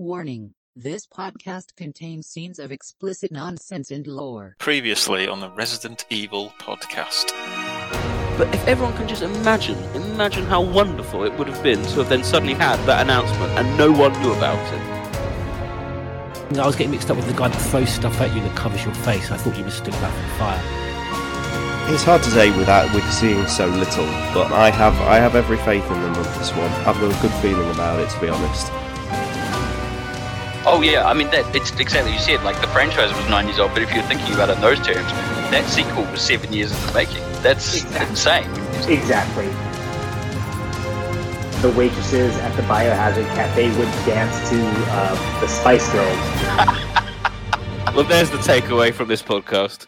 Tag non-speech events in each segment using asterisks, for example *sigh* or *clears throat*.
Warning this podcast contains scenes of explicit nonsense and lore. Previously on the Resident Evil podcast. But if everyone can just imagine, imagine how wonderful it would have been to have then suddenly had that announcement and no one knew about it. I was getting mixed up with the guy that throws stuff at you that covers your face. I thought you mistook that for fire. It's hard to say without with seeing so little, but I have I have every faith in them with this one. I've got a good feeling about it, to be honest. Oh yeah, I mean that it's exactly you said. Like the franchise was nine years old, but if you're thinking about it in those terms, that sequel was seven years in the making. That's insane. Exactly. The waitresses at the Biohazard Cafe would dance to uh, the Spice Girls. *laughs* Well, there's the takeaway from this podcast.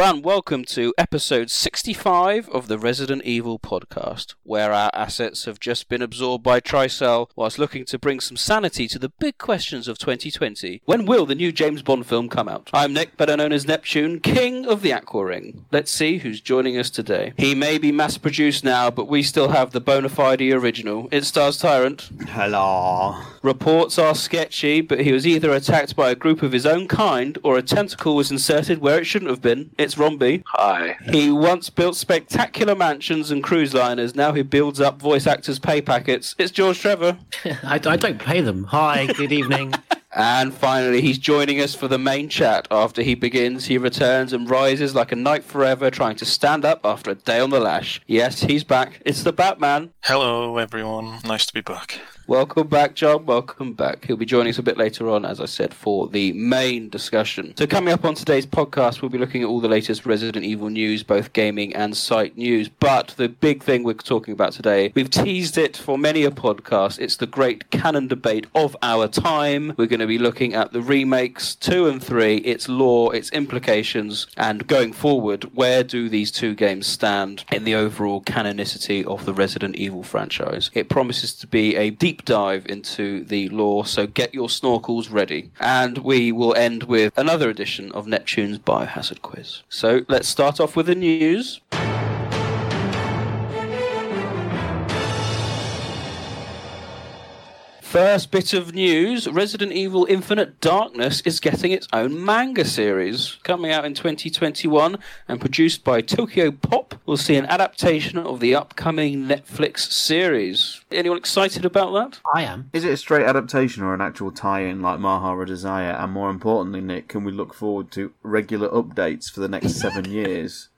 And welcome to episode 65 of the Resident Evil podcast, where our assets have just been absorbed by Tricell whilst looking to bring some sanity to the big questions of 2020. When will the new James Bond film come out? I'm Nick, better known as Neptune, king of the Aqua Ring. Let's see who's joining us today. He may be mass produced now, but we still have the bona fide original. It stars Tyrant. Hello. Reports are sketchy, but he was either attacked by a group of his own kind or a tentacle was inserted where it shouldn't have been. It's Romby. Hi. He once built spectacular mansions and cruise liners. Now he builds up voice actors' pay packets. It's George Trevor. *laughs* I, I don't pay them. Hi, good evening. *laughs* And finally, he's joining us for the main chat. After he begins, he returns and rises like a knight forever, trying to stand up after a day on the lash. Yes, he's back. It's the Batman. Hello, everyone. Nice to be back. Welcome back, John. Welcome back. He'll be joining us a bit later on, as I said, for the main discussion. So, coming up on today's podcast, we'll be looking at all the latest Resident Evil news, both gaming and site news. But the big thing we're talking about today, we've teased it for many a podcast. It's the great canon debate of our time. We're going to be looking at the remakes, two and three, its lore, its implications, and going forward, where do these two games stand in the overall canonicity of the Resident Evil franchise? It promises to be a deep dive into the lore, so get your snorkels ready. And we will end with another edition of Neptune's Biohazard Quiz. So let's start off with the news. First bit of news Resident Evil Infinite Darkness is getting its own manga series. Coming out in 2021 and produced by Tokyo Pop, we'll see an adaptation of the upcoming Netflix series. Anyone excited about that? I am. Is it a straight adaptation or an actual tie-in like Marhawa Desire? And more importantly, Nick, can we look forward to regular updates for the next seven *laughs* years?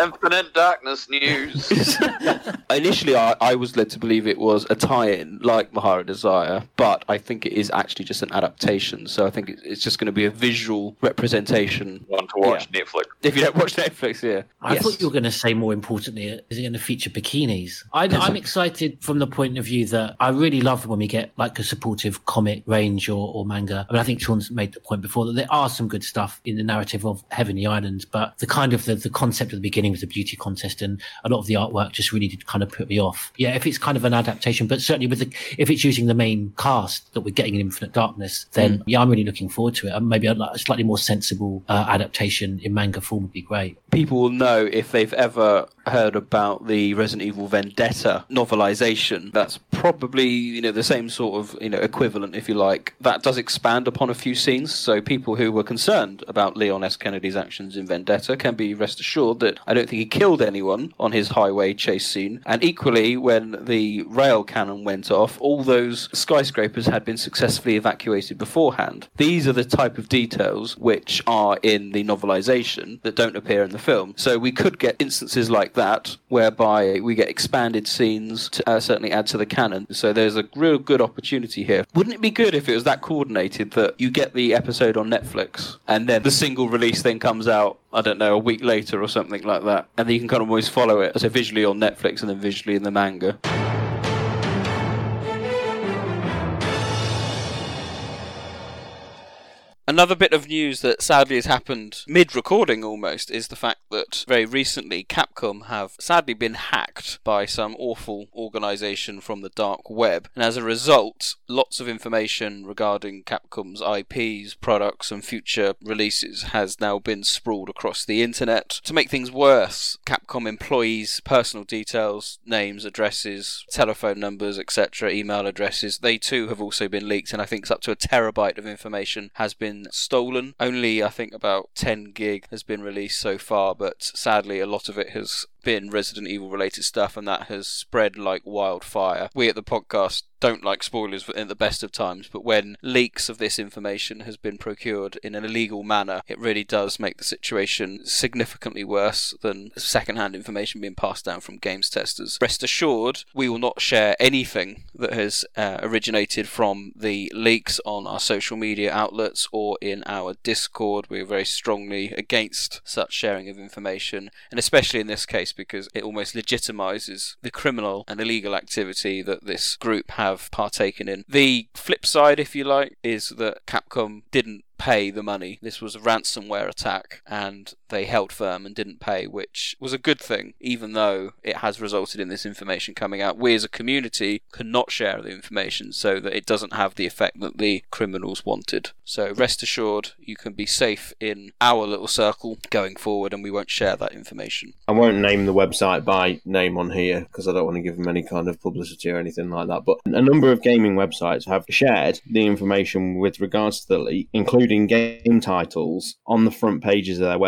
Infinite Darkness news. *laughs* Initially, I, I was led to believe it was a tie in like Marhawa Desire, but I think it is actually just an adaptation. So I think it- it's just going to be a visual representation. Want to watch Netflix? If you don't watch Netflix, yeah. I Yes. thought you were going to say more importantly, is it going to feature bikinis? I, I'm excited from the point of view that I really love when we get like a supportive comic range or, or manga. I mean, I think Sean's made the point before that there are some good stuff in the narrative of Heavenly Islands, but the kind of the, the concept at the beginning was a beauty contest, and a lot of the artwork just really did kind of put me off. Yeah, if it's kind of an adaptation, but certainly with the if it's using the main cast that we're getting in Infinite Darkness, then yeah, I'm really looking forward to it. And maybe a, a slightly more sensible uh, adaptation in manga form would be great. people will know if they've ever heard about the Resident Evil Vendetta novelization. That's probably you know the same sort of you know equivalent, if you like. That does expand upon a few scenes, so people who were concerned about Leon S. Kennedy's actions in Vendetta can be rest assured that I don't think he killed anyone on his highway chase scene. And equally, when the rail cannon went off, all those skyscrapers had been successfully evacuated beforehand. These are the type of details which are in the novelization that don't appear in the film. So we could get instances like that whereby we get expanded scenes to uh, certainly add to the canon. So there's a real good opportunity here. Wouldn't it be good if it was that coordinated that you get the episode on Netflix and then the single release then comes out I don't know, a week later or something like that. And then you can kind of always follow it, so visually on Netflix and then visually in the manga. Another bit of news that sadly has happened mid recording almost is the fact that very recently Capcom have sadly been hacked by some awful organisation from the dark web. And as a result, lots of information regarding Capcom's IPs, products, and future releases has now been sprawled across the internet. To make things worse, Capcom employees' personal details, names, addresses, telephone numbers, etc., email addresses, they too have also been leaked, and I think it's up to a terabyte of information has been stolen. Only, I think, about 10 gig has been released so far, but sadly, a lot of it has been Resident Evil related stuff, and that has spread like wildfire. We at the podcast don't like spoilers at the best of times, but when leaks of this information has been procured in an illegal manner, it really does make the situation significantly worse than second-hand information being passed down from games testers. Rest assured, we will not share anything that has uh, originated from the leaks on our social media outlets or in our Discord. We are very strongly against such sharing of information, and especially in this case because it almost legitimizes the criminal and illegal activity that this group have partaken in. The flip side, if you like, is that Capcom didn't pay the money. This was a ransomware attack, and they held firm and didn't pay, which was a good thing, even though it has resulted in this information coming out. We as a community cannot share the information so that it doesn't have the effect that the criminals wanted. So rest assured, you can be safe in our little circle going forward, and we won't share that information. I won't name the website by name on here because I don't want to give them any kind of publicity or anything like that. But a number of gaming websites have shared the information with regards to the leak, including game titles on the front pages of their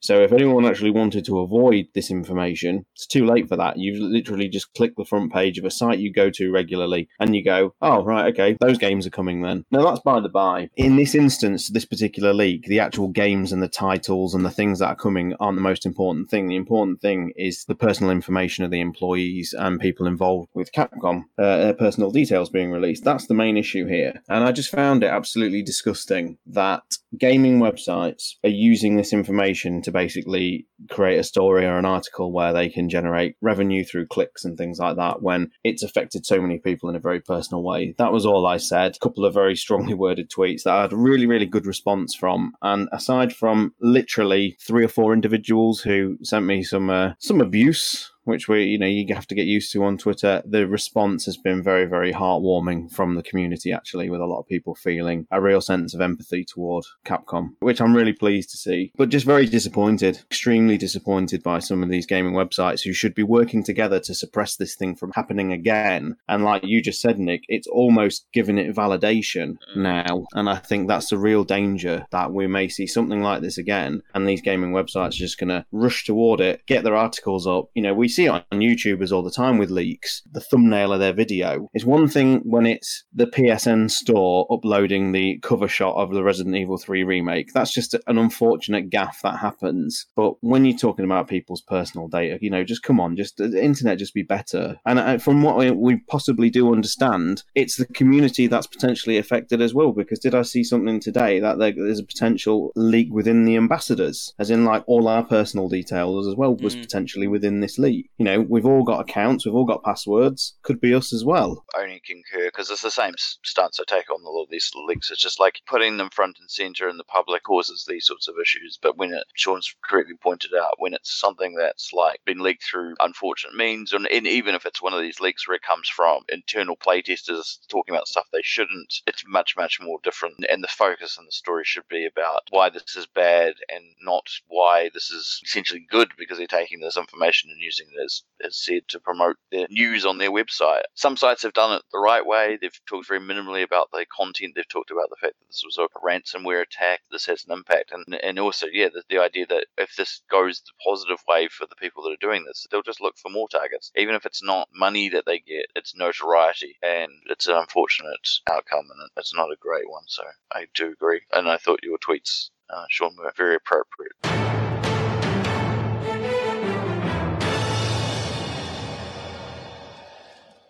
So if anyone actually wanted to avoid this information, it's too late for that. You literally just click the front page of a site you go to regularly and you go, oh, right, okay, those games are coming then. Now, that's by the by. In this instance, this particular leak, the actual games and the titles and the things that are coming aren't the most important thing. The important thing is the personal information of the employees and people involved with Capcom, uh, their personal details being released. That's the main issue here. And I just found it absolutely disgusting that gaming websites are using this information to basically create a story or an article where they can generate revenue through clicks and things like that when it's affected so many people in a very personal way. That was all I said. A couple of very *laughs* strongly worded tweets that I had really, really good response from. And aside from literally three or four individuals who sent me some uh, some abuse which we you know you have to get used to on Twitter. The response has been very very heartwarming from the community actually, with a lot of people feeling a real sense of empathy toward Capcom, which I'm really pleased to see. But just very disappointed, extremely disappointed by some of these gaming websites who should be working together to suppress this thing from happening again. And like you just said, Nick, it's almost given it validation mm. now, and I think that's the real danger that we may see something like this again, and these gaming websites are just going to rush toward it, get their articles up. You know, we see it on YouTubers all the time with leaks. The thumbnail of their video is one thing when it's the PSN store uploading the cover shot of the Resident Evil 3 remake. That's just an unfortunate gaff that happens. But when you're talking about people's personal data, you know, just come on, just the internet just be better. And uh, from what we possibly do understand, it's the community that's potentially affected as well. Because did I see something today that there's a potential leak within the ambassadors, as in like all our personal details as well was mm. potentially within this leak you know, we've all got accounts, we've all got passwords. Could be us as well. Only concur because it's the same stance I take on all of these leaks. It's just like putting them front and center in the public causes these sorts of issues. But when it, Sean's correctly pointed out, when it's something that's like been leaked through unfortunate means, and, and even if it's one of these leaks where it comes from internal playtesters talking about stuff they shouldn't, it's much, much more different. And the focus in the story should be about why this is bad and not why this is essentially good because they're taking this information and using it as, as said, to promote their news on their website. Some sites have done it the right way. They've talked very minimally about the content. They've talked about the fact that this was a ransomware attack. This has an impact. And, and also, yeah, the, the idea that if this goes the positive way for the people that are doing this, they'll just look for more targets. Even if it's not money that they get, it's notoriety. And it's an unfortunate outcome, and it's not a great one. So I do agree. And I thought your tweets, uh, Sean, were very appropriate.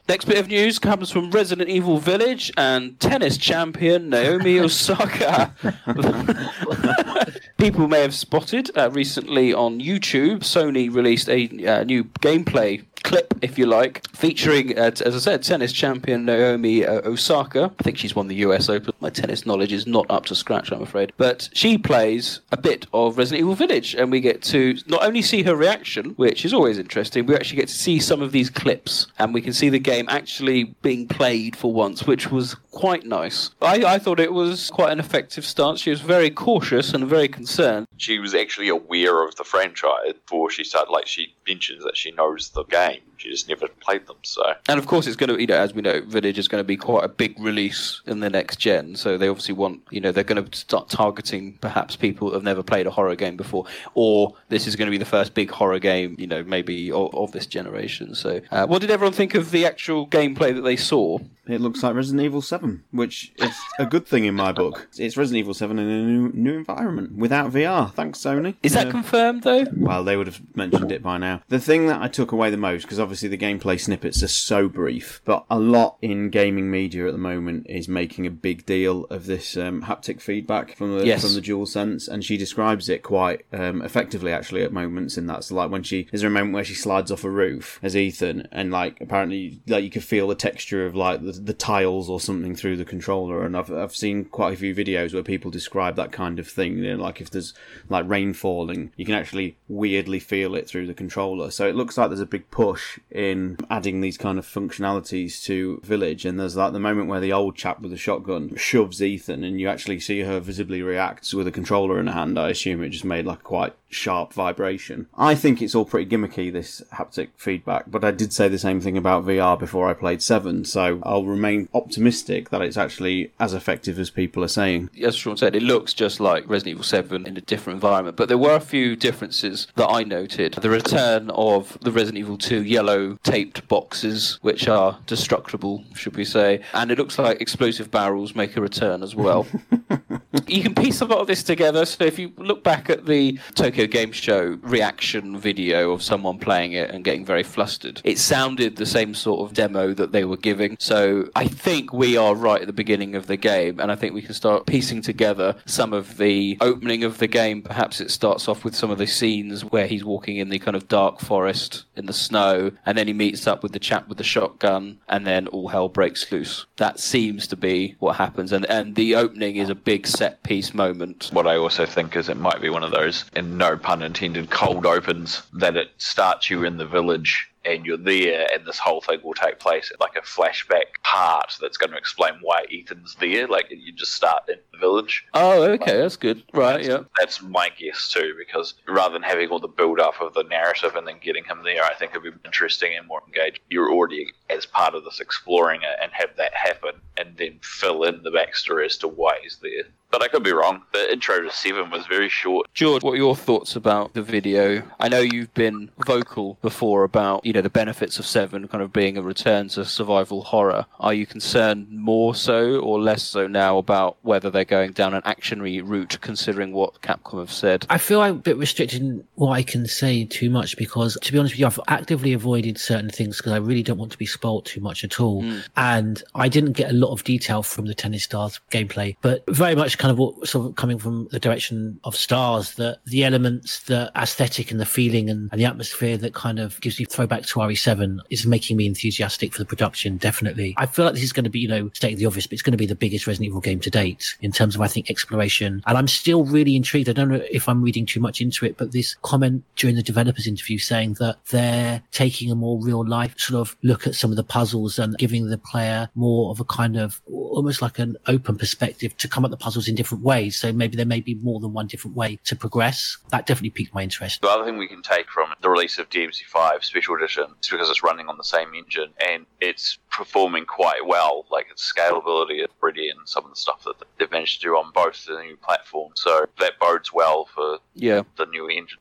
Next bit of news comes from Resident Evil Village and tennis champion Naomi *laughs* Osaka. *laughs* People may have spotted uh, recently on YouTube, Sony released a uh, new gameplay clip, if you like, featuring, uh, as I said, tennis champion Naomi uh, Osaka. I think she's won the US Open. My tennis knowledge is not up to scratch, I'm afraid. But she plays a bit of Resident Evil Village, and we get to not only see her reaction, which is always interesting, we actually get to see some of these clips, and we can see the game actually being played for once, which was quite nice. I, I thought it was quite an effective stance. She was very cautious and very concerned. She was actually aware of the franchise before she started. Like she mentions that she knows the game. She just never played them. So And of course, it's going to, you know, as we know, Village is going to be quite a big release in the next gen. So they obviously want, you know, they're going to start targeting perhaps people who have never played a horror game before, or this is going to be the first big horror game, you know, maybe of, of this generation. So, uh, what did everyone think of the actual gameplay that they saw? It looks like Resident Evil 7, which is a good thing in my book. It's Resident Evil 7 in a new, new environment without VR. Thanks, Sony. Is that Uh, confirmed though? Well, they would have mentioned it by now. The thing that I took away the most, because obviously the gameplay snippets are so brief, but a lot in gaming media at the moment is making a big deal of this um, haptic feedback from the Yes. from the DualSense, and she describes it quite um, effectively actually at moments. In that, so like when she there's a moment where she slides off a roof as Ethan, and like apparently like you could feel the texture of like the, the tiles or something through the controller. And I've I've seen quite a few videos where people describe that kind of thing. You know, like if there's like rain falling, you can actually weirdly feel it through the controller. So it looks like there's a big push in adding these kind of functionalities to Village. And there's like the moment where the old chap with the shotgun shoves Ethan, and you actually see her visibly react with a controller in her hand. I assume it just made like quite sharp vibration. I think it's all pretty gimmicky this haptic feedback, but I did say the same thing about VR before I played Seven. So I'll remain optimistic that it's actually as effective as people are saying. as Sean said, it looks just like Resident Evil 7 in a different environment, but there were a few differences that I noted. The return of the Resident Evil 2 yellow taped boxes, which are destructible, should we say, and it looks like explosive barrels make a return as well. *laughs* you can piece a lot of this together. So if you look back at the Tokyo Game Show reaction video of someone playing it and getting very flustered, it sounded the same sort of demo that they were giving. So I think we are right at the beginning of the game, and I think we can start piecing together some of the opening of the game. Perhaps it starts off with some of the scenes where he's walking in the kind of dark forest in the snow, and then he meets up with the chap with the shotgun, and then all hell breaks loose. That seems to be what happens, and and the opening is a big set piece moment. what I also think is it might be one of those, and no pun intended, cold opens that it starts you in the village and you're there, and this whole thing will take place at like a flashback part that's going to explain why Ethan's there. Like you just start in the village. Oh, okay, that's good. Right, That's, yeah. that's my guess too, because rather than having all the build up of the narrative and then getting him there, I think it'd be interesting and more engaged. You're already as part of this exploring it and have that happen, and then fill in the backstory as to why he's there. But I could be wrong. The intro to Seven was very short. George, what are your thoughts about the video? I know you've been vocal before about, you know, the benefits of Seven kind of being a return to survival horror. Are you concerned more so or less so now about whether they're going down an actionary route considering what Capcom have said? I feel I'm a bit restricted in what I can say too much because, to be honest with you, I've actively avoided certain things because I really don't want to be spoilt too much at all. Hmm. And I didn't get a lot of detail from the Tennis Stars gameplay, but very much kind of what sort of coming from the direction of Stars, that the elements, the aesthetic and the feeling and, and the atmosphere that kind of gives you throwback to RE7 is making me enthusiastic for the production, definitely. I feel like this is going to be, you know, stating the obvious, but it's going to be the biggest Resident Evil game to date in terms of, I think, exploration. And I'm still really intrigued. I don't know if I'm reading too much into it, but this comment during the developers interview saying that they're taking a more real life sort of look at some of the puzzles and giving the player more of a kind of almost like an open perspective to come at the puzzles in different ways. So maybe there may be more than one different way to progress. That definitely piqued my interest. The other thing we can take from the release of DMC5 Special Edition is because it's running on the same engine and it's performing quite well. Like its scalability is brilliant and some of the stuff that they've managed to do on both the new platforms. So that bodes well for Yeah. the new engine.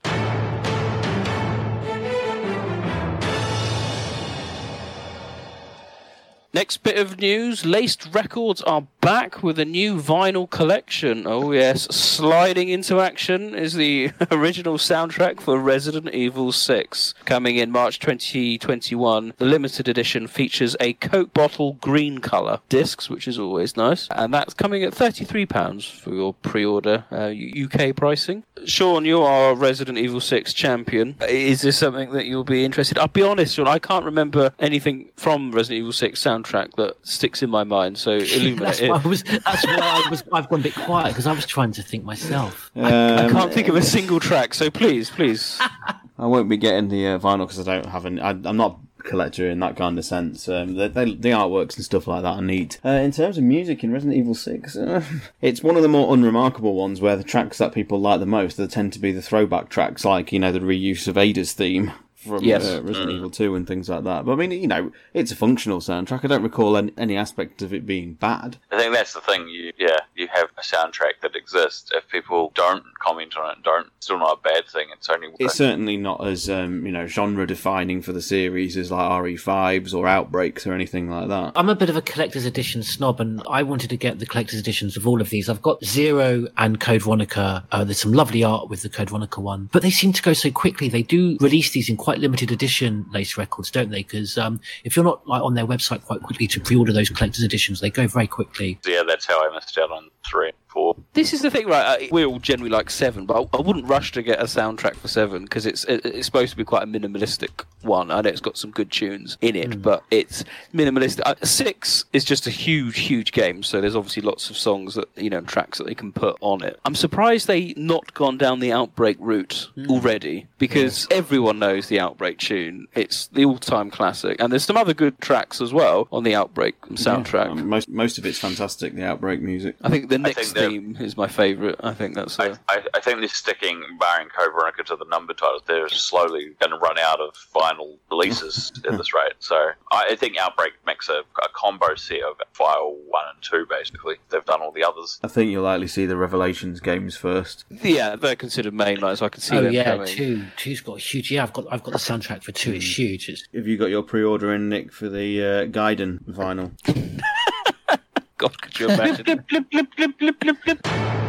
Next bit of news Laced Records are back with a new vinyl collection. Oh, yes. Sliding into action is the *laughs* original soundtrack for Resident Evil 6. Coming in March 2021, the limited edition features a Coke bottle green colour discs, which is always nice. And that's coming at £33 for your pre order uh, UK pricing. Sean, you are a Resident Evil 6 champion. Is this something that you'll be interested I'll be honest, Sean, I can't remember anything from Resident Evil 6 soundtrack that sticks in my mind, so *laughs* illuminate that's it. why I was. That's why I was. I've gone a bit quiet because I was trying to think myself. *laughs* I can't think of a single track, so please, please. *laughs* I won't be getting the uh, vinyl because I don't have any. I, I'm not a collector in that kind of sense. Um, the, the, the artworks and stuff like that are neat. Uh, in terms of music in Resident Evil 6, uh, it's one of the more unremarkable ones where the tracks that people like the most they tend to be the throwback tracks, like, you know, the reuse of Ada's theme. From Yes. uh, Resident Evil 2 and things like that. But I mean, you know, it's a functional soundtrack. I don't recall any, any aspect of it being bad. I think that's the thing. You yeah, you have a soundtrack that exists. If people don't comment on it, don't, it's still not a bad thing. It's only It's certainly not as um, you know genre defining for the series as like RE5s or Outbreaks or anything like that. I'm a bit of a collector's edition snob, and I wanted to get the collector's editions of all of these. I've got Zero and Code Veronica. Uh, there's some lovely art with the Code Veronica one, but they seem to go so quickly. They do release these in quite limited edition lace records, don't they? Because um, if you're not like on their website quite quickly to pre-order those collector's editions, they go very quickly. yeah, that's how I missed out on three and. This is the thing, right? We're all generally like Seven, but I, I wouldn't rush to get a soundtrack for Seven because it's it's supposed to be quite a minimalistic one. I know it's got some good tunes in it, but it's minimalist. Uh, Six is just a huge, huge game, so there's obviously lots of songs that you know tracks that they can put on it. I'm surprised they not gone down the Outbreak route already because everyone knows the Outbreak tune. It's the all-time classic, and there's some other good tracks as well on the Outbreak soundtrack. Yeah, um, most most of it's fantastic. The Outbreak music. I think the I next think they're- theme is my favourite. I think that's. I, Uh, I, I think they're sticking barring Code Veronica to the number titles. They're slowly going to run out of vinyl releases *laughs* at this rate. So I, I think Outbreak makes a, a combo set of File One and Two. Basically, they've done all the others. I think you'll likely see the Revelations games first. Yeah, they're considered mainline, so I can see oh them yeah, coming. two. Two's got a huge. Yeah, I've got. I've got the soundtrack for two. It's huge. It's Have you got your pre-order in, Nick, for the uh, Gaiden vinyl? *laughs* God, could you imagine?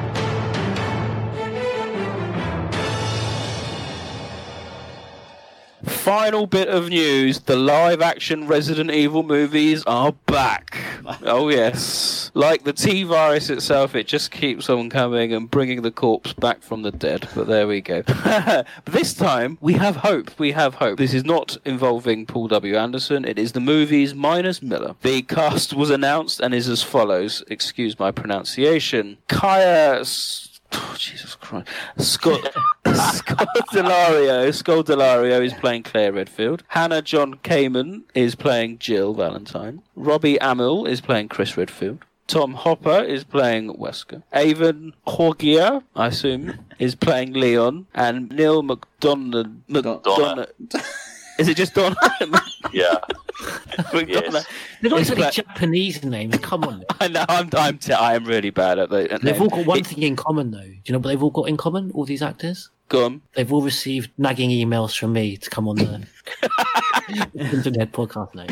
Final bit of news: the live-action Resident Evil movies are back. *laughs* Oh yes, like the T virus itself, it just keeps on coming and bringing the corpse back from the dead. But there we go. *laughs* but this time we have hope. We have hope. This is not involving Paul W. Anderson. It is the movies minus Milla. The cast was announced and is as follows. Excuse my pronunciation. Kaya. S- Oh, Jesus Christ. Scott *laughs* Scott Delario. Scodelario is playing Claire Redfield. Hannah John-Kamen is playing Jill Valentine. Robbie Amell is playing Chris Redfield. Tom Hopper is playing Wesker. Avan Jogia, I assume, is playing Leon. And Neil McDonough. McDonough. *laughs* Is it just Donna? *laughs* Yeah, *laughs* McDonough. Yes. they're not It's exactly like- Japanese names. Come on. *laughs* I know, I'm, I'm, t- I am really bad at that. They've all got one thing in common, though. Do you know what they've all got in common? All these actors. Go on. They've all received nagging emails from me to come on the Internet podcast now.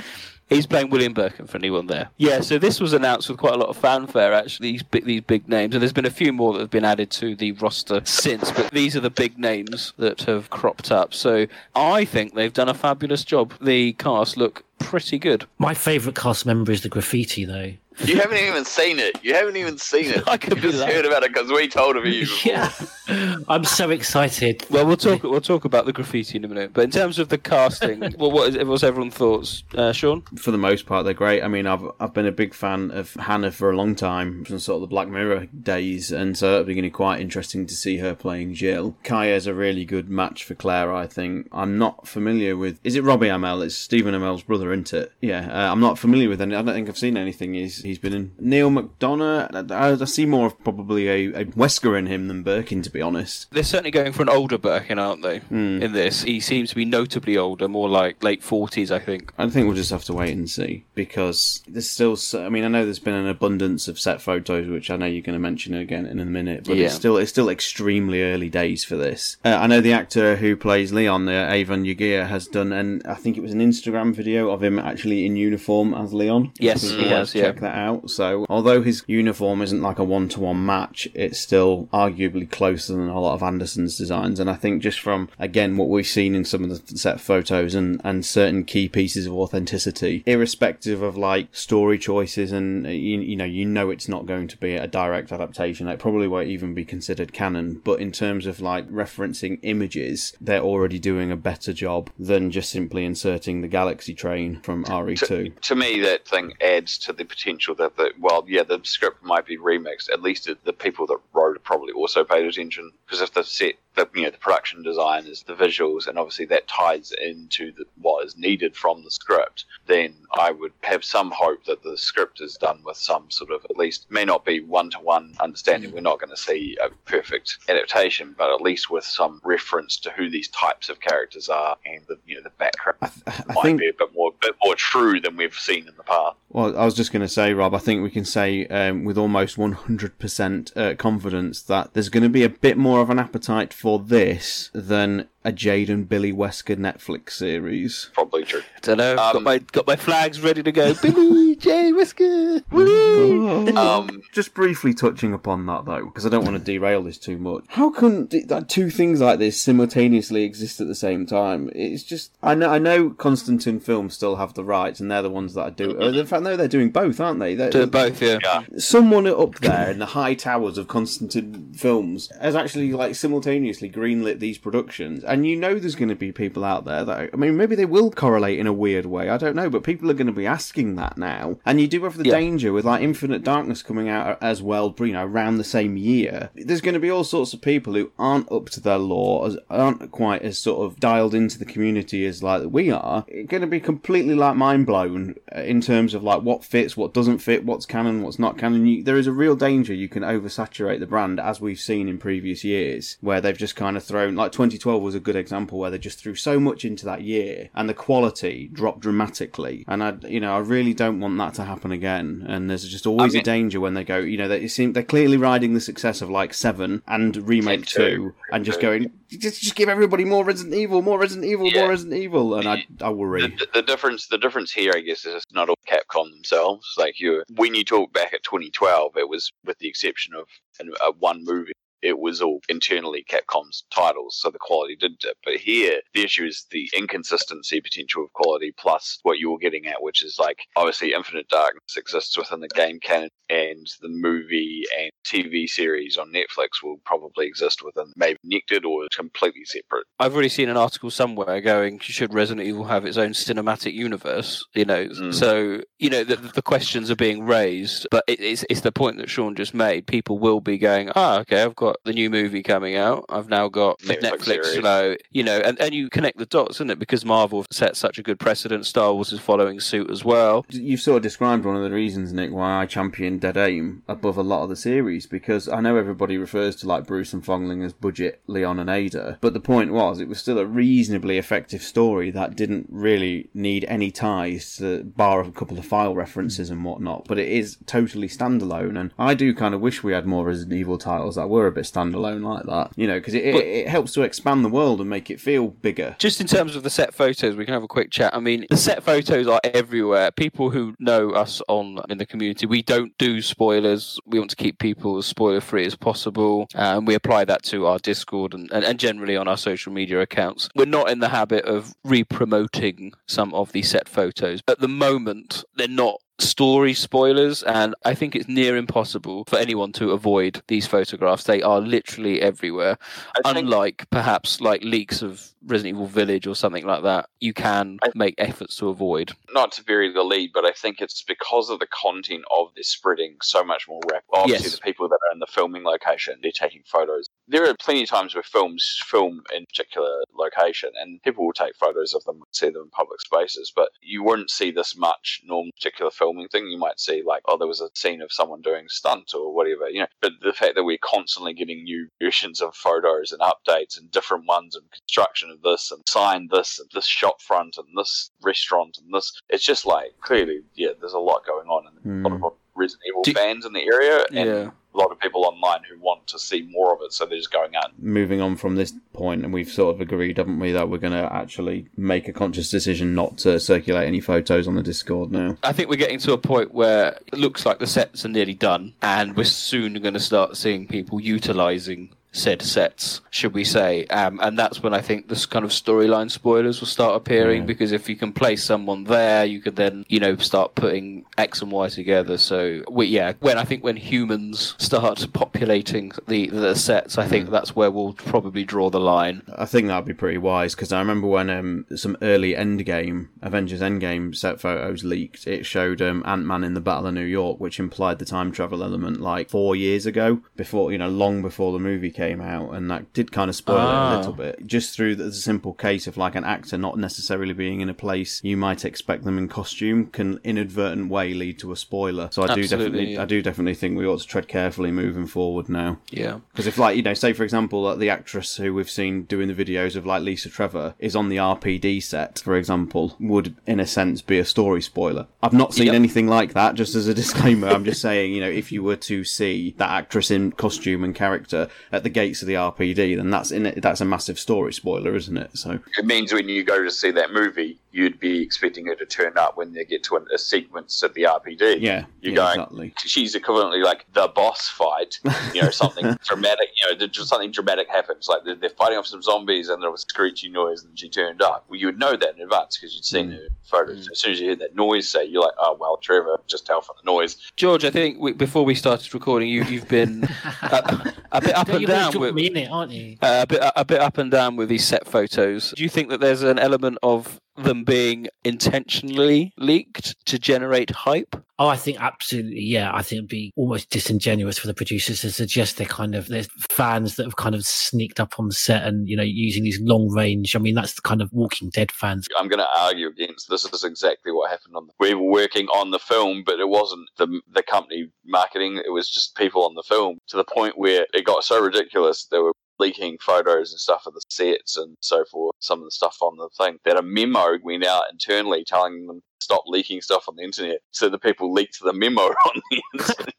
He's playing William Birkin for anyone there. Yeah, so this was announced with quite a lot of fanfare, actually, these big, these big names. And there's been a few more that have been added to the roster since, but these are the big names that have cropped up. So I think they've done a fabulous job. The cast look pretty good. My favourite cast member is the graffiti, though. you haven't even seen it. You haven't even seen it. *laughs* I could you just lying. heard about it because we told of you. Before. *laughs* Yeah, I'm so excited. Well, we'll talk. We'll talk about the graffiti in a minute. But in terms of the casting, *laughs* well, what is, what's everyone's thoughts, uh, Sean? For the most part, they're great. I mean, I've I've been a big fan of Hannah for a long time, from sort of the Black Mirror days, and so it'll be going to be quite interesting to see her playing Jill. Kaya's a really good match for Claire, I think. I'm not familiar with. Is it Robbie Amell? It's Stephen Amell's brother, isn't it? Yeah, uh, I'm not familiar with any. I don't think I've seen anything he's He's been in Neil McDonough. I, I see more of probably a, a Wesker in him than Birkin, to be honest. They're certainly going for an older Birkin, aren't they? Hmm. In this, he seems to be notably older, more like late forties, I think. I think we'll just have to wait and see because there's still. I mean, I know there's been an abundance of set photos, which I know you're going to mention again in a minute, but Yeah. it's still it's still extremely early days for this. Uh, I know the actor who plays Leon, uh, Avan Jogia, has done, and I think it was an Instagram video of him actually in uniform as Leon. Yes, If he has, to yeah. Check that out. So, although his uniform isn't like a one-to-one match, it's still arguably closer than a lot of Anderson's designs. And I think just from again what we've seen in some of the set photos and and certain key pieces of authenticity, irrespective of like story choices, and uh, you, you know you know it's not going to be a direct adaptation. It probably won't even be considered canon. But in terms of like referencing images, they're already doing a better job than just simply inserting the Galaxy train from E RE2. to me, that thing adds to the potential that, the, well, yeah, the script might be remixed. At least the people that wrote it probably also paid attention. Because if the set, the, you know, the production design is the visuals, and obviously that ties into the, what is needed from the script, then I would have some hope that the script is done with some sort of, at least, may not be one to one understanding. We're not going to see a perfect adaptation, but at least with some reference to who these types of characters are and the, you know, the background I might think be a bit more, bit more true than we've seen in the past. Well, I was just going to say, Rob, I think we can say um, with almost 100% uh, confidence that there's going to be a bit more of an appetite for this than a Jade and Billie Wesker Netflix series. Probably true. Don't know. got Um, my got my flags ready to go. Billy J Whisker. Woo! *laughs* Um, Just briefly touching upon that, though, because I don't want to derail this too much. How can d- that two things like this simultaneously exist at the same time? It's just I know I know Constantin Films still have the rights, and they're the ones that are doing. In fact, no, they're doing both, aren't they? They're, Doing both, yeah. yeah. someone up there in the high towers of Constantin Films has actually like simultaneously greenlit these productions, and you know there's going to be people out there that I mean maybe they will correlate in a weird way, I don't know, but people are going to be asking that now, and you do have the Yeah. danger with like Infinite Darkness coming out as well, you know, around the same year. There's going to be all sorts of people who aren't up to their lore, aren't quite as sort of dialed into the community as like we are. it's Going to be completely like mind blown uh, in terms of like what fits, what doesn't fit, what's canon, what's not canon. You, there is a real danger you can oversaturate the brand, as we've seen in previous years, where they've just kind of thrown like 2012 was a good example where they just threw so much into that year and the quality dropped dramatically. And I, you know, I really don't want that to happen again. And there's just always I mean- a danger when they go, you know, they seem they're clearly riding the success of like Seven and remake two, and just going, just just give everybody more Resident Evil, more Resident Evil, Yeah. more Resident Evil, and I I worry. The, the difference, the difference here, I guess, is it's not all Capcom themselves. Like you, when you talk back at 2012, it was with the exception of uh, one movie. It was all internally Capcom's titles, so the quality did dip. But here, the issue is the inconsistency potential of quality plus what you were getting at, which is like obviously Infinite Darkness exists within the game canon, and the movie and TV series on Netflix will probably exist within maybe connected or completely separate. I've already seen an article somewhere going, should Resident Evil have its own cinematic universe? You know, Mm. so you know the, the questions are being raised, but it, it's it's the point that Sean just made. People will be going, ah, okay, I've got the new movie coming out. I've now got the Netflix show, you know, and, and you connect the dots, isn't it? Because Marvel set such a good precedent. Star Wars is following suit as well. You've sort of described one of the reasons, Nick, why I champion Dead Aim above a lot of the series because I know everybody refers to like Bruce and Fong Ling as budget Leon and Ada, but the point was it was still a reasonably effective story that didn't really need any ties to bar of a couple of file references and whatnot. But it is totally standalone, and I do kind of wish we had more Resident Evil titles that were a bit standalone like that, you know, because it, it, it helps to expand the world and make it feel bigger. Just in terms of the set photos, we can have a quick chat. I mean, the set photos are everywhere. People who know us on in the community, we don't do spoilers. We want to keep people as spoiler free as possible, and we apply that to our Discord and, and, and generally on our social media accounts. We're not in the habit of re-promoting some of the set photos at the moment. They're not story spoilers and i think it's near impossible for anyone to avoid these photographs they are literally everywhere think- unlike perhaps like leaks of Resident Evil Village or something like that, you can I- make efforts to avoid. not to bury the lead, but I think it's because of the content of this spreading so much more rapid. Obviously, Yes. the people that are in the filming location, they're taking photos. There are plenty of times where films film in a particular location, and people will take photos of them, and see them in public spaces, but you wouldn't see this much normal particular film filming thing. You might see like, oh, there was a scene of someone doing stunt or whatever, you know. But the fact that we're constantly getting new versions of photos and updates and different ones and construction of this and sign this and this shop front and this restaurant and this, it's just like clearly, yeah, there's a lot going on and a lot of hmm. Resident Evil Do- fans in the area and Yeah. a lot of people online who want to see more of it, so they're just going out. moving on from this point, and we've sort of agreed, haven't we, that we're going to actually make a conscious decision not to circulate any photos on the Discord now. I think we're getting to a point where it looks like the sets are nearly done, and we're soon going to start seeing people utilizing said sets, should we say? Um, and that's when I think this kind of storyline spoilers will start appearing Yeah. because if you can place someone there, you could then you know start putting X and Y together. So we, yeah, when I think when humans start *laughs* populating the the sets, I think that's where we'll probably draw the line. I think that'd be pretty wise because I remember when um, some early Endgame, Avengers Endgame set photos leaked, it showed um, Ant Man in the Battle of New York, which implied the time travel element like four years ago, before you know, long before the movie came out, and that did kind of spoil it Ah. a little bit, just through the simple case of like an actor not necessarily being in a place you might expect them in costume can inadvertent way lead to a spoiler. So I do definitely, yeah. I do definitely think we ought to tread carefully moving forward now. Yeah. Because if, like, you know, say for example, like the actress who we've seen doing the videos of like Lisa Trevor is on the RPD set, for example, would in a sense be a story spoiler. I've not seen Yep. anything like that. Just as a *laughs* disclaimer, I'm just saying, you know, if you were to see that actress in costume and character at the gates of the RPD, then that's in it. That's a massive story spoiler, isn't it? So It means when you go to see that movie, you'd be expecting her to turn up when they get to a, a sequence at the RPD. yeah, You're yeah, going, exactly. she's equivalently like the boss fight, *laughs* you know, something dramatic, you know, just something dramatic happens. Like they're, they're fighting off some zombies and there was a screechy noise and she turned up. Well, you would know that in advance because you'd seen her photos. As soon as you hear that noise, say, you're like, oh, well, Trevor, just tell from the noise. George, I think we, before we started recording, you, you've been *laughs* a, a bit up and You're down down with me in it, aren't you? uh, a bit a bit up and down with these set photos. Do you think that there's an element of them being intentionally leaked to generate hype? Oh, I think absolutely, yeah. I think it'd be almost disingenuous for the producers to suggest they're kind of there's fans that have kind of sneaked up on set and you know using these long range. I mean, that's the kind of Walking Dead fans. I'm going to argue against this. Is exactly what happened on. The, we were working on the film, but it wasn't the the company marketing. It was just people on the film to the point where it got so ridiculous. They were leaking photos and stuff of the sets and so forth. Some of the stuff on the thing that a memo went out internally telling them stop leaking stuff on the internet. So the people leaked the memo *laughs* on the internet.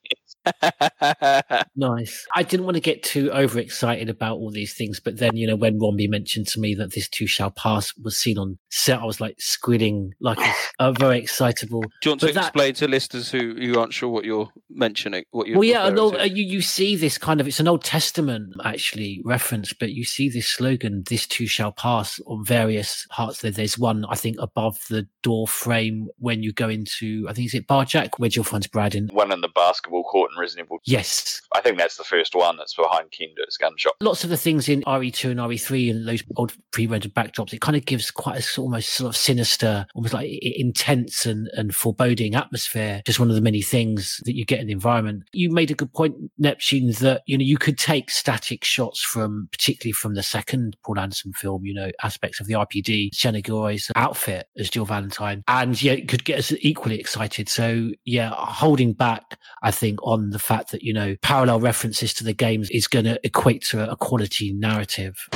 *laughs* Nice. I didn't want to get too overexcited about all these things, but then you know when Romby mentioned to me that this too shall pass was seen on set, I was like squidding like a, *sighs* a very excitable. Do you want to that- explain to listeners who, who aren't sure what you're mentioning? What you're Well, yeah, referring no, to? uh, you you see this kind of it's an Old Testament actually reference, but you see this slogan "This too shall pass" on various parts. There, there's one I think above the door frame when you go into I think is it Bar Jack where Jill finds Brad in. One in the basketball court in Resident Evil. Yes, I think that's the first one that's behind Kendo's gun shop. lots of the things in RE2 and RE3 and those old pre-rendered backdrops, it kind of gives quite a almost sort of sinister, almost like intense and, and foreboding atmosphere. Just one of the many things that you get in the environment. You made a good point, Neptune, that, you know, you could take static shots from, particularly from the second Paul Anderson film, you know, aspects of the RPD, Sienna Guillory's outfit as Jill Valentine, and yeah, it could get us equally excited. So yeah, holding back, I think, on the fact that, you know, parallel references to the games is going to equate to a quality narrative.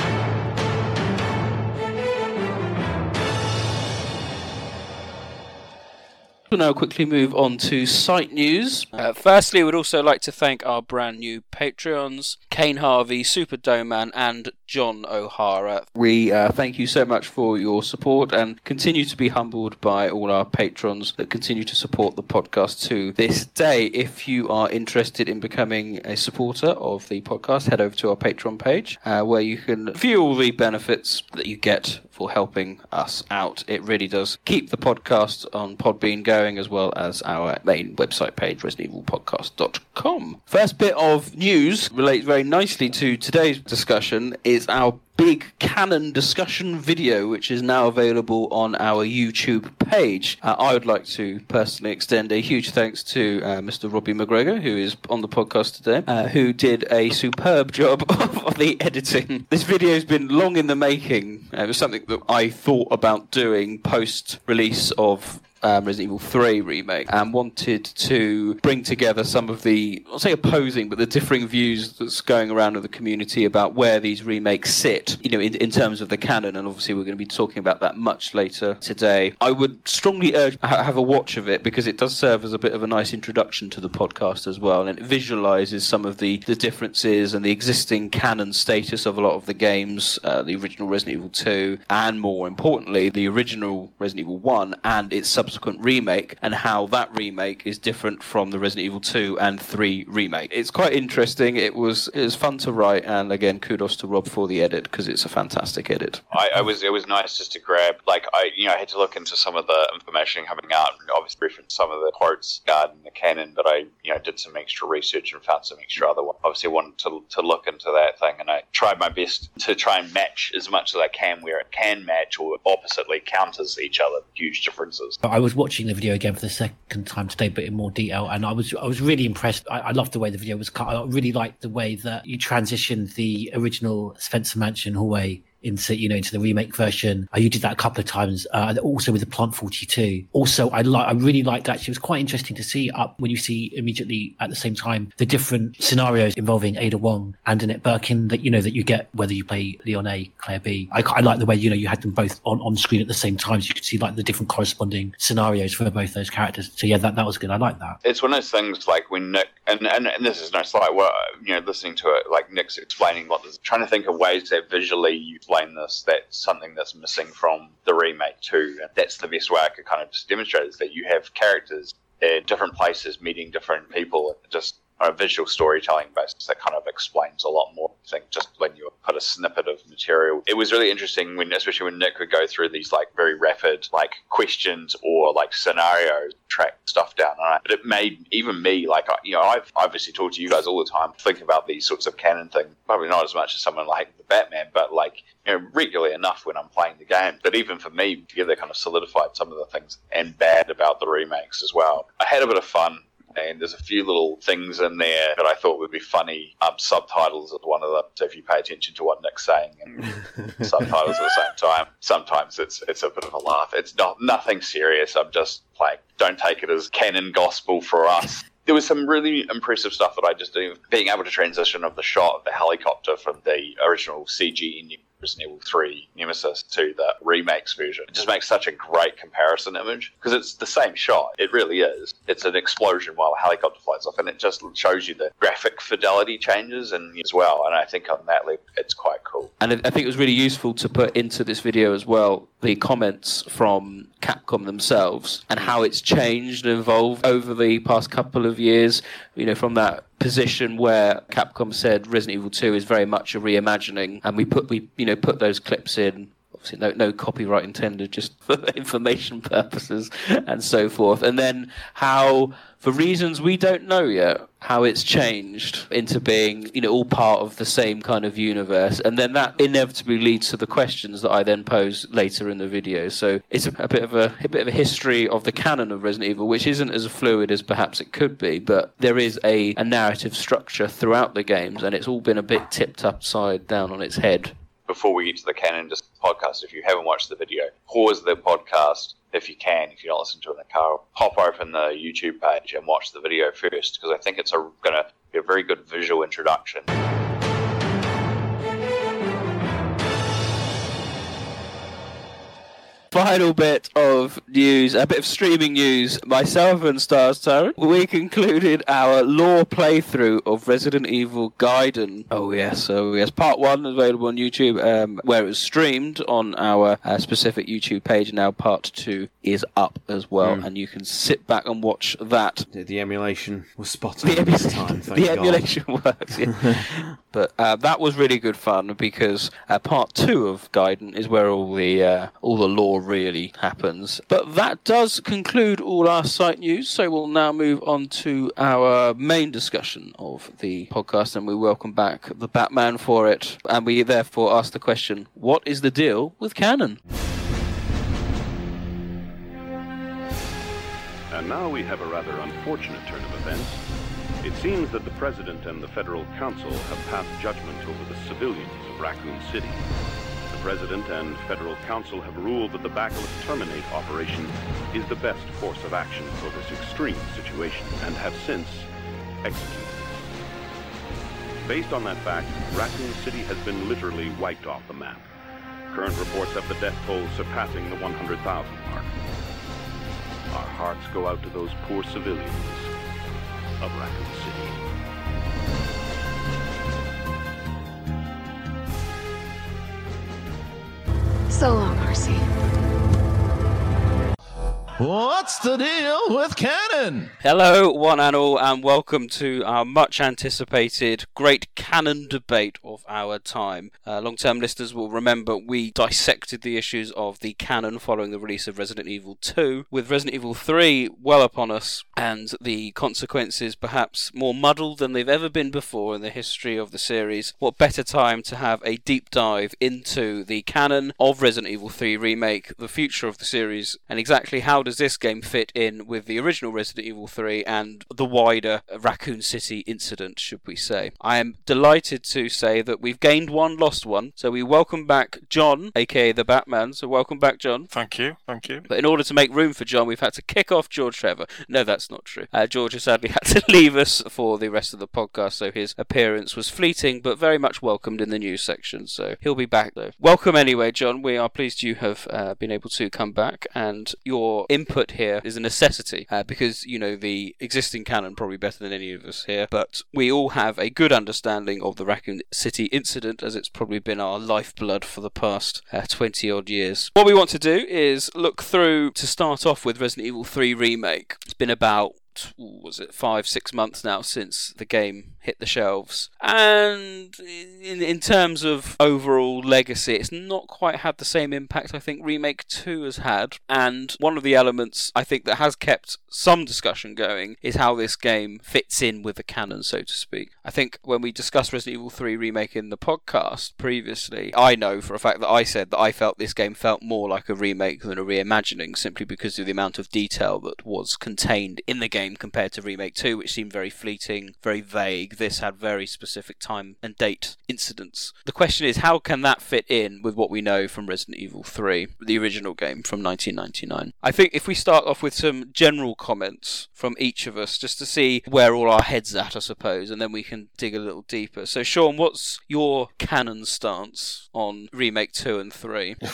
We'll now quickly move on to site news. Uh, firstly, we'd also like to thank our brand new Patreons, Kane Harvey, Super Doman, and John O'Hara. We uh, thank you so much for your support and continue to be humbled by all our patrons that continue to support the podcast to this day. If you are interested in becoming a supporter of the podcast, head over to our Patreon page uh, where you can view all the benefits that you get for helping us out. It really does keep the podcast on Podbean going as well as our main website page, ResidentEvilPodcast.com. First bit of news relates very nicely to today's discussion is our big canon discussion video, which is now available on our YouTube page. Uh, I would like to personally extend a huge thanks to uh, Mr. Robbie McGregor, who is on the podcast today, uh, who did a superb job *laughs* of the editing. This video has been long in the making. Uh, it was something that I thought about doing post release of um, Resident Evil 3 remake and wanted to bring together some of the, I'll say opposing, but the differing views that's going around in the community about where these remakes sit, you know, in, in terms of the canon. And obviously, we're going to be talking about that much later today. I would strongly urge ha- have a watch of it because it does serve as a bit of a nice introduction to the podcast as well, and it visualizes some of the, the differences and the existing canon status of a lot of the games, uh, the original Resident Evil 2, and more importantly, the original Resident Evil 1 and its subsequent remake, and how that remake is different from the Resident Evil 2 and 3 remake. It's quite interesting. It was it was fun to write, and again, kudos to Rob for the edit because it's a fantastic edit. I, I was it was nice just to grab like I you know I had to look into some of the information coming out and obviously reference some of the quotes regarding the canon, but I you know did some extra research and found some extra other ones. Obviously, wanted to to look into that thing, and I tried my best to try and match as much as I can where it can match or oppositely counters each other. Huge differences. I was watching the video again for the second time today, but in more detail, and I was I was really impressed. I, I loved the way the video was cut. I really liked the way that you transitioned the original Spencer Mansion hallway into you know into the remake version. Uh, you did that a couple of times. Uh, also with the Plant Forty Two. Also, I like I really liked actually. It was quite interesting to see up when you see immediately at the same time the different scenarios involving Ada Wong and Annette Birkin that you know that you get whether you play Leon A, Claire B. I, I like the way you know you had them both on, on screen at the same time, so you could see like the different corresponding scenarios for both those characters. So yeah, that that was good. I like that. It's one of those things like when Nick and, and, and this is no slight, well, you know, listening to it, like Nick's explaining what trying to think of ways that visually you explain this. That's something that's missing from the remake too. And that's the best way I could kind of just demonstrate is that you have characters in different places meeting different people. Just a visual storytelling basis, that kind of explains a lot more. I think just when you put a snippet of material, it was really interesting when, especially when Nick would go through these like very rapid like questions or like scenarios, track stuff down. But it made even me like I- you know I've obviously talked to you guys all the time, think about these sorts of canon things. Probably not as much as someone like the Batman, but like you know regularly enough when I'm playing the game. But even for me, together kind of solidified some of the things and bad about the remakes as well. I had a bit of fun and there's a few little things in there that I thought would be funny. Um, subtitles at one of them, so if you pay attention to what Nick's saying and *laughs* subtitles at the same time, sometimes it's it's a bit of a laugh. It's not nothing serious. I'm just like, don't take it as canon gospel for us. There was some really impressive stuff that I just did. Being able to transition of the shot of the helicopter from the original CG Resident Evil 3 Nemesis to the remakes version. It just makes such a great comparison image because it's the same shot. It really is. It's an explosion while a helicopter flies off, and it just shows you the graphic fidelity changes and as well. And I think on that level, it's quite cool. And I I think it was really useful to put into this video as well the comments from Capcom themselves and how it's changed and evolved over the past couple of years. You know, from that position where Capcom said Resident Evil 2 is very much a reimagining, and we put we you know put those clips in. Obviously, no, no copyright intended, just *laughs* for information purposes and so forth. And then how, for reasons we don't know yet, how it's changed into being, you know, all part of the same kind of universe. And then that inevitably leads to the questions that I then pose later in the video. So it's a, a bit of a, a bit of a history of the canon of Resident Evil, which isn't as fluid as perhaps it could be, but there is a, a narrative structure throughout the games, and it's all been a bit tipped upside down on its head. Before we get to the canon just podcast, if you haven't watched the video, pause the podcast if you can. If you're not listening to it in the car, pop open the YouTube page and watch the video first because I think it's going to be a very good visual introduction. Final bit of news, a bit of streaming news. Myself and Stars Tyrant, we concluded our lore playthrough of Resident Evil Gaiden. Oh yes, so yes, part one available on YouTube, um, where it was streamed on our uh, specific YouTube page. Now part two is up as well, Mm. and you can sit back and watch that. The, the emulation was spot on The, this time. Thank the emulation works. yeah. *laughs* but uh, that was really good fun because uh, part two of Gaiden is where all the uh, all the lore really happens. But that does conclude all our site news. So we'll now move on to our main discussion of the podcast, and we welcome back the Batman for it. And we therefore ask the question: What is the deal with canon? And now we have a rather unfortunate turn of events. It seems that the President and the Federal Council have passed judgment over the civilians of Raccoon City. The President and Federal Council have ruled that the Bacillus Terminate operation is the best course of action for this extreme situation and have since executed. Based on that fact, Raccoon City has been literally wiped off the map. Current reports have the death toll surpassing the 100,000 mark. Our hearts go out to those poor civilians of Raccoon City. So long, RC. What's the deal with Canon? Hello, one and all, and welcome to our much anticipated great canon debate of our time. Uh, Long term listeners will remember we dissected the issues of the canon following the release of Resident Evil 2, with Resident Evil 3 well upon us, and the consequences perhaps more muddled than they've ever been before in the history of the series. What better time to have a deep dive into the canon of Resident Evil 3 Remake, the future of the series, and exactly how does this game fit in with the original Resident Evil 3 and the wider Raccoon City incident, should we say? I am delighted to say that we've gained one, lost one. So we welcome back John, aka the Batman. So welcome back, John. Thank you, thank you. But in order to make room for John, we've had to kick off George Trevor. No, that's not true. Uh, George has sadly *laughs* had to leave us for the rest of the podcast, so his appearance was fleeting, but very much welcomed in the news section. So he'll be back though. Welcome anyway, John. We are pleased you have uh, been able to come back, and your input here is a necessity uh, because you know the existing canon probably better than any of us here, but we all have a good understanding of the Raccoon City incident as it's probably been our lifeblood for the past uh, 20 odd years. What we want to do is look through to start off with Resident Evil 3 Remake. It's been about was it five six months now since the game hit the shelves? And in, in terms of overall legacy it's not quite had the same impact i think remake 2 has had. And one of the elements i think that has kept some discussion going is how this game fits in with the canon so to speak. I think when we discussed resident evil 3 remake in the podcast previously i know for a fact that i said that i felt this game felt more like a remake than a reimagining simply because of the amount of detail that was contained in the game compared to remake 2 which seemed very fleeting very vague this had very specific time and date incidents. The question is, how can that fit in with what we know from Resident Evil 3, the original game from 1999? I think if we start off with some general comments from each of us, just to see where all our heads at, I suppose, and then we can dig a little deeper. So, Sean, what's your canon stance on Remake 2 and 3? *sighs*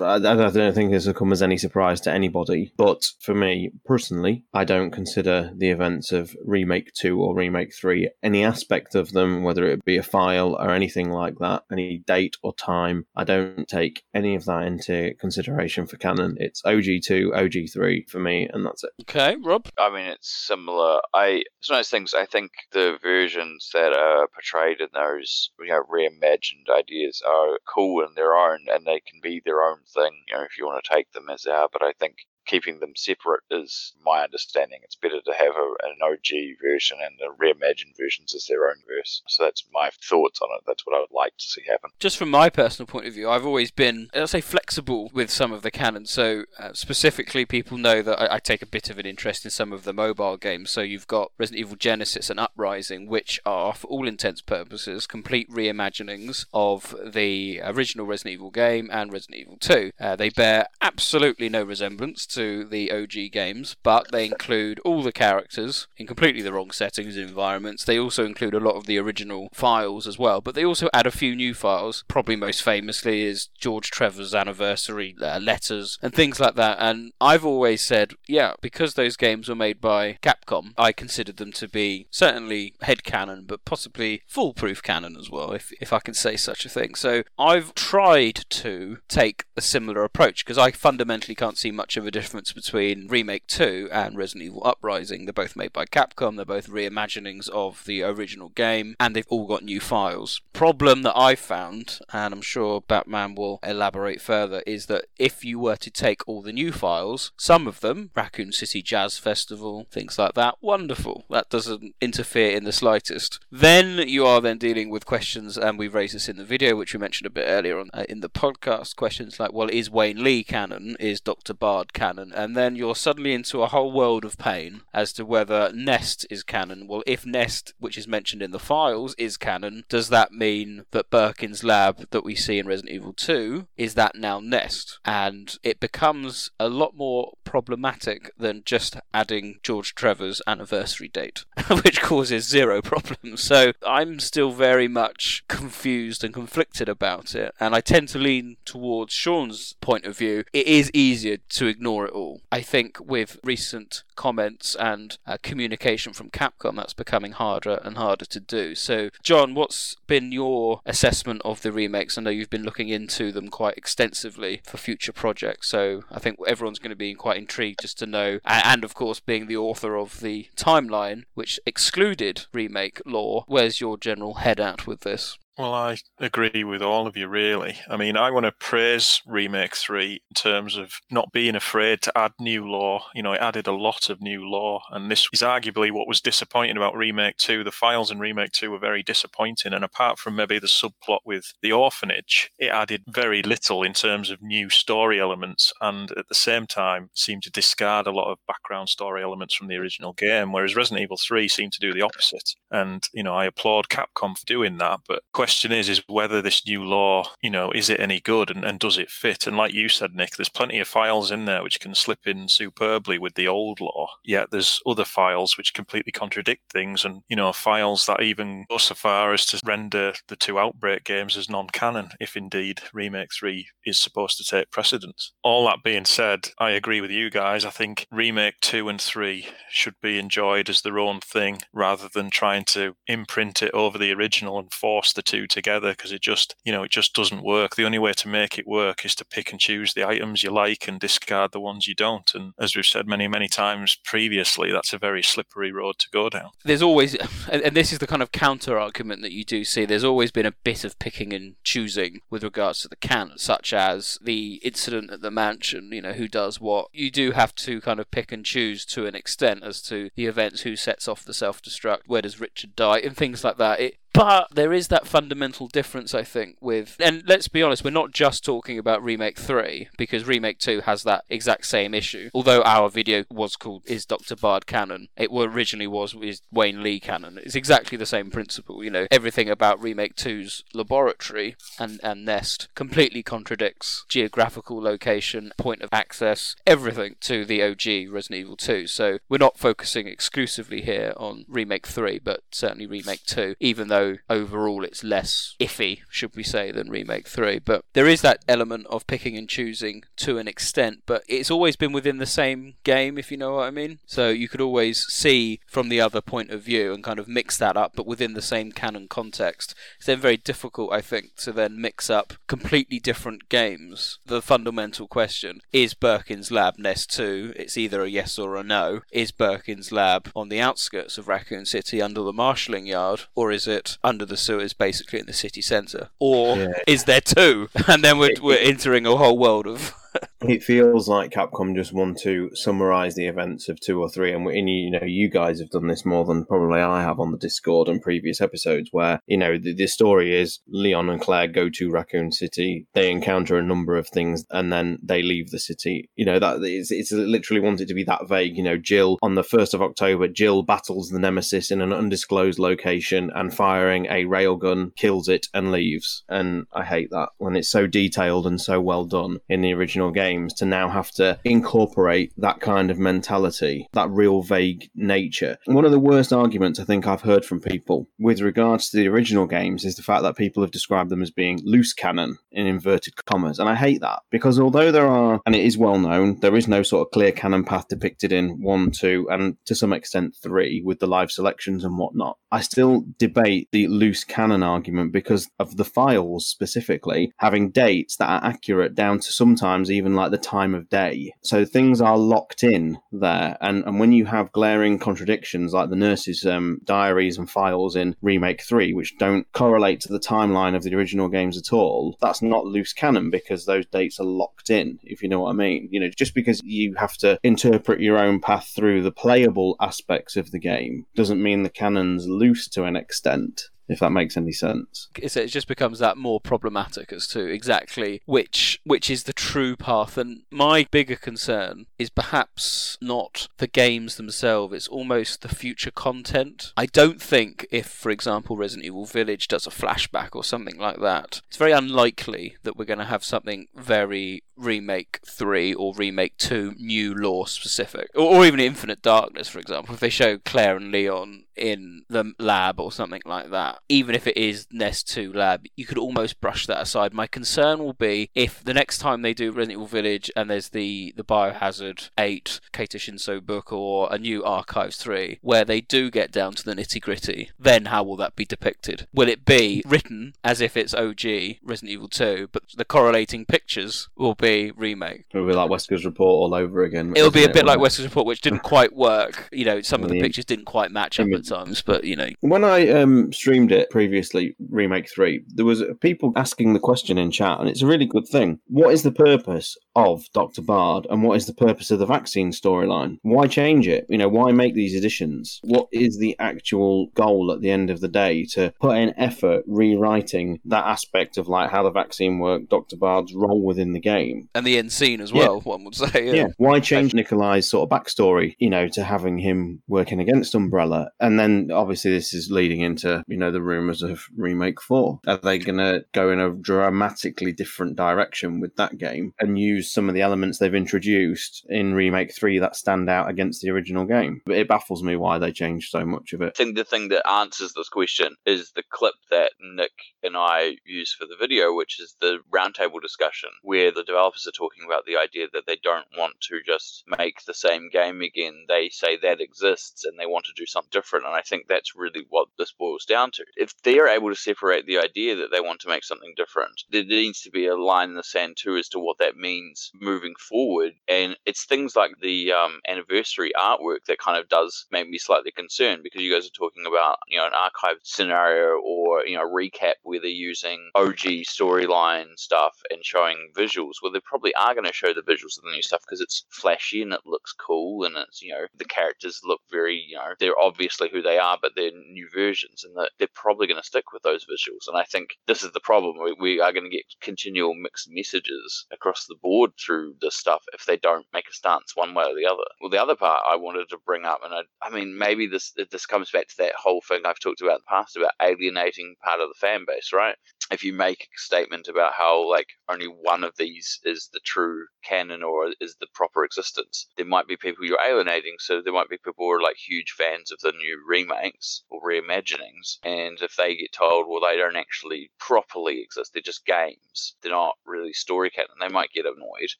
I don't think this will come as any surprise to anybody, but for me personally, I don't consider the events of Remake 2 or Remake 3 any aspect of them, whether it be a file or anything like that, any date or time, I don't take any of that into consideration for canon. It's OG2, OG3 for me, and that's it. Okay, Rob? I mean, it's similar. I It's one of those things, I think the versions that are portrayed in those, you know, reimagined ideas are cool in their own, and they can be their own thing, you know, if you want to take them as they are, but I think keeping them separate is my understanding. It's better to have a, an OG version and the reimagined versions as their own verse. So that's my thoughts on it. That's what I would like to see happen. Just from my personal point of view, I've always been, I'll say, flexible with some of the canon. So uh, specifically, people know that I, I, take a bit of an interest in some of the mobile games. So you've got Resident Evil Genesis and Uprising, which are, for all intents purposes, complete reimaginings of the original Resident Evil game and Resident Evil 2. Uh, they bear absolutely no resemblance to the OG games, but they include all the characters in completely the wrong settings and environments. They also include a lot of the original files as well, but they also add a few new files. Probably most famously is George Trevor's anniversary uh, letters and things like that. And I've always said, yeah, because those games were made by Capcom, I considered them to be certainly head canon, but possibly foolproof canon as well, if if I can say such a thing. So I've tried to take a similar approach because I fundamentally can't see much of a difference between Remake 2 and Resident Evil Uprising. They're both made by Capcom, they're both reimaginings of the original game, and they've all got new files. Problem that I've found, and I'm sure Batman will elaborate further, is that if you were to take all the new files, some of them, Raccoon City Jazz Festival, things like that, wonderful. That doesn't interfere in the slightest. Then you are then dealing with questions, and we've raised this in the video, which we mentioned a bit earlier on uh, in the podcast. Questions like, well, is Wayne Lee canon? Is Dr. Bard canon? Canon, and then you're suddenly into a whole world of pain as to whether Nest is canon. Well, if Nest, which is mentioned in the files, is canon, does that mean that Birkin's lab that we see in Resident Evil 2 is that now Nest? And it becomes a lot more problematic than just adding George Trevor's anniversary date, *laughs* which causes zero problems. So I'm still very much confused and conflicted about it, and I tend to lean towards Sean's point of view. It is easier to ignore it all. I think with recent comments and uh, communication from Capcom, that's becoming harder and harder to do. So, John, what's been your assessment of the remakes? I know you've been looking into them quite extensively for future projects, so I think everyone's going to be quite intrigued just to know. And of course, being the author of the timeline, which excluded remake lore, where's your general head at with this? Well, I agree with all of you, really. I mean, I want to praise Remake 3 in terms of not being afraid to add new lore. You know, it added a lot of new lore, and this is arguably what was disappointing about Remake 2. The files in Remake 2 were very disappointing, and apart from maybe the subplot with the orphanage, it added very little in terms of new story elements, and at the same time seemed to discard a lot of background story elements from the original game, whereas Resident Evil 3 seemed to do the opposite. And, you know, I applaud Capcom for doing that, but question is is whether this new lore, you know, is it any good and, and does it fit? And like you said, Nick, there's plenty of files in there which can slip in superbly with the old lore. Yet there's other files which completely contradict things, and you know, files that even go so far as to render the two Outbreak games as non-canon, if indeed Remake Three is supposed to take precedence. All that being said, I agree with you guys. I think Remake Two and Three should be enjoyed as their own thing rather than trying to imprint it over the original and force the two two together because it just, you know, it just doesn't work. The only way to make it work is to pick and choose the items you like and discard the ones you don't. And as we've said many, many times previously, that's a very slippery road to go down. There's always, and this is the kind of counter argument that you do see, there's always been a bit of picking and choosing with regards to the canon, such as the incident at the mansion, you know, who does what. You do have to kind of pick and choose to an extent as to the events, who sets off the self destruct, where does Richard die, and things like that. It, but there is that fundamental difference, I think, with. And let's be honest, we're not just talking about Remake 3, because Remake 2 has that exact same issue. Although our video was called Is Dr. Bard Canon? It originally was Is Wayne Lee Canon? It's exactly the same principle. You know, everything about Remake 2's laboratory and, and Nest completely contradicts geographical location, point of access, everything to the OG Resident Evil 2. So we're not focusing exclusively here on Remake 3, but certainly Remake 2, even though overall it's less iffy, should we say, than Remake 3. But there is that element of picking and choosing to an extent, but it's always been within the same game, if you know what I mean. So you could always see from the other point of view and kind of mix that up, but within the same canon context. It's then very difficult, I think, to then mix up completely different games. The fundamental question is Birkin's Lab Nest 2? It's either a yes or a no. Is Birkin's Lab on the outskirts of Raccoon City under the marshalling yard, or is it under the sewers, basically in the city centre, or yeah. is there two? And then we're, we're entering a whole world of *laughs* it feels like Capcom just want to summarize the events of two or three, and, and you know, you guys have done this more than probably I have on the Discord and previous episodes, where you know the, the story is Leon and Claire go to Raccoon City, they encounter a number of things, and then they leave the city. You know that it's, it's literally wanted to be that vague. You know, Jill on the first of October, Jill battles the Nemesis in an undisclosed location, and firing a railgun kills it and leaves. And I hate that when it's so detailed and so well done in the original original games to now have to incorporate that kind of mentality, that real vague nature. One of the worst arguments I think I've heard from people with regards to the original games is the fact that people have described them as being loose canon in inverted commas. And I hate that because although there are, and it is well known, there is no sort of clear canon path depicted in 1, 2, and to some extent 3 with the live selections and whatnot. I still debate the loose canon argument because of the files specifically having dates that are accurate down to sometimes even like the time of day. So things are locked in there. And, and when you have glaring contradictions like the nurse's um, diaries and files in Remake 3, which don't correlate to the timeline of the original games at all, that's not loose canon because those dates are locked in, if you know what I mean. You know, just because you have to interpret your own path through the playable aspects of the game doesn't mean the canon's loose to an extent. If that makes any sense. It's, it just becomes that more problematic as to exactly which which is the true path. And my bigger concern is perhaps not the games themselves; it's almost the future content. I don't think if, for example, Resident Evil Village does a flashback or something like that, it's very unlikely that we're going to have something very remake 3 or remake 2 new lore specific or, or even infinite darkness for example if they show claire and leon in the lab or something like that even if it is nest 2 lab you could almost brush that aside. My concern will be if the next time they do resident evil village and there's the the biohazard 8 kaitai shinsho book or a new archives 3 where they do get down to the nitty gritty then how will that be depicted? Will it be written as if it's og resident evil 2 but the correlating pictures will be remake. It'll be like Wesker's report all over again. It'll be a it, bit like Wesker's report, which didn't quite work. You know, some of the pictures didn't quite match up at times, but you know, When I um, streamed it previously, Remake 3, there was people asking the question in chat, and it's a really good thing. What is the purpose of Dr. Bard, and what is the purpose of the vaccine storyline? Why change it? You know, why make these additions? What is the actual goal at the end of the day to put in effort rewriting that aspect of like how the vaccine worked, Dr. Bard's role within the game? And the end scene as Yeah. well. One would say, Yeah. yeah. Why change Nikolai's sort of backstory, you know, to having him working against Umbrella? And then obviously this is leading into, you know, the rumours of Remake 4. Are they going to go in a dramatically different direction with that game and use some of the elements they've introduced in Remake 3 that stand out against the original game? But it baffles me why they changed so much of it. I think the thing that answers this question is the clip that Nick and I use for the video, which is the roundtable discussion, where the developers are talking about the idea that they don't want to just make the same game again. They say that exists and they want to do something different. And I think that's really what this boils down to. If they're able to separate the idea that they want to make something different, there needs to be a line in the sand too as to what that means moving forward. And it's things like the um, anniversary artwork that kind of does make me slightly concerned because you guys are talking about you know an archive scenario or you know recap where they're using OG storyline stuff and showing visuals. Well, they probably are going to show the visuals of the new stuff because it's flashy and it looks cool and it's you know the characters look very you know they're obviously who they are, but they're new versions and they're probably going to stick with those visuals. And I think this is the problem. We, we are going to get continual mixed messages across the board through this stuff if they don't make a stance one way or the other. Well, the other part I wanted to bring up, and I, I mean, maybe this this comes back to that whole thing I've talked about in the past about alienating part of the fan base, right? If you make a statement about how like only one of these is the true canon or is the proper existence, there might be people you're alienating. So there might be people who are like huge fans of the new remakes or reimaginings, and if they get told, well, they don't actually properly exist, they're just games, they're not really story canon, they might get annoyed.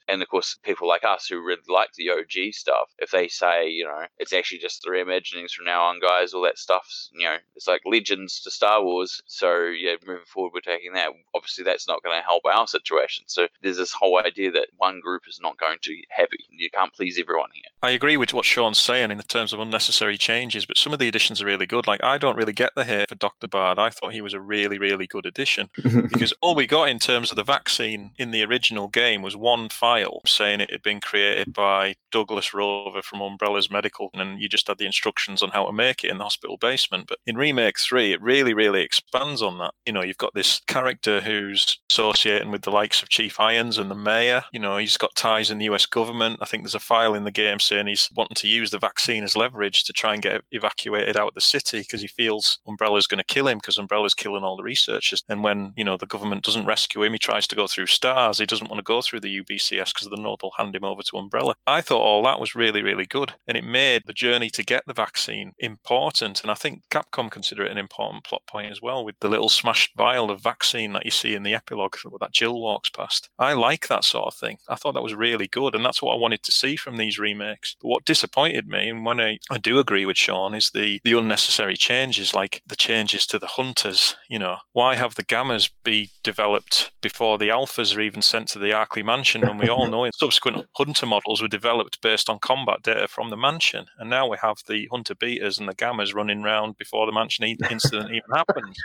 And of course, people like us who really like the OG stuff, if they say, you know, it's actually just the reimaginings from now on, guys, all that stuff's, you know, it's like legends to Star Wars. So yeah, moving forward, we're taking that. Obviously, that's not going to help our situation. So there's this whole idea that one group is not going to have it. You can't please everyone here. I agree with what Sean's saying in terms of unnecessary changes, but some of the additions are really good. Like, I don't really get the hate for Dr. Bard. I thought he was a really, really good addition *laughs* because all we got in terms of the vaccine in the original game was one file saying it had been created by Douglas Rover from Umbrella's Medical, and you just had the instructions on how to make it in the hospital basement. But in Remake 3, it really, really expands on that. You know, you've got this character who's associating with the likes of Chief Irons and the mayor. You know, he's got ties in the US government. I think there's a file in the game saying he's wanting to use the vaccine as leverage to try and get evacuated out of the city because he feels Umbrella's going to kill him because Umbrella's killing all the researchers. And when, you know, the government doesn't rescue him, he tries to go through stars. He doesn't want to go through the UBCS because the Nord will hand him over to Umbrella. I thought all that was really, really good. And it made the journey to get the vaccine important. And I think Capcom consider it an important plot point as well with the little smashed vial of vaccine that you see in the epilogue that Jill walks past. I like that sort of thing. I thought that was really good. And that's what I wanted to see from these remakes. But what disappointed me, and when I, I do agree with Sean, is the, the unnecessary changes, like the changes to the hunters. You know, why have the gammas be developed before the alphas are even sent to the Arklay mansion? And we all *laughs* know subsequent hunter models were developed based on combat data from the mansion. And now we have the hunter betas and the gammas running around before the mansion incident even *laughs* happens.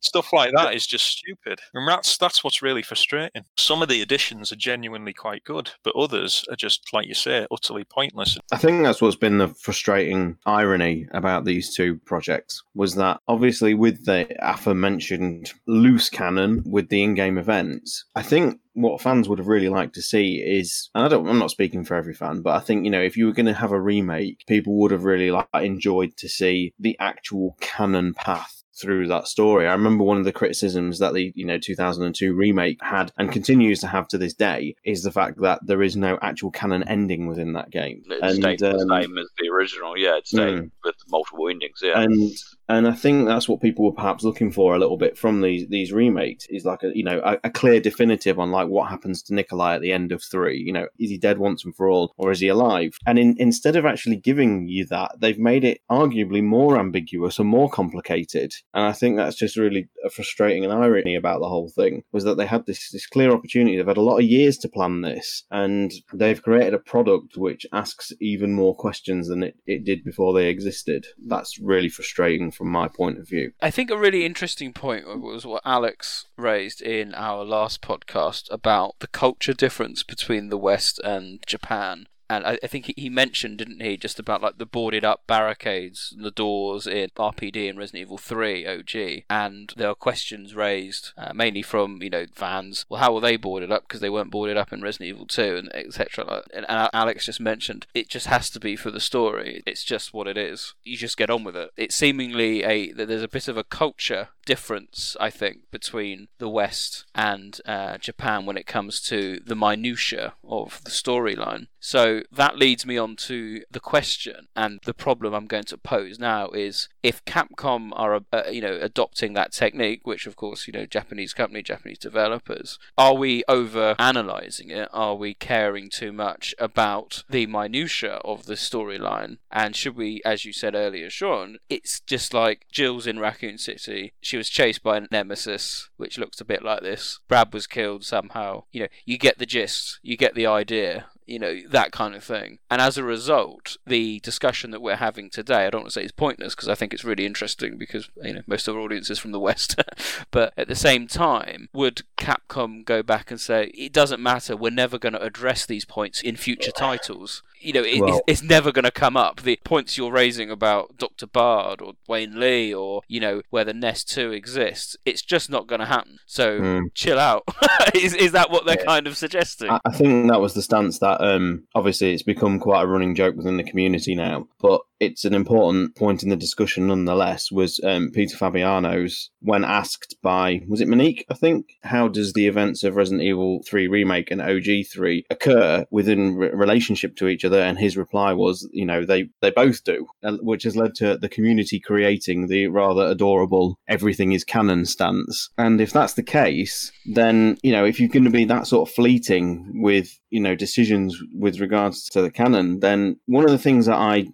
Stuff like that is just stupid. And that's that's what's really frustrating. Some of the additions are genuinely quite good, but others are just, like you say, utterly pointless. I think that's what's been the frustrating irony about these two projects was that obviously with the aforementioned loose canon with the in-game events, I think what fans would have really liked to see is, and I don't, I'm not speaking for every fan, but I think you know if you were going to have a remake, people would have really like enjoyed to see the actual canon path through that story. I remember one of the criticisms that the you know 2002 remake had and continues to have to this day is the fact that there is no actual canon ending within that game. And, stayed the um, same as the original. Yeah, it stayed Mm. with multiple endings. Yeah, and and I think that's what people were perhaps looking for a little bit from these these remakes is like a you know a, a clear definitive on like what happens to Nikolai at the end of three. You know, is he dead once and for all, or is he alive? And in, instead of actually giving you that, they've made it arguably more ambiguous and more complicated. And I think that's just really a frustrating and irony about the whole thing was that they had this this clear opportunity. They've had a lot of years to plan this, and they've created a product which asks even more questions than it, it did before they existed. That's really frustrating from my point of view. I think a really interesting point was what Alex raised in our last podcast about the culture difference between the West and Japan. And I, I think he- he mentioned, didn't he, just about like the boarded up barricades and the doors in RPD and Resident Evil 3 OG. And there are questions raised, uh, mainly from, you know, fans. Well, how were they boarded up? Because they weren't boarded up in Resident Evil 2 and etc. And, and Alex just mentioned it just has to be for the story. It's just what it is. You just get on with it. It's seemingly a there's a bit of a culture difference, I think, between the West and uh, Japan when it comes to the minutia of the storyline. So that leads me on to the question and the problem I'm going to pose now is if Capcom are uh, you know adopting that technique, which of course you know Japanese company, Japanese developers, are we over analyzing it? Are we caring too much about the minutia of the storyline? And should we, as you said earlier, Sean, it's just like Jill's in Raccoon City. She was chased by a nemesis, which looks a bit like this. Brad was killed somehow. You know, you get the gist, you get the idea you know, that kind of thing. And as a result, the discussion that we're having today, I don't want to say it's pointless because I think it's really interesting because, you know, most of our audience is from the *laughs* West. *laughs* but at the same time, would Capcom go back and say, it doesn't matter, we're never going to address these points in future titles? You know, it, Well- it's, it's never going to come up. The points you're raising about Dr. Bard or Wayne Lee or, you know, whether Nest 2 exists, it's just not going to happen. So Mm. chill out. *laughs* is, is that what they're kind of suggesting? I I think that was the stance that um, obviously it's become quite a running joke within the community now, but it's an important point in the discussion nonetheless. Was um, Peter Fabiano's when asked by was it Monique? I think how does the events of Resident Evil Three remake and OG Three occur within re- relationship to each other? And his reply was, you know, they they both do, uh, which has led to the community creating the rather adorable "everything is canon" stance. And if that's the case, then you know if you're going to be that sort of fleeting with you know decisions with regards to the canon then one of the things that i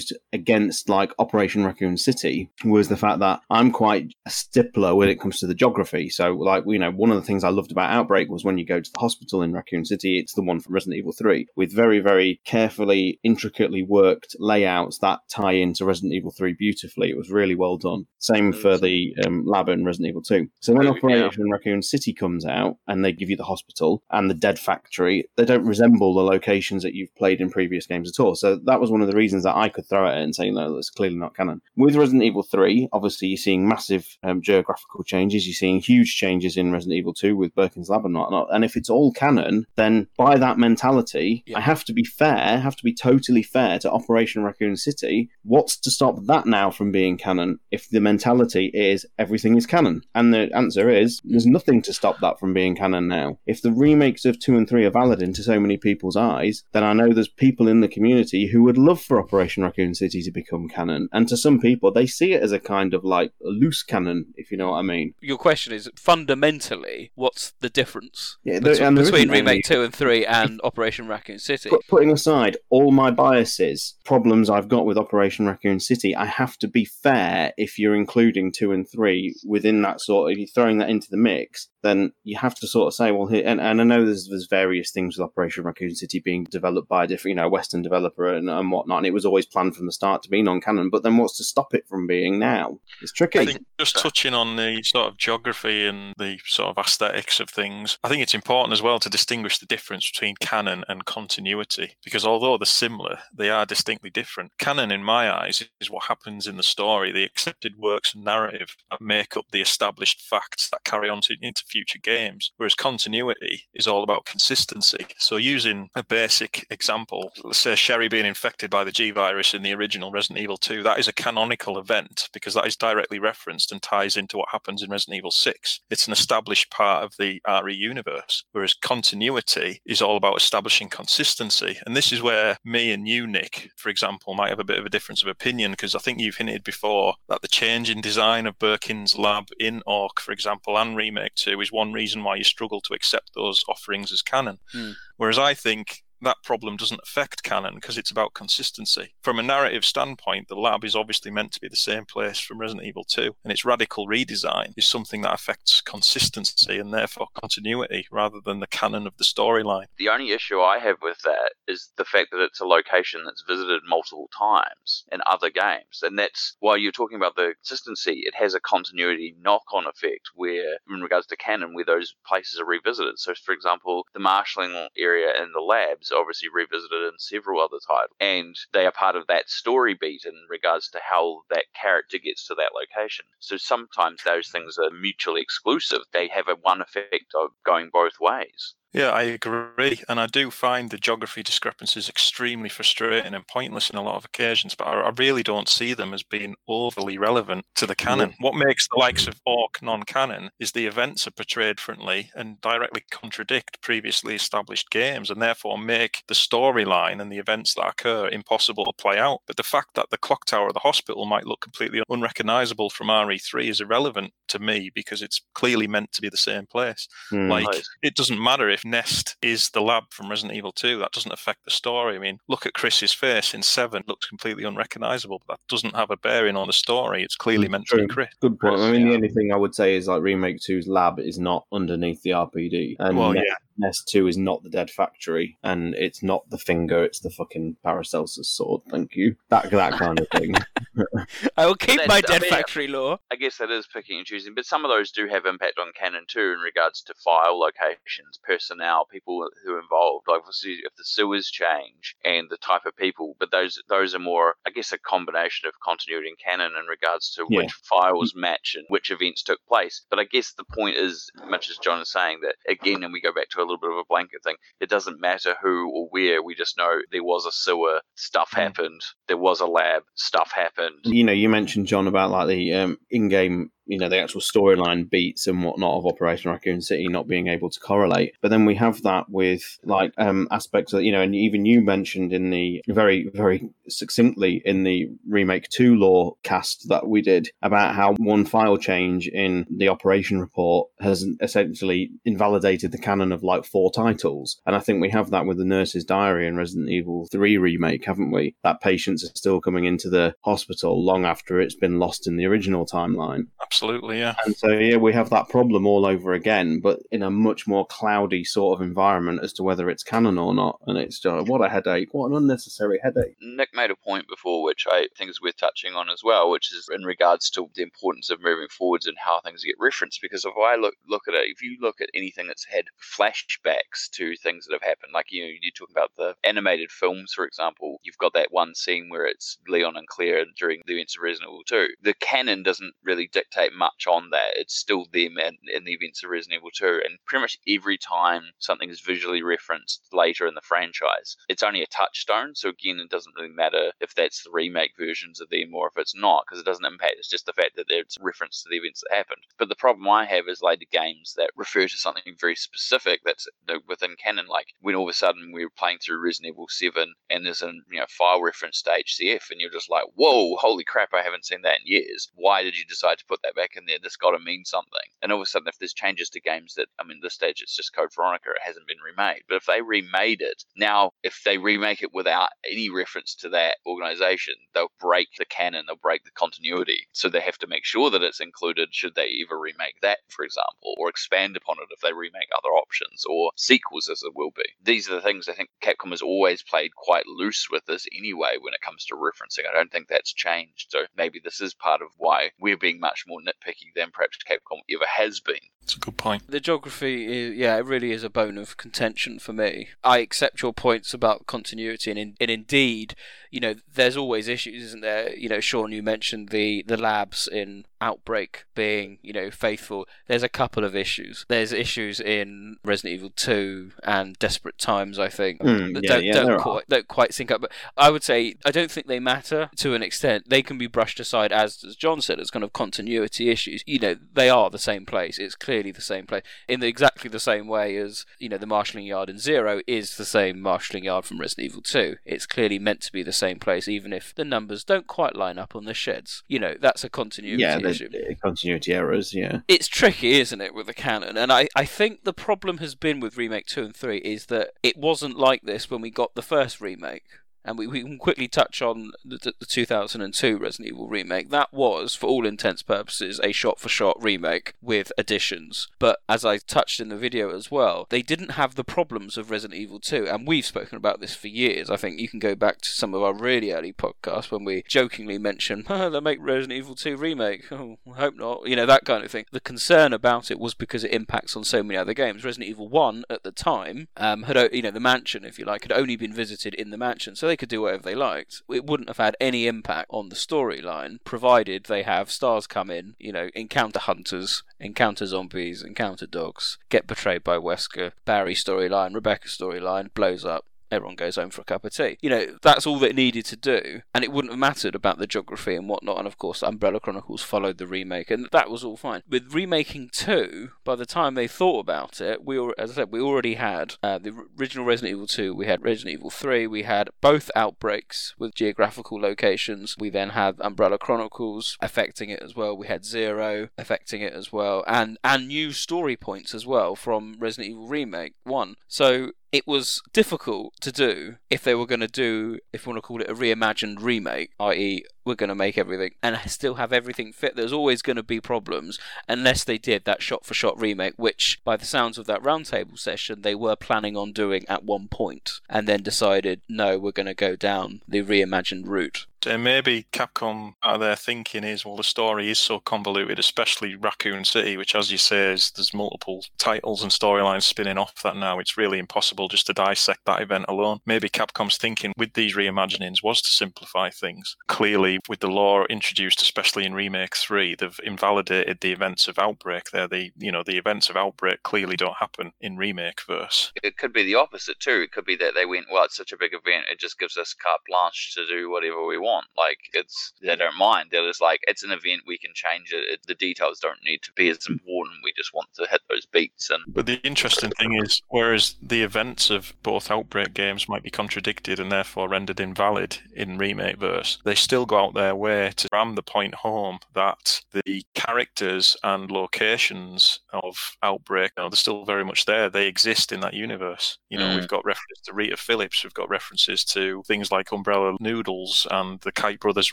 used against like operation raccoon city was the fact that i'm quite a stippler when it comes to the geography. So like you know one of the things i loved about outbreak was when you go to the hospital in raccoon city it's the one from resident evil 3 with very very carefully intricately worked layouts that tie into resident evil 3 beautifully. It was really well done. Same for the um, lab in resident evil 2 so when Yeah. operation raccoon city comes out and they give you the hospital and the dead factory they don't resemble the locations that you've played in previous games at all. So that was one of the reasons that i could throw at it and say no that's clearly not canon. With resident evil 3 obviously you're seeing massive um, geographical changes. You're seeing huge changes in resident evil 2 with birkin's lab and whatnot. And if it's all canon then by that mentality i have to be fair have to be totally fair to operation raccoon city. What's to stop that now from being canon if the mentality is everything is canon? And the answer is there's nothing to stop that from being canon now. If the remakes of 2 and 3 are valid into so many people's eyes then i know there's people in the community who would love for operation raccoon city to become canon. And to some people they see it as a kind of like loose canon if you know what i mean. Your question is fundamentally, what's the difference Yeah, there- between, between Remake 2 and 3 and *laughs* Operation Raccoon City? Put, putting aside all my biases, problems I've got with Operation Raccoon City, I have to be fair if you're including two and three within that sort of, if you're throwing that into the mix, then you have to sort of say, well, here, and, and I know there's, there's various things with Operation Raccoon City being developed by a different, you know, Western developer and, and whatnot, and it was always planned from the start to be non-canon. But then, what's to stop it from being now? It's tricky. I think just touching on the sort of geography and the sort of aesthetics of things, I think it's important as well to distinguish the difference between canon and continuity because although they're similar, they are distinctly different. Canon, in my eyes, is what happens in the story, the accepted works and narrative that make up the established facts that carry on to, into future games, whereas continuity is all about consistency. So, using a basic example, let's say Sherry being infected by the G virus in the original Resident Evil 2, that is a canonical event because that is directly referenced and ties into what happens in Resident Evil 6. It's an established part of the RE universe, whereas continuity is all about establishing consistency. And this is where me and you, Nick, for example, might have a bit of a difference of opinion because I think you've hinted before that the change in design of Birkin's lab in Orc, for example, and Remake 2 is one reason why you struggle to accept those offerings as canon. Hmm. Whereas I think that problem doesn't affect canon because it's about consistency. From a narrative standpoint, the lab is obviously meant to be the same place from Resident Evil 2, and its radical redesign is something that affects consistency and therefore continuity rather than the canon of the storyline. The only issue I have with that is the fact that it's a location that's visited multiple times in other games. And that's while you're talking about the consistency, it has a continuity knock on effect where, in regards to canon, where those places are revisited. So, for example, the marshalling area and the labs obviously revisited in several other titles. And they are part of that story beat in regards to how that character gets to that location. So sometimes those things are mutually exclusive. They have a one effect of going both ways. Yeah, I agree. And I do find the geography discrepancies extremely frustrating and pointless in a lot of occasions, but I, I really don't see them as being overly relevant to the canon. What makes the likes of Orc non canon is the events are portrayed differently and directly contradict previously established games and therefore make the storyline and the events that occur impossible to play out. But the fact that the clock tower of the hospital might look completely unrecognizable from RE3 is irrelevant to me because it's clearly meant to be the same place. Hmm. Like, Right. it doesn't matter if Nest is the lab from Resident Evil 2. That doesn't affect the story. I mean, look at Chris's face in 7. looks completely unrecognizable, but that doesn't have a bearing on the story. It's clearly mm, meant to be Chris. Good point. Chris, I mean, the only thing I would say is like Remake 2's lab is not underneath the RPD. And Well, Nest, yeah. Nest 2 is not the Dead Factory. And it's not the finger, it's the fucking Paracelsus sword. Thank you. That, that kind of thing. *laughs* I will keep But my that's- I Dead mean- Factory lore. I guess that is picking and choosing, but some of those do have impact on canon too in regards to file locations, personnel, people who are involved. Like obviously if the sewers change and the type of people, but those those are more, I guess, a combination of continuity and canon in regards to Yeah. which files match and which events took place. But I guess the point is, much as John is saying, that again, and we go back to a little bit of a blanket thing. It doesn't matter who or where. We just know there was a sewer, stuff happened. There was a lab, stuff happened. you know, you mentioned John about like the um, in-game, you know, the actual storyline beats and whatnot of Operation Raccoon City not being able to correlate. But then we have that with like um, aspects of, you know, and even you mentioned in the very, very succinctly in the remake two lore cast that we did about how one file change in the operation report has essentially invalidated the canon of like four titles. And I think we have that with the Nurse's Diary and Resident Evil 3 remake, haven't we? That patients are still coming into the hospital long after it's been lost in the original timeline. Absolutely, yeah. And so, yeah, we have that problem all over again, but in a much more cloudy sort of environment as to whether it's canon or not. And it's just, what a headache. What an unnecessary headache. Nick made a point before, which I think is worth touching on as well, which is in regards to the importance of moving forwards and how things get referenced. Because if I look look at it, if you look at anything that's had flashbacks to things that have happened, like you know, you talk about the animated films, for example, you've got that one scene where it's Leon and Claire during the events of Resident Evil 2. The canon doesn't really dictate much on that. It's still them in, in the events of Resident Evil 2, and pretty much every time something is visually referenced later in the franchise, it's only a touchstone. So again, it doesn't really matter if that's the remake versions of them or if it's not, because it doesn't impact. It's just the fact that it's reference to the events that happened. But the problem I have is later games that refer to something very specific that's within canon. Like when all of a sudden we're playing through Resident Evil 7 and there's a you know file reference to HCF, and you're just like, whoa, holy crap, I haven't seen that in years. Why did you decide to put that that back in there. This got to mean something. And all of a sudden, if there's changes to games that, I mean, this stage it's just Code Veronica, it hasn't been remade. But if they remade it, now if they remake it without any reference to that organization, they'll break the canon, they'll break the continuity. So they have to make sure that it's included should they ever remake that, for example, or expand upon it if they remake other options or sequels as it will be. These are the things I think Capcom has always played quite loose with this anyway when it comes to referencing. I don't think that's changed. So maybe this is part of why we're being much more nitpicky than perhaps Capcom ever has been. That's a good point. The geography, is, yeah, it really is a bone of contention for me. I accept your points about continuity, and, in, and indeed, you know, there's always issues, isn't there? You know, Sean, you mentioned the the labs in Outbreak being, you know, faithful. There's a couple of issues. There's issues in Resident Evil 2 and Desperate Times, I think, Mm, that yeah, don't, yeah, don't quite don't quite sync up. But I would say I don't think they matter to an extent. They can be brushed aside, as as John said, as kind of continuity issues. You know, they are the same place. It's clearly the same place in the, exactly the same way as you know the marshalling yard in Zero is the same marshalling yard from Resident Evil 2. It's clearly meant to be the same place, even if the numbers don't quite line up on the sheds. You know, that's a continuity yeah, issue. the, the continuity errors. Yeah, It's tricky, isn't it, with the canon? And I, I think the problem has been with remake two and three is that it wasn't like this when we got the first remake. And we, we can quickly touch on the, the 2002 Resident Evil remake. That was, for all intents purposes, a shot for shot remake with additions. But as I touched in the video as well, they didn't have the problems of Resident Evil 2. And we've spoken about this for years. I think you can go back to some of our really early podcasts when we jokingly mentioned, *laughs* oh, they'll make Resident Evil 2 remake. *laughs* Oh, I hope not. You know, that kind of thing. The concern about it was because it impacts on so many other games. Resident Evil 1 at the time um, had, you know, the mansion, if you like, had only been visited in the mansion. So they could do whatever they liked. It wouldn't have had any impact on the storyline, provided they have stars come in, you know, encounter hunters, encounter zombies, encounter dogs, get betrayed by Wesker, Barry storyline, Rebecca storyline, blows up. Everyone goes home for a cup of tea. You know, that's all that needed to do, and it wouldn't have mattered about the geography and whatnot. And of course, Umbrella Chronicles followed the remake, and that was all fine. With remaking two, by the time they thought about it, we were, as I said, we already had uh, the original Resident Evil 2, we had Resident Evil 3, we had both outbreaks with geographical locations. We then had Umbrella Chronicles affecting it as well. We had Zero affecting it as well, and and new story points as well from Resident Evil Remake One. So it was difficult to do if they were going to do, if you want to call it a reimagined remake, i.e., we're going to make everything and still have everything fit. There's always going to be problems unless they did that shot for shot remake, which, by the sounds of that roundtable session, they were planning on doing at one point and then decided, no, we're going to go down the reimagined route. And maybe Capcom, uh, their thinking is, well, the story is so convoluted, especially Raccoon City, which, as you say, is there's multiple titles and storylines spinning off that now. It's really impossible just to dissect that event alone. Maybe Capcom's thinking with these reimaginings was to simplify things. Clearly, with the lore introduced, especially in Remake Three, they've invalidated the events of Outbreak. There, the you know the events of Outbreak clearly don't happen in Remake verse. It could be the opposite too. It could be that they went, well, it's such a big event, it just gives us carte blanche to do whatever we want. Like it's they don't mind. They're just like it's an event, we can change it. it. The details don't need to be as important. We just want to hit those beats and. But the interesting thing is, whereas the events of both Outbreak games might be contradicted and therefore rendered invalid in Remake verse, they still go out their way to ram the point home that the characters and locations of Outbreak, you know, they're still very much there. They exist in that universe. You know, Mm. we've got references to Rita Phillips, we've got references to things like Umbrella Noodles and the Kite Brothers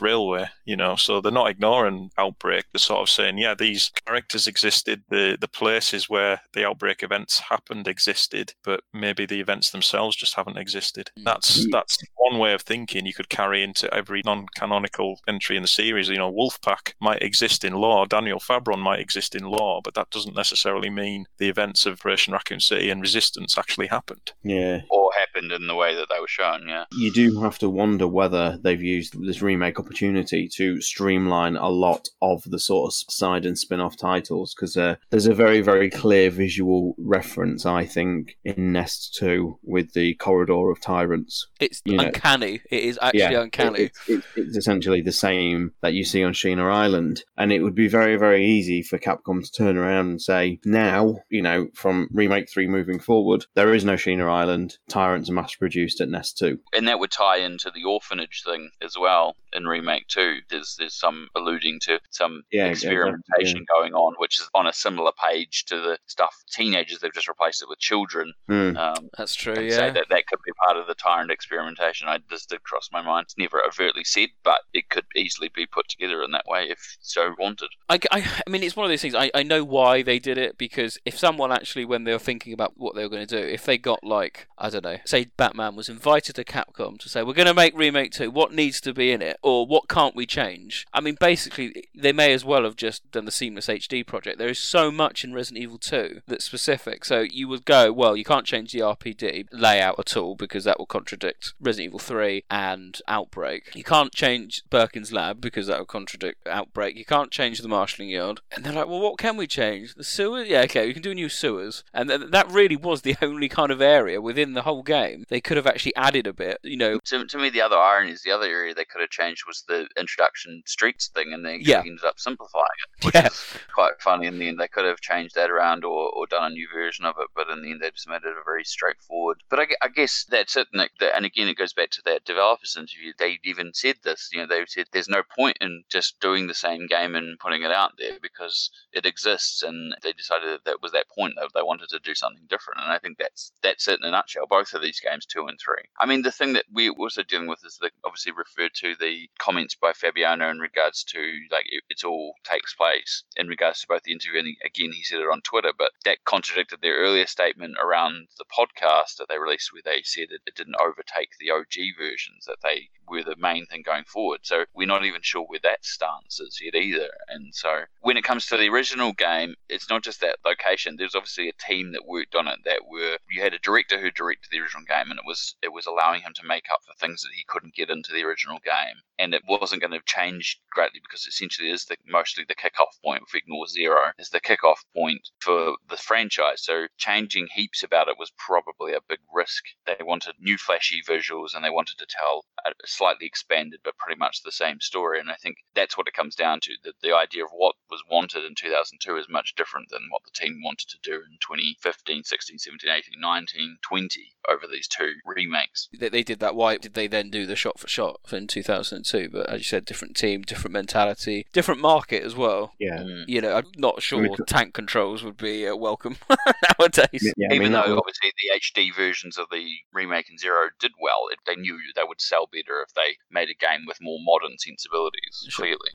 Railway, you know, so they're not ignoring Outbreak. They're sort of saying, yeah, these characters existed, the, the places where the Outbreak events happened existed, but maybe the events themselves just haven't existed. Mm. That's mm. that's one way of thinking you could carry into every non-canonical entry in the series. You know, Wolfpack might exist in lore, Daniel Fabron might exist in lore, but that doesn't necessarily mean the events of Operation Raccoon City and Resistance actually happened. yeah. Or happened in the way that they were shown, yeah. You do have to wonder whether they've used this remake opportunity to streamline a lot of the sort of side and spin off titles because uh, there's a very, very clear visual reference, I think, in Nest 2 with the Corridor of Tyrants. It's You know- uncanny. It is actually uncanny. it- it's, it's essentially the same that you see on Sheena Island. And it would be very, very easy for Capcom to turn around and say, now, you know, from Remake 3 moving forward, there is no Sheena Island. Tyrants was mass produced at Nest 2. And that would tie into the orphanage thing as well in Remake 2. There's there's some alluding to some Yeah, experimentation yeah. going on, which is on a similar page to the stuff teenagers. They've just replaced it with children. Hmm. Um, That's true, yeah. say that that could be part of the tyrant experimentation. I this did cross my mind. It's never overtly said, but it could easily be put together in that way if so wanted. I, I, I mean, it's one of those things. I, I know why they did it because if someone actually, when they were thinking about what they were going to do, if they got like, I don't know, say Batman was invited to Capcom to say, we're going to make Remake 2, what needs to be in it? Or what can't we change? I mean, basically, they may as well have just done the Seamless HD project. There is so much in Resident Evil 2 that's specific. So you would go, well, you can't change the RPD layout at all because that will contradict Resident Evil 3 and Outbreak. You can't change Birkin's lab because that will contradict Outbreak. You can't change the marshalling yard. And they're like, well, what can we change? The sewers? Yeah, okay, we can do new sewers. And th- that really was the *laughs* only kind of area within the whole game. They could have actually added a bit, you know. To, to me, the other irony is the other area they could have changed was the introduction streets thing, and they Yeah. ended up simplifying it, which Yeah. is quite funny in the end. They could have changed that around or, or done a new version of it, but in the end, they just made it a very straightforward. But I, I guess that's it. Nick. And again, it goes back to that developers interview. They even said this. You know, they said there's no point in just doing the same game and putting it out there because it exists, and they decided that, that was that point that they wanted to do something different. And I think that's that's it in a nutshell. Both of these games, two and three. I mean, the thing that we're also dealing with is the obviously referred to the comments by Fabiano in regards to like it, it's all takes place in regards to both the interview and again he said it on Twitter, but that contradicted their earlier statement around the podcast that they released where they said that it didn't overtake the OG versions that they were the main thing going forward. So we're not even sure where that stance is yet either. And so when it comes to the original game, it's not just that location. There's obviously a team that worked on it that were you had a director who directed the original game and it was it was allowing him to make up for things that he couldn't get into the original game. And it wasn't going to change greatly because essentially is the mostly the kickoff point if we ignore zero is the kickoff point for the franchise. So changing heaps about it was probably a big risk. They wanted new flashy visuals and they wanted to tell a slightly expanded but pretty much the same story. And I think that's what it comes down to. That the idea of what was wanted in 2002 is much different than what the team wanted to do in 2015, 16, 17, 18, 19, 20 over these two remakes. They, they did that. Why did they then do the shot for shot in 2002? But as you said, different team, different mentality, different market as well. Yeah. You know, I'm not sure mean, tank controls would be uh, welcome *laughs* nowadays. Yeah, I Even mean, though was- obviously the HD versions of the remake in Zero did well, it, they knew they would sell better if they made a game with more modern sensibilities. Clearly,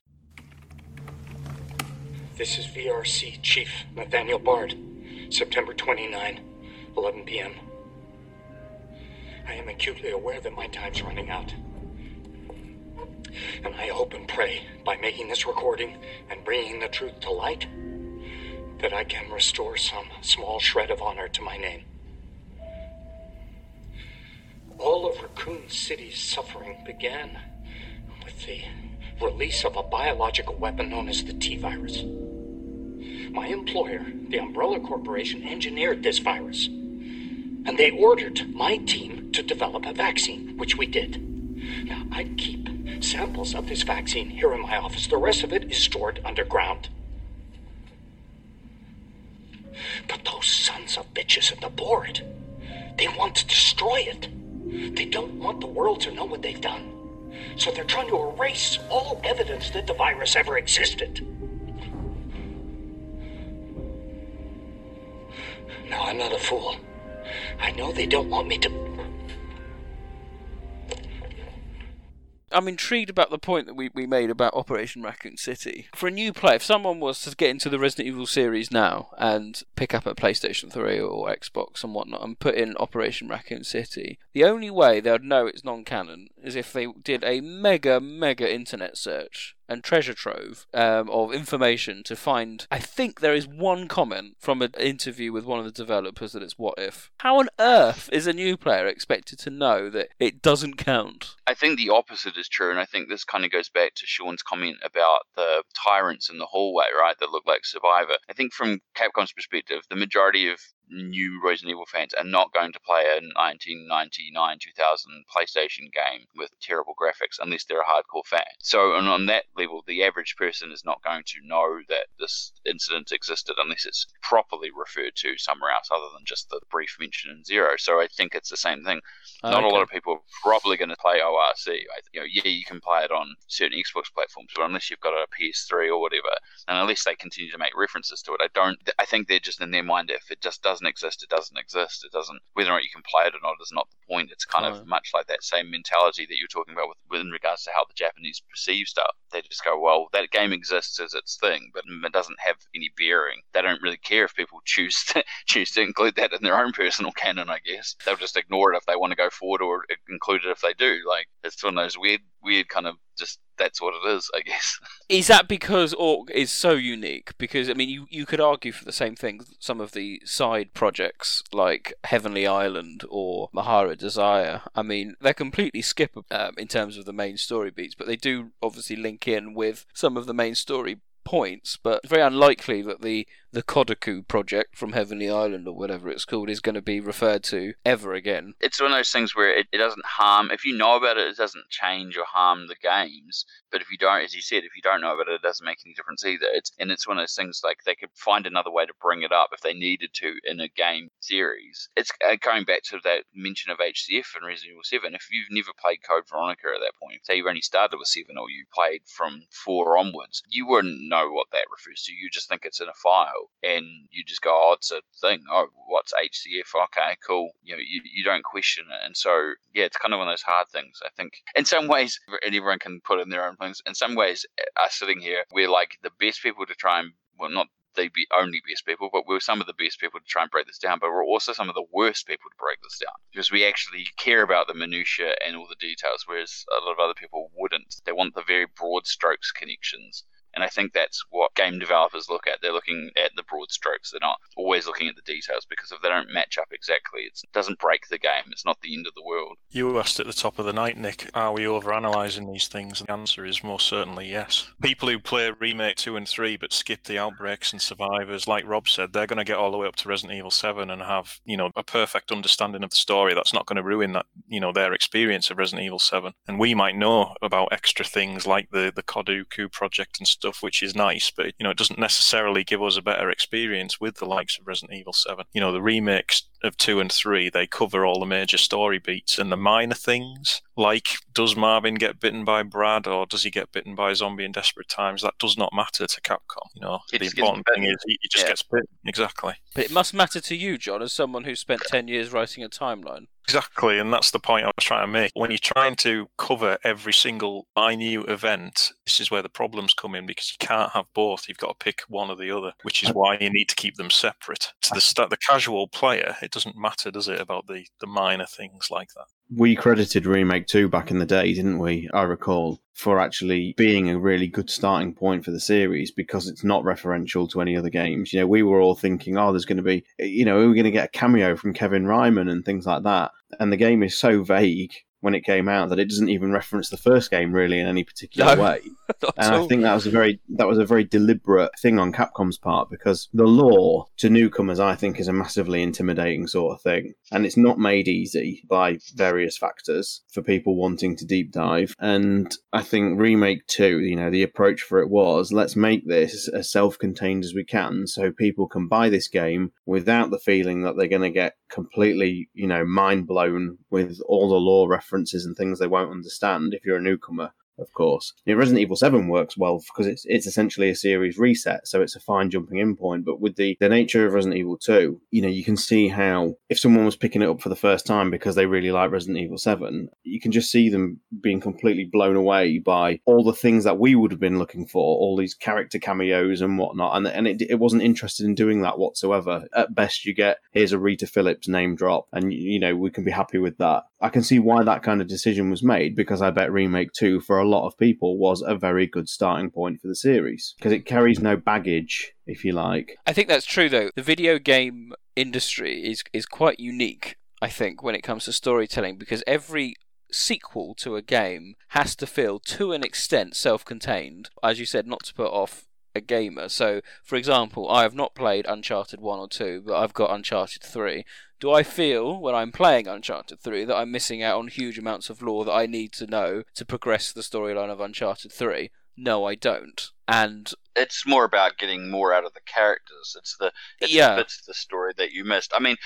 This is VRC Chief Nathaniel Bard, September 29, 11 p.m. I am acutely aware that my time's running out. And I hope and pray by making this recording and bringing the truth to light that I can restore some small shred of honor to my name. All of Raccoon City's suffering began with the release of a biological weapon known as the T virus. My employer, the Umbrella Corporation, engineered this virus. And they ordered my team to develop a vaccine, which we did. Now, I keep samples of this vaccine here in my office. The rest of it is stored underground. But those sons of bitches at the board, they want to destroy it. They don't want the world to know what they've done. So they're trying to erase all evidence that the virus ever existed. No, I'm not a fool. I know they don't want me to. I'm intrigued about the point that we, we made about Operation Raccoon City. For a new player, if someone was to get into the Resident Evil series now and pick up a PlayStation 3 or Xbox and whatnot and put in Operation Raccoon City, the only way they would know it's non canon is if they did a mega, mega internet search and treasure trove um, of information to find. I think there is one comment from an interview with one of the developers that it's what if. How on earth is a new player expected to know that it doesn't count? I think the opposite is true, and I think this kind of goes back to Sean's comment about the tyrants in the hallway, right, that look like Survivor. I think from Capcom's perspective, the majority of new Resident Evil fans are not going to play a 1999 2000 PlayStation game with terrible graphics unless they're a hardcore fan. So, on, on that level, the average person is not going to know that this incident existed unless it's properly referred to somewhere else other than just the brief mention in Zero. So, I think it's the same thing. Oh, not Okay. a lot of people are probably going to play ORC. You know, yeah, you can play it on certain Xbox platforms, but unless you've got a PS3 or whatever, and unless they continue to make references to it, I don't. I think they're just in their mind. If it just doesn't exist, it doesn't exist. It doesn't. Whether or not you can play it or not is not the point. It's kind of much like that same mentality that you're talking about with, with in regards to how the Japanese perceive stuff. They just go, well, that game exists as its thing, but it doesn't have any bearing. They don't really care if people *laughs* choose to choose to include that in their own personal canon. I guess they'll just ignore it if they want to go forward, or include it if they do. Like it's one of those weird, weird kind of just that's what it is. I guess. *laughs* Is that because Orc is so unique? Because I mean, you, you could argue for the same thing. Some of the side projects like Heavenly Island or Marhawa Desire. I mean, they're completely skippable um, in terms of the main story beats, but they do obviously link in with some of the main story points. But very unlikely that the the Kodaku project from Heavenly Island or whatever it's called is going to be referred to ever again. it's one of those things where it, it doesn't harm if you know about it it doesn't change or harm the games but if you don't as you said if you don't know about it it doesn't make any difference either. It's and it's one of those things like they could find another way to bring it up if they needed to in a game series. It's uh, going back to that mention of hcf and resident evil 7 if you've never played code veronica at that point say you've only started with 7 or you played from 4 onwards you wouldn't know what that refers to. You just think it's in a file and you just go oh it's a thing oh what's hcf okay cool you know you, you don't question it and so yeah it's kind of one of those hard things i think in some ways and *laughs* everyone can put in their own things in some ways us sitting here we're like the best people to try and well not the be only best people, but we're some of the best people to try and break this down. But we're also some of the worst people to break this down because we actually care about the minutiae and all the details, whereas a lot of other people wouldn't. They want the very broad strokes connections. And I think that's what game developers look at. They're looking at the broad strokes. They're not always looking at the details because if they don't match up exactly, it doesn't break the game. It's not the end of the world. You asked at the top of the night, Nick, are we overanalyzing these things? And the answer is most certainly yes. People who play Remake 2 and 3 but skip the outbreaks and survivors, like Rob said, they're going to get all the way up to Resident Evil 7 and have, you know, a perfect understanding of the story. That's not going to ruin that, you know, their experience of Resident Evil 7. And we might know about extra things like the, the Koduku project and stuff, which is nice, but, you know, it doesn't necessarily give us a better experience with the likes of Resident Evil 7. You know, the remakes of 2 and 3, they cover all the major story beats and the minor things, like does Marvin get bitten by Brad or does he get bitten by a zombie in Desperate Times? That does not matter to Capcom. You know, He the important thing is he, he just Yeah. gets bitten. Exactly. But it must matter to you, John, as someone who spent 10 years writing a timeline. Exactly, and that's the point I was trying to make. When you're trying to cover every single minute event, this is where the problems come in because you can't have both. You've got to pick one or the other, which is why you need to keep them separate. To the sta the casual player, it doesn't matter, does it, about the the minor things like that? We credited Remake 2 back in the day, didn't we? I recall, for actually being a really good starting point for the series because it's not referential to any other games. You know, we were all thinking, oh, there's going to be, you know, we're going to get a cameo from Kevin Ryman and things like that. And the game is so vague when it came out that it doesn't even reference the first game really in any particular No. *laughs* way. And I think that was a very that was a very deliberate thing on Capcom's part because the lore to newcomers, I think, is a massively intimidating sort of thing, and it's not made easy by various factors for people wanting to deep dive. And I think remake two, you know, the approach for it was let's make this as self-contained as we can, so people can buy this game without the feeling that they're going to get completely, you know, mind blown with all the lore references and things they won't understand if you're a newcomer of course. Know, Resident Evil 7 works well because it's it's essentially a series reset, so it's a fine jumping in point. But with the, the nature of Resident Evil 2, you know, you can see how if someone was picking it up for the first time because they really like Resident Evil 7, you can just see them being completely blown away by all the things that we would have been looking for, all these character cameos and whatnot. And and it, it wasn't interested in doing that whatsoever. At best, you get here's a Rita Phillips name drop, and you know we can be happy with that. I can see why that kind of decision was made because I bet Remake 2 for a lot of people was a very good starting point for the series because it carries no baggage, if you like. I think that's true, though. The video game industry is is quite unique. I think when it comes to storytelling, because every sequel to a game has to feel, to an extent, self-contained. As you said, not to put off a gamer. So, for example, I have not played Uncharted 1 or 2, but I've got Uncharted 3. Do I feel when I'm playing Uncharted 3 that I'm missing out on huge amounts of lore that I need to know to progress the storyline of Uncharted 3? No, I don't. And it's more about getting more out of the characters. It's the it's Yeah. the bits of the story that you missed. I mean,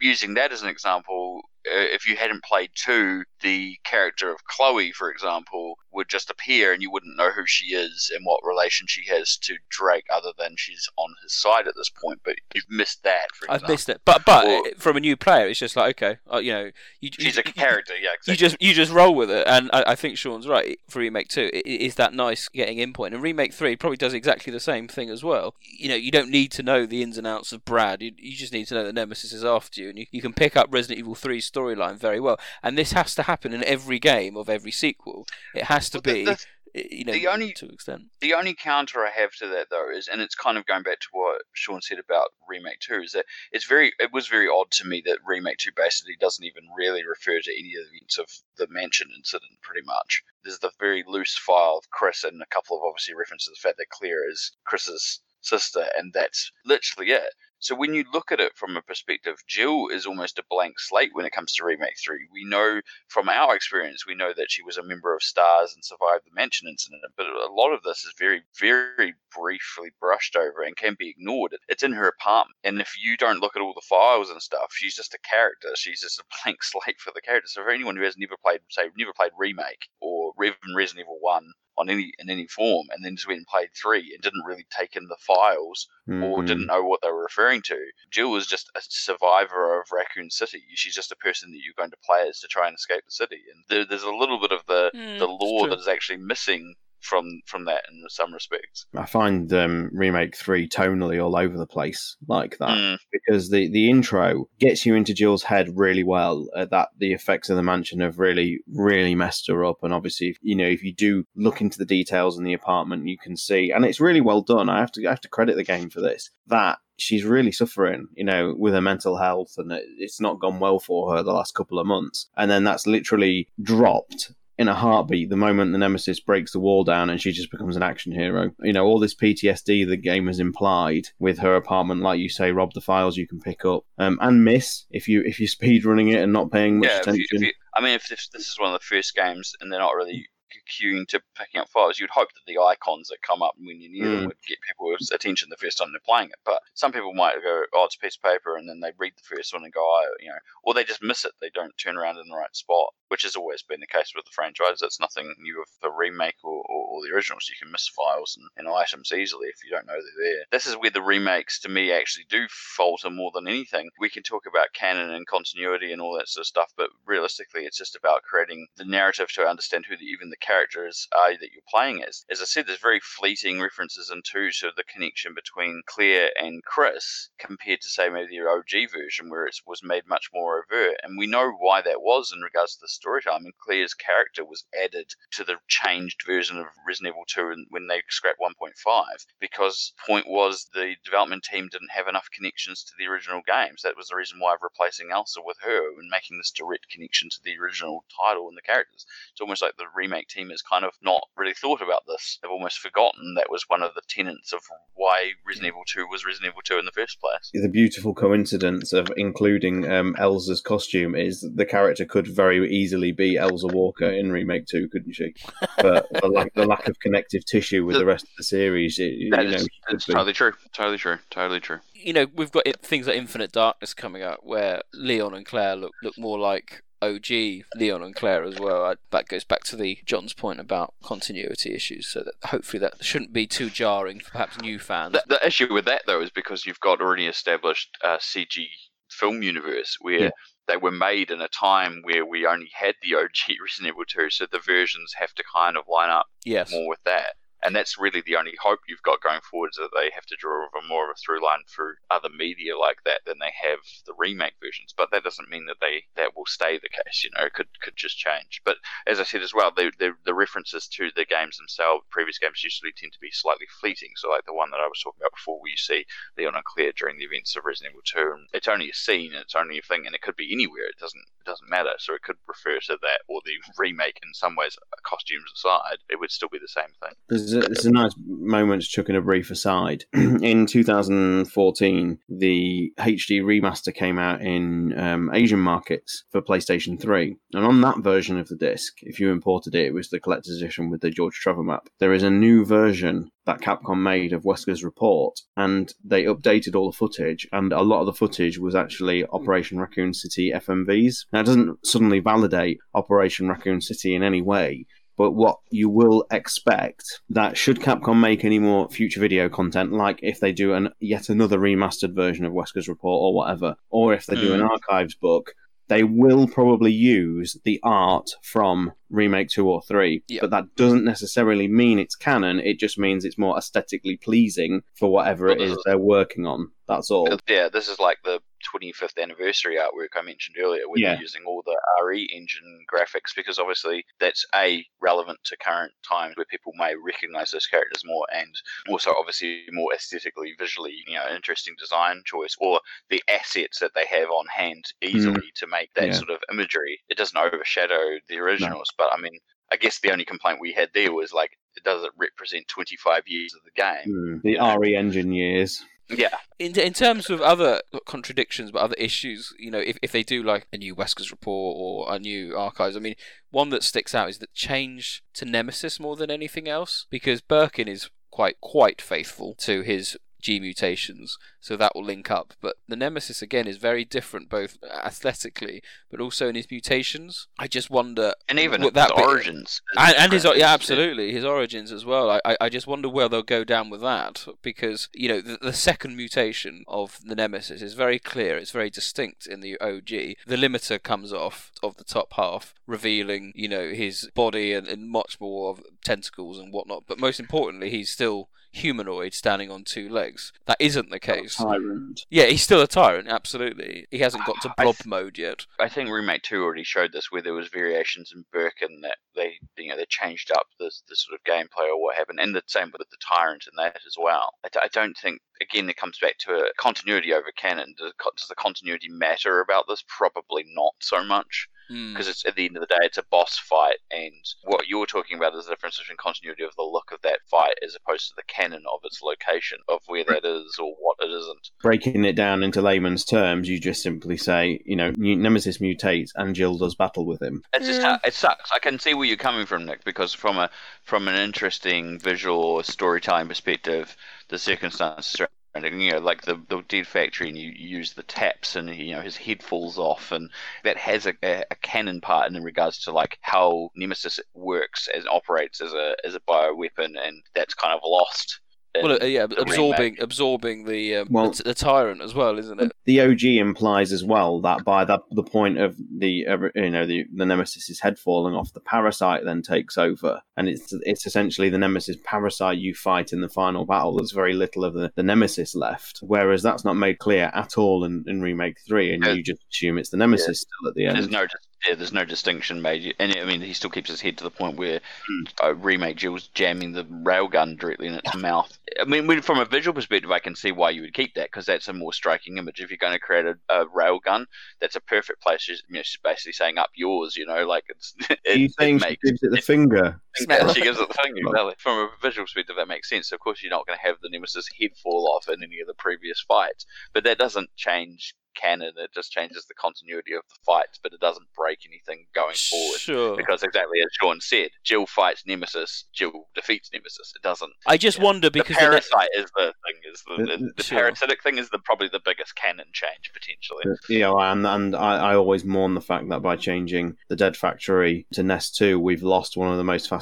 using that as an example, if you hadn't played two, the character of Chloe, for example, would just appear and you wouldn't know who she is and what relation she has to Drake, other than she's on his side at this point. But you've missed that. For I've missed it. But but Or- from a new player, it's just like okay, uh, you know, you, she's you, a character. Yeah, exactly. you just you just roll with it, and I, I think Sean's right for remake two. It, it is that nice getting in point, and remake three probably does exactly the same thing as well. You know, you don't need to know the ins and outs of Brad. You, you just need to know that Nemesis is after you, and you, you can pick up Resident Evil 3's storyline very well. And this has to happen in every game of every sequel. It has to be, the- you know, the only- to extent. The only counter I have to that though is, and it's kind of going back to what Sean said about remake two, is that it's very, it was very odd to me that remake two basically doesn't even really refer to any of the events of the mansion incident. Pretty much, there's the very loose file of Chris and a couple of obviously references to the fact that Claire is Chris's sister, and that's literally it. So when you look at it from a perspective, Jill is almost a blank slate when it comes to remake three. We know from our experience, we know that she was a member of Stars and survived the mansion incident, but a lot of this is very, very briefly brushed over and can be ignored. It's in her apartment, and if you don't look at all the files and stuff, she's just a character. She's just a *laughs* blank slate for the character. So for anyone who has never played, say, never played remake or even Resident Evil One on any in any form, and then just went and played three and didn't really take in the files or Mhm. didn't know what they were referring to. Jill is just a survivor of Raccoon City. She's just a person that you're going to play as to try and escape the city. And there, there's a little bit of the Mm, the lore that is actually missing from from that in some respects. I find um, remake three tonally all over the place like that Mm. because the the intro gets you into Jill's head really well. Uh, that the effects of the mansion have really really messed her up, and obviously you know if you do look into the details in the apartment, you can see, and it's really well done. I have to I have to credit the game for this. That she's really suffering, you know, with her mental health, and it's not gone well for her the last couple of months, and then that's literally dropped in a heartbeat the moment the nemesis breaks the wall down and she just becomes an action hero. You know, all this PTSD the game has implied with her apartment, like you say, rob the files you can pick up um, and miss if you if you're speed running it and not paying much Yeah, if you, attention. if you, I mean, if this, this is one of the first games and they're not really queuing to picking up files, you'd hope that the icons that come up when you're near them Mm. would get people's attention the first time they're playing it. But some people might go, "Oh, it's a piece of paper," and then they read the first one and go, "Oh, you know," or they just miss it. They don't turn around in the right spot, which has always been the case with the franchise. That's nothing new with the remake or, or, or the originals. You can miss files and, and items easily if you don't know they're there. This is where the remakes, to me, actually do falter more than anything. We can talk about canon and continuity and all that sort of stuff, but realistically, it's just about creating the narrative to understand who the, even the characters are that you're playing as. As I said, there's very fleeting references into sort of the connection between Claire and Chris compared to say maybe the OG version where it was made much more overt. And we know why that was in regards to the storytelling. I mean, Claire's character was added to the changed version of Resident Evil 2 when they scrapped 1.5 because point was the development team didn't have enough connections to the original games. That was the reason why replacing Elza with her and making this direct connection to the original title and the characters. It's almost like the remake team has kind of not really thought about this. They've almost forgotten that was one of the tenets of why Resident Evil 2 was Resident Evil 2 in the first place. the beautiful coincidence of including um, Elza's costume is the character could very easily be Elza Walker in remake two, couldn't she? But the *laughs* lack, the lack of connective tissue with the rest of the series, it, you That know, is she it's totally true. Totally true. Totally true. you know, we've got things like Infinite Darkness coming up, where Leon and Claire look look more like OG Leon and Claire as well. I, that goes back to the John's point about continuity issues. So that hopefully that shouldn't be too jarring for perhaps new fans. The, the issue with that though is because you've got already established uh, CG film universe where Yeah. they were made in a time where we only had the OG *laughs* Resident Evil 2, so the versions have to kind of line up yes. more with that. And that's really the only hope you've got going forward is that they have to draw more of a through line through other media like that than they have the remake versions. But that doesn't mean that they that will stay the case. You know, it could could just change. But as I said as well, the the, the references to the games themselves, previous games usually tend to be slightly fleeting. So like the one that I was talking about before, where you see Leon and Claire during the events of Resident Evil 2, and it's only a scene, it's only a thing, and it could be anywhere. It doesn't it doesn't matter. So it could refer to that or the remake in some ways, uh, costumes aside, it would still be the same thing. It's a, it's a nice moment to chuck in a brief aside. *clears throat* in 2014, the HD remaster came out in um, Asian markets for PlayStation 3. And on that version of the disc, if you imported it, it was the collector's edition with the George Trevor map. There is a new version that Capcom made of Wesker's report, and they updated all the footage, and a lot of the footage was actually Operation Raccoon City FMVs. Now, it doesn't suddenly validate Operation Raccoon City in any way, but what you will expect that should Capcom make any more future video content, like if they do an yet another remastered version of Wesker's report or whatever, or if they do an Mm. archives book, they will probably use the art from remake two or three. But that doesn't necessarily mean it's canon. It just means it's more aesthetically pleasing for whatever it is they're working on. That's all. Yeah, this is like the 25th anniversary artwork I mentioned earlier, where Yeah. they're using all the RE engine graphics because obviously that's a relevant to current times where people may recognize those characters more, and also obviously more aesthetically, visually, you know, interesting design choice, or the assets that they have on hand easily to make that Yeah. sort of imagery. It doesn't overshadow the originals, but I mean. I guess the only complaint we had there was like, does it represent 25 years of the game? Hmm. The RE engine years. Yeah. In, in terms of other contradictions, but other issues, you know, if, if they do like a new Wesker's report or a new archives, I mean, one that sticks out is the change to Nemesis more than anything else, because Birkin is quite quite faithful to his G mutations, so that will link up. But the Nemesis again is very different, both aesthetically, but also in his mutations. I just wonder, And even what his bit- origins and, and his yeah, absolutely his origins as well. I, I I just wonder where they'll go down with that because you know the, the second mutation of the Nemesis is very clear. It's very distinct in the OG. The limiter comes off of the top half, revealing you know his body and, and much more of tentacles and whatnot. But most importantly, he's still humanoid standing on two legs. That isn't the case. Tyrant. Yeah, he's still a tyrant. Absolutely, he hasn't got to ah, blob mode yet. I think Remake Two already showed this, where there was variations in Birkin that they, you know, they changed up the the sort of gameplay or what happened, and the same with the Tyrant and that as well. I, d- I don't think, again, it comes back to a continuity over canon. Does, does the continuity matter about this? Probably not so much. Hmm. Because it's at the end of the day, it's a boss fight, and what you're talking about is the difference between continuity of the look of that fight as opposed to the canon of its location, of where that is or what it isn't. Breaking it down into layman's terms, you just simply say, you know, Mu- Nemesis mutates and Jill does battle with him. It's just how, it sucks. I can see where you're coming from, Nick, because from a from an interesting visual storytelling perspective, the circumstances surrounding, you know, like the the dead factory, and you, you use the taps, and you know his head falls off, and that has a, a, a canon part in regards to like how Nemesis works and operates as a as a bioweapon, and that's kind of lost. In Well, uh, yeah, absorbing remake. absorbing the, um, Well- the, the tyrant as well, isn't it? The OG implies as well that by that the point of the uh, you know the the Nemesis's head falling off, the parasite then takes over, and it's it's essentially the Nemesis parasite you fight in the final battle. There's very little of the, the Nemesis left, whereas that's not made clear at all in, in remake three, and you just assume it's the Nemesis still at the end. There's no, dis- yeah, there's no distinction made, and I mean he still keeps his head to the point where Hmm. uh, remake Jill's jamming the railgun directly in its mouth. I mean, when- from a visual perspective, I can see why you would keep that because that's a more striking image. If you're going to create a, a railgun, that's a perfect place. Just, you know, she's basically saying up yours. You know, like it's. *laughs* Are you It, saying it she gives it the finger? Yeah, she gives it the finger. Exactly. From a visual perspective, that makes sense. Of course, you're not going to have the Nemesis head fall off in any of the previous fights, but that doesn't change canon. It just changes the continuity of the fights, but it doesn't break anything going forward. Sure. Because exactly as Sean said, Jill fights Nemesis, Jill defeats Nemesis. It doesn't. I just wonder because the the ne- parasite is the thing. Is the, The- the, the Sure. parasitic thing is the probably the biggest canon change potentially. you know, and and I, I always mourn the fact that by changing the Dead Factory to Nest Two, we've lost one of the most fascinating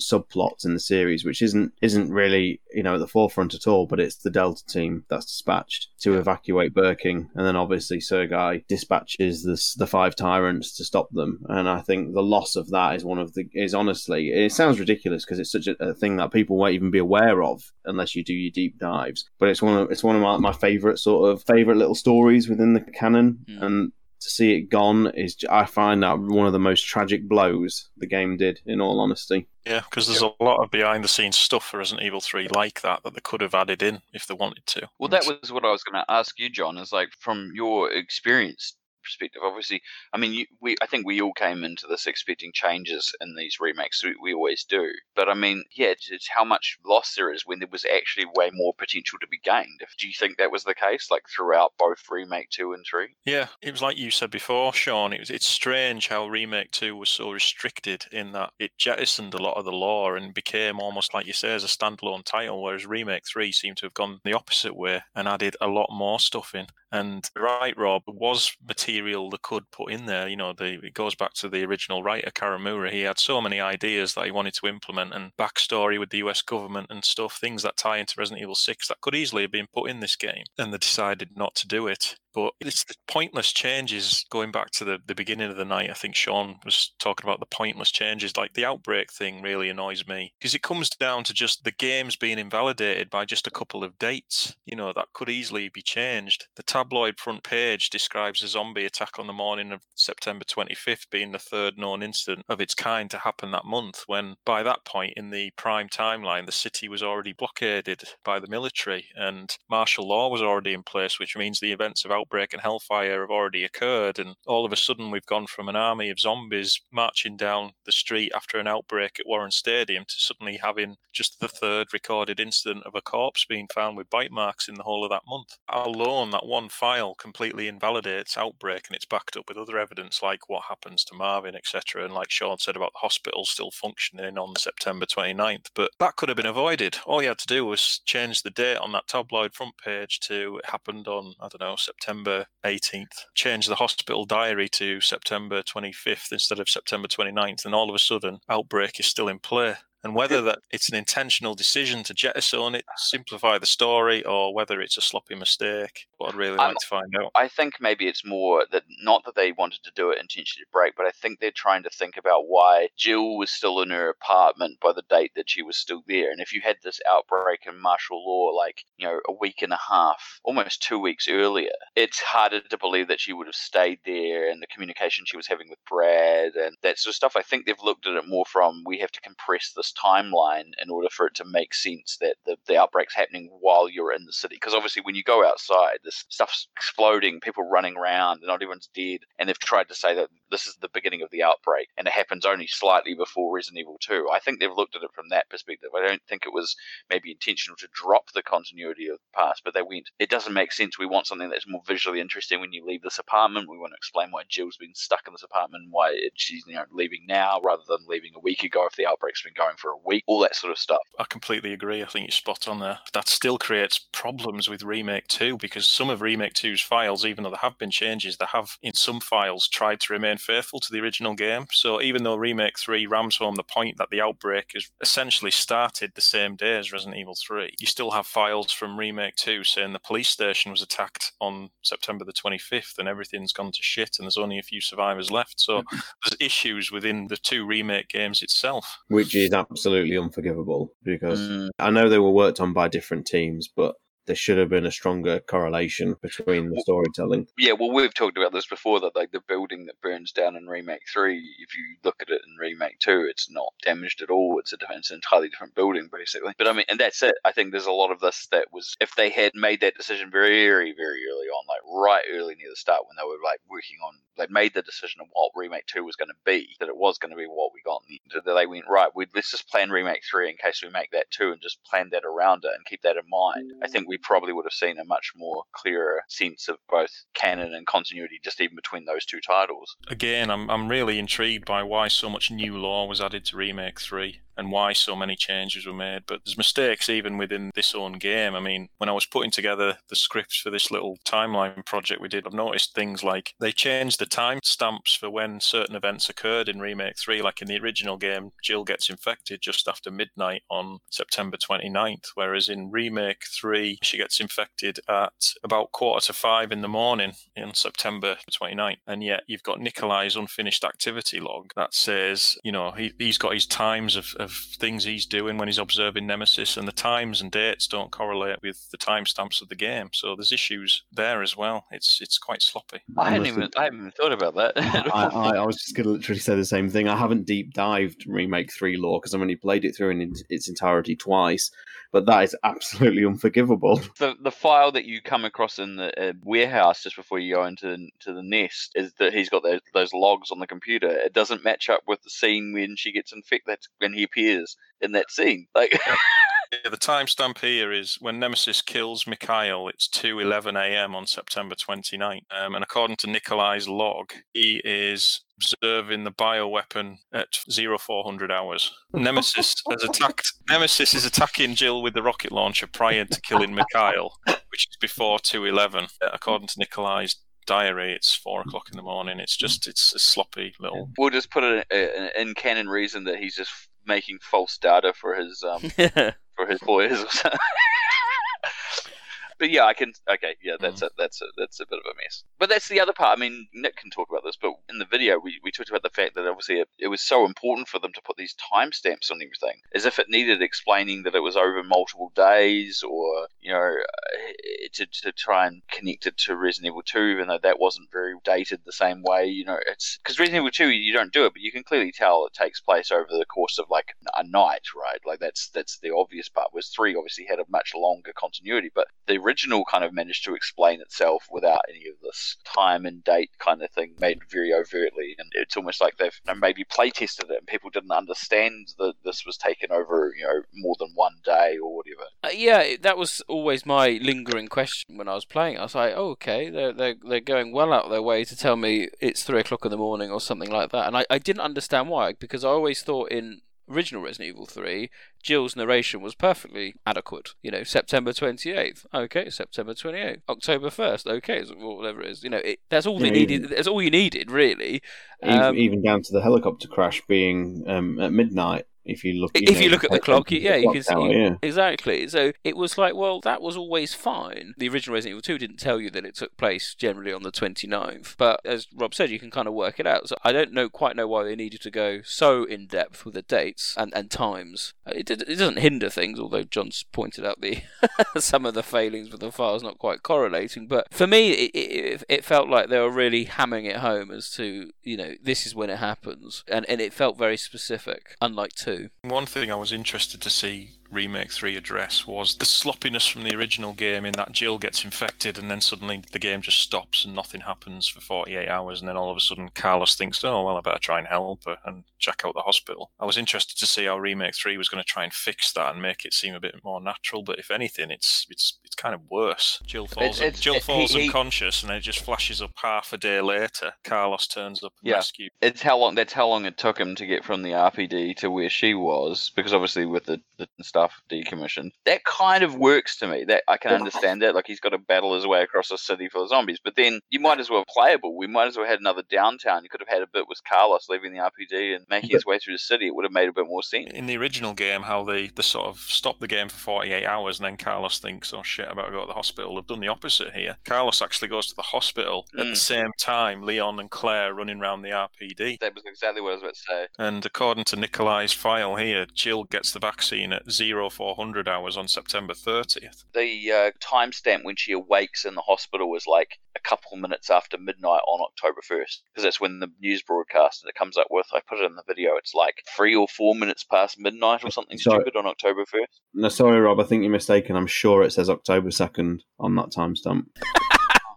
subplots in the series, which isn't isn't really you know at the forefront at all. But it's the Delta team that's dispatched to evacuate Birkin, and then obviously Sergei dispatches the the five tyrants to stop them. And I think the loss of that is one of the is honestly it sounds ridiculous because it's such a, a thing that people won't even be aware of unless you do your deep dives. But it's one of it's one of my, my favorite sort of favorite little stories within the canon, and to see it gone is I find that one of the most tragic blows the game did. In all honesty, Yeah, because there's a lot of behind the scenes stuff for Resident Evil 3 like that that they could have added in if they wanted to. Well, that was what I was going to ask you, John. Is like from your experience, perspective. Obviously, I mean, you, we I think we all came into this expecting changes in these remakes. We, we always do, but I mean, yeah, it's, how much loss there is when there was actually way more potential to be gained. Do you think that was the case, like throughout both remake two and three? Yeah, it was like you said before, Sean. It was it's strange how remake two was so restricted in that it jettisoned a lot of the lore and became almost like you say as a standalone title, whereas remake three seemed to have gone the opposite way and added a lot more stuff in. And right, Rob, was material they could put in there. You know, the, it goes back to the original writer, Kawamura. He had so many ideas that he wanted to implement and backstory with the US government and stuff, things that tie into Resident Evil 6 that could easily have been put in this game. And they decided not to do it. But it's the pointless changes going back to the, the beginning of the night. I think Sean was talking about the pointless changes. Like the outbreak thing really annoys me because it comes down to just the games being invalidated by just a couple of dates. You know, that could easily be changed. The tabloid front page describes a zombie attack on the morning of September 25th being the third known incident of its kind to happen that month, when by that point in the prime timeline, the city was already blockaded by the military and martial law was already in place, which means the events of outbreak and hellfire have already occurred. And all of a sudden, we've gone from an army of zombies marching down the street after an outbreak at Warren Stadium to suddenly having just the third recorded incident of a corpse being found with bite marks in the whole of that month. Alone, that one file completely invalidates outbreak and it's backed up with other evidence like what happens to Marvin, etc. And like Sean said about the hospital still functioning on September 29th. But that could have been avoided. All you had to do was change the date on that tabloid front page to it happened on, I don't know, September 18th. Change the hospital diary to September 25th instead of September 29th. And all of a sudden, outbreak is still in play and whether that it's an intentional decision to jettison it, simplify the story, or whether it's a sloppy mistake. What I'd really like to find out. I think maybe it's more that not that they wanted to do it intentionally to break, but I think they're trying to think about why Jill was still in her apartment by the date that she was still there. And if you had this outbreak in martial law, like you know, a week and a half, almost two weeks earlier, it's harder to believe that she would have stayed there and the communication she was having with Brad and that sort of stuff. I think they've looked at it more from we have to compress this timeline in order for it to make sense that the, the outbreak's happening while you're in the city. Because obviously, when you go outside, this stuff's exploding, people running around, not everyone's dead. And they've tried to say that this is the beginning of the outbreak, and it happens only slightly before Resident Evil 2. I think they've looked at it from that perspective. I don't think it was maybe intentional to drop the continuity of the past, but they went, it doesn't make sense. We want something that's more visually interesting when you leave this apartment. We want to explain why Jill's been stuck in this apartment, why she's you know leaving now rather than leaving a week ago if the outbreak's been going for a week, all that sort of stuff. I completely agree. I think you're spot on there. That still creates problems with Remake 2 because some of Remake 2's files, even though there have been changes, they have in some files tried to remain faithful to the original game. So even though Remake 3 rams home the point that the outbreak has essentially started the same day as Resident Evil 3, you still have files from Remake 2 saying the police station was attacked on September the 25th and everything's gone to shit and there's only a few survivors left. So *laughs* there's issues within the two remake games itself. Which is absolutely unforgivable because mm. I know they were worked on by different teams, but there should have been a stronger correlation between the storytelling. Yeah, well, we've talked about this before that like the building that burns down in remake three, if you look at it in remake two, it's not damaged at all. It's a it's an entirely different building basically. But I mean, and that's it. I think there's a lot of this that was if they had made that decision very, very early on, like right early near the start when they were like working on, they made the decision of what remake two was going to be, that it was going to be what we got in the end. That they went right, we let's just plan remake three in case we make that two, and just plan that around it and keep that in mind. I think we probably would have seen a much more clearer sense of both canon and continuity, just even between those two titles. Again, I'm I'm really intrigued by why so much new lore was added to Remake Three and why so many changes were made. But there's mistakes even within this own game. I mean, when I was putting together the scripts for this little timeline project we did, I've noticed things like they changed the time stamps for when certain events occurred in Remake 3. Like in the original game, Jill gets infected just after midnight on September 29th, whereas in Remake 3, she gets infected at about quarter to five in the morning in September 29th. And yet you've got Nikolai's unfinished activity log that says, you know, he, he's got his times of of things he's doing when he's observing Nemesis, and the times and dates don't correlate with the timestamps of the game. So there's issues there as well. It's it's quite sloppy. I hadn't even I haven't even thought about that. I, I, I was just going to literally say the same thing. I haven't deep dived Remake 3 lore because I've only played it through in its entirety twice, but that is absolutely *laughs* unforgivable. the the file that you come across in the uh, warehouse just before you go into to the nest is that he's got those, those logs on the computer. It doesn't match up with the scene when she gets infected when he appears in that scene. Like *laughs* the timestamp here is when Nemesis kills Mikhail, it's 2.11 a.m. on September 29th. Um, and according to Nikolai's log, he is observing the bioweapon at 0400 hours. Nemesis has attacked. Nemesis is attacking Jill with the rocket launcher prior to killing Mikhail, which is before 2.11. According to Nikolai's diary, it's four o'clock in the morning. It's just, it's a sloppy little. we'll just put an in canon reason that he's just making false data for his um *laughs* for his boys or something. But yeah, I can. Okay, yeah, that's a that's a that's a bit of a mess. But that's the other part. I mean, Nick can talk about this, but in the video, we, we talked about the fact that obviously it, it was so important for them to put these timestamps on everything, as if it needed explaining that it was over multiple days, or you know, uh, to to try and connect it to Resident Evil Two, even though that wasn't very dated the same way. You know, it's because Resident Evil Two, you don't do it, but you can clearly tell it takes place over the course of like a night, right? Like that's that's the obvious part. Was three obviously had a much longer continuity, but the original kind of managed to explain itself without any of this time and date kind of thing made very overtly. And it's almost like they've maybe play tested it and people didn't understand that this was taken over, you know, more than one day or whatever. Uh, yeah, that was always my lingering question when I was playing. I was like, oh, okay, they're, they're, they're going well out of their way to tell me it's three o'clock in the morning or something like that. And I, I didn't understand why, because I always thought in original Resident Evil 3, Jill's narration was perfectly adequate. You know, September 28th, okay, September 28th, October 1st, okay, whatever it is. You know, it, that's all they Yeah, needed. That's all you needed, really. even, Um, even down to the helicopter crash being um, at midnight. If you look, if you look at the clock, take yeah, you clock can see yeah. exactly. So it was like, well, that was always fine. The original Resident Evil 2 didn't tell you that it took place generally on the 29th, but as Rob said, you can kind of work it out. So I don't know quite know why they needed to go so in depth with the dates and, and times. It, it doesn't hinder things, although John's pointed out the *laughs* some of the failings with the files not quite correlating. But for me, it, it, it felt like they were really hammering it home as to you know this is when it happens, and and it felt very specific, unlike two. One thing I was interested to see Remake 3 address was the sloppiness from the original game in that Jill gets infected and then suddenly the game just stops and nothing happens for 48 hours and then all of a sudden Carlos thinks, oh, well, I better try and help her and check out the hospital. I was interested to see how Remake 3 was going to try and fix that and make it seem a bit more natural, but if anything, it's it's it's kind of worse. Jill falls, it's- Jill it- falls he- unconscious and then it just flashes up half a day later. Carlos turns up and Yeah, rescues it's how long. That's how long it took him to get from the RPD to where she was, because obviously with the, the stuff decommissioned, that kind of works to me. That I can understand that. Like he's got to battle his way across a city full of zombies, but then you might as well playable. We might as well had another downtown. You could have had a bit with Carlos leaving the RPD and making his way through the city. It would have made a bit more sense. in the original game how they, they sort of stop the game for 48 hours and then Carlos thinks, oh shit, I better go to the hospital. They've done the opposite here. Carlos actually goes to the hospital at the Mm. same time Leon and Claire running around the RPD. That was exactly what I was about to say. And according to Nikolai's file here, Jill gets the vaccine at 0400 hours on September 30th. The uh, timestamp when she awakes in the hospital was like a couple minutes after midnight on October 1st, because that's when the news broadcast and it comes up with, I put it in the video, it's like three or four minutes past midnight or something Sorry. stupid on October 1st. No, sorry, Rob. I think you're mistaken. I'm sure it says October second on that timestamp.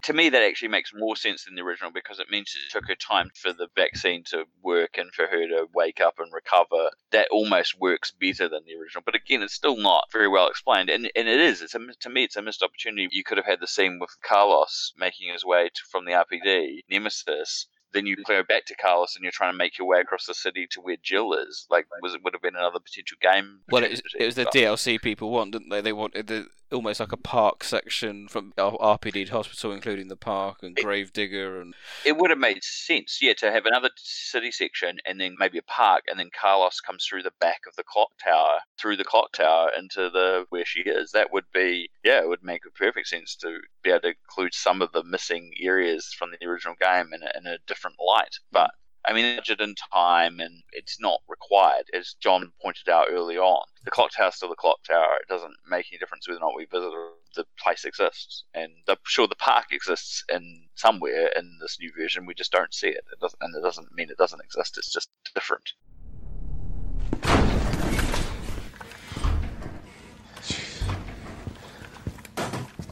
To me, that actually makes more sense than the original because it means it took her time for the vaccine to work and for her to wake up and recover. That almost works better than the original. But again, it's still not very well explained. And, and it is. It's a, to me, it's a missed opportunity. You could have had the scene with Carlos making his way to, from the RPD, Nemesis. Then you go back to Carlos and you're trying to make your way across the city to where Jill is. Like, was it would have been another potential game? Well, it was, it was the DLC people want, didn't they? They wanted the almost like a park section from RPD Hospital, including the park and Gravedigger and it would have made sense, yeah, to have another city section and then maybe a park, and then Carlos comes through the back of the clock tower, through the clock tower into the where she is. That would be, yeah, it would make perfect sense to be able to include some of the missing areas from the original game in a, in a different light. Mm. But I mean, budget and time, and it's not required, as John pointed out early on. The clock tower is still the clock tower. It doesn't make any difference whether or not we visit or the place exists. And I'm sure the park exists in somewhere in this new version. We just don't see it. It doesn't, and it doesn't mean it doesn't exist. It's just different.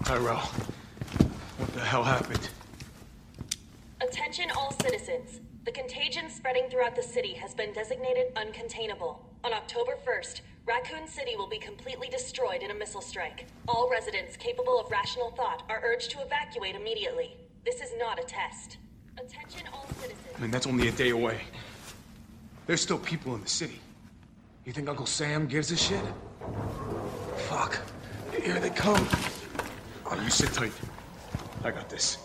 Tyrell, what the hell happened? Attention all citizens. The contagion spreading throughout the city has been designated uncontainable. On October 1st, Raccoon City will be completely destroyed in a missile strike. All residents capable of rational thought are urged to evacuate immediately. This is not a test. Attention all citizens. I mean, that's only a day away. There's still people in the city. You think Uncle Sam gives a shit? Fuck. Here they come. Oh, you sit tight. I got this.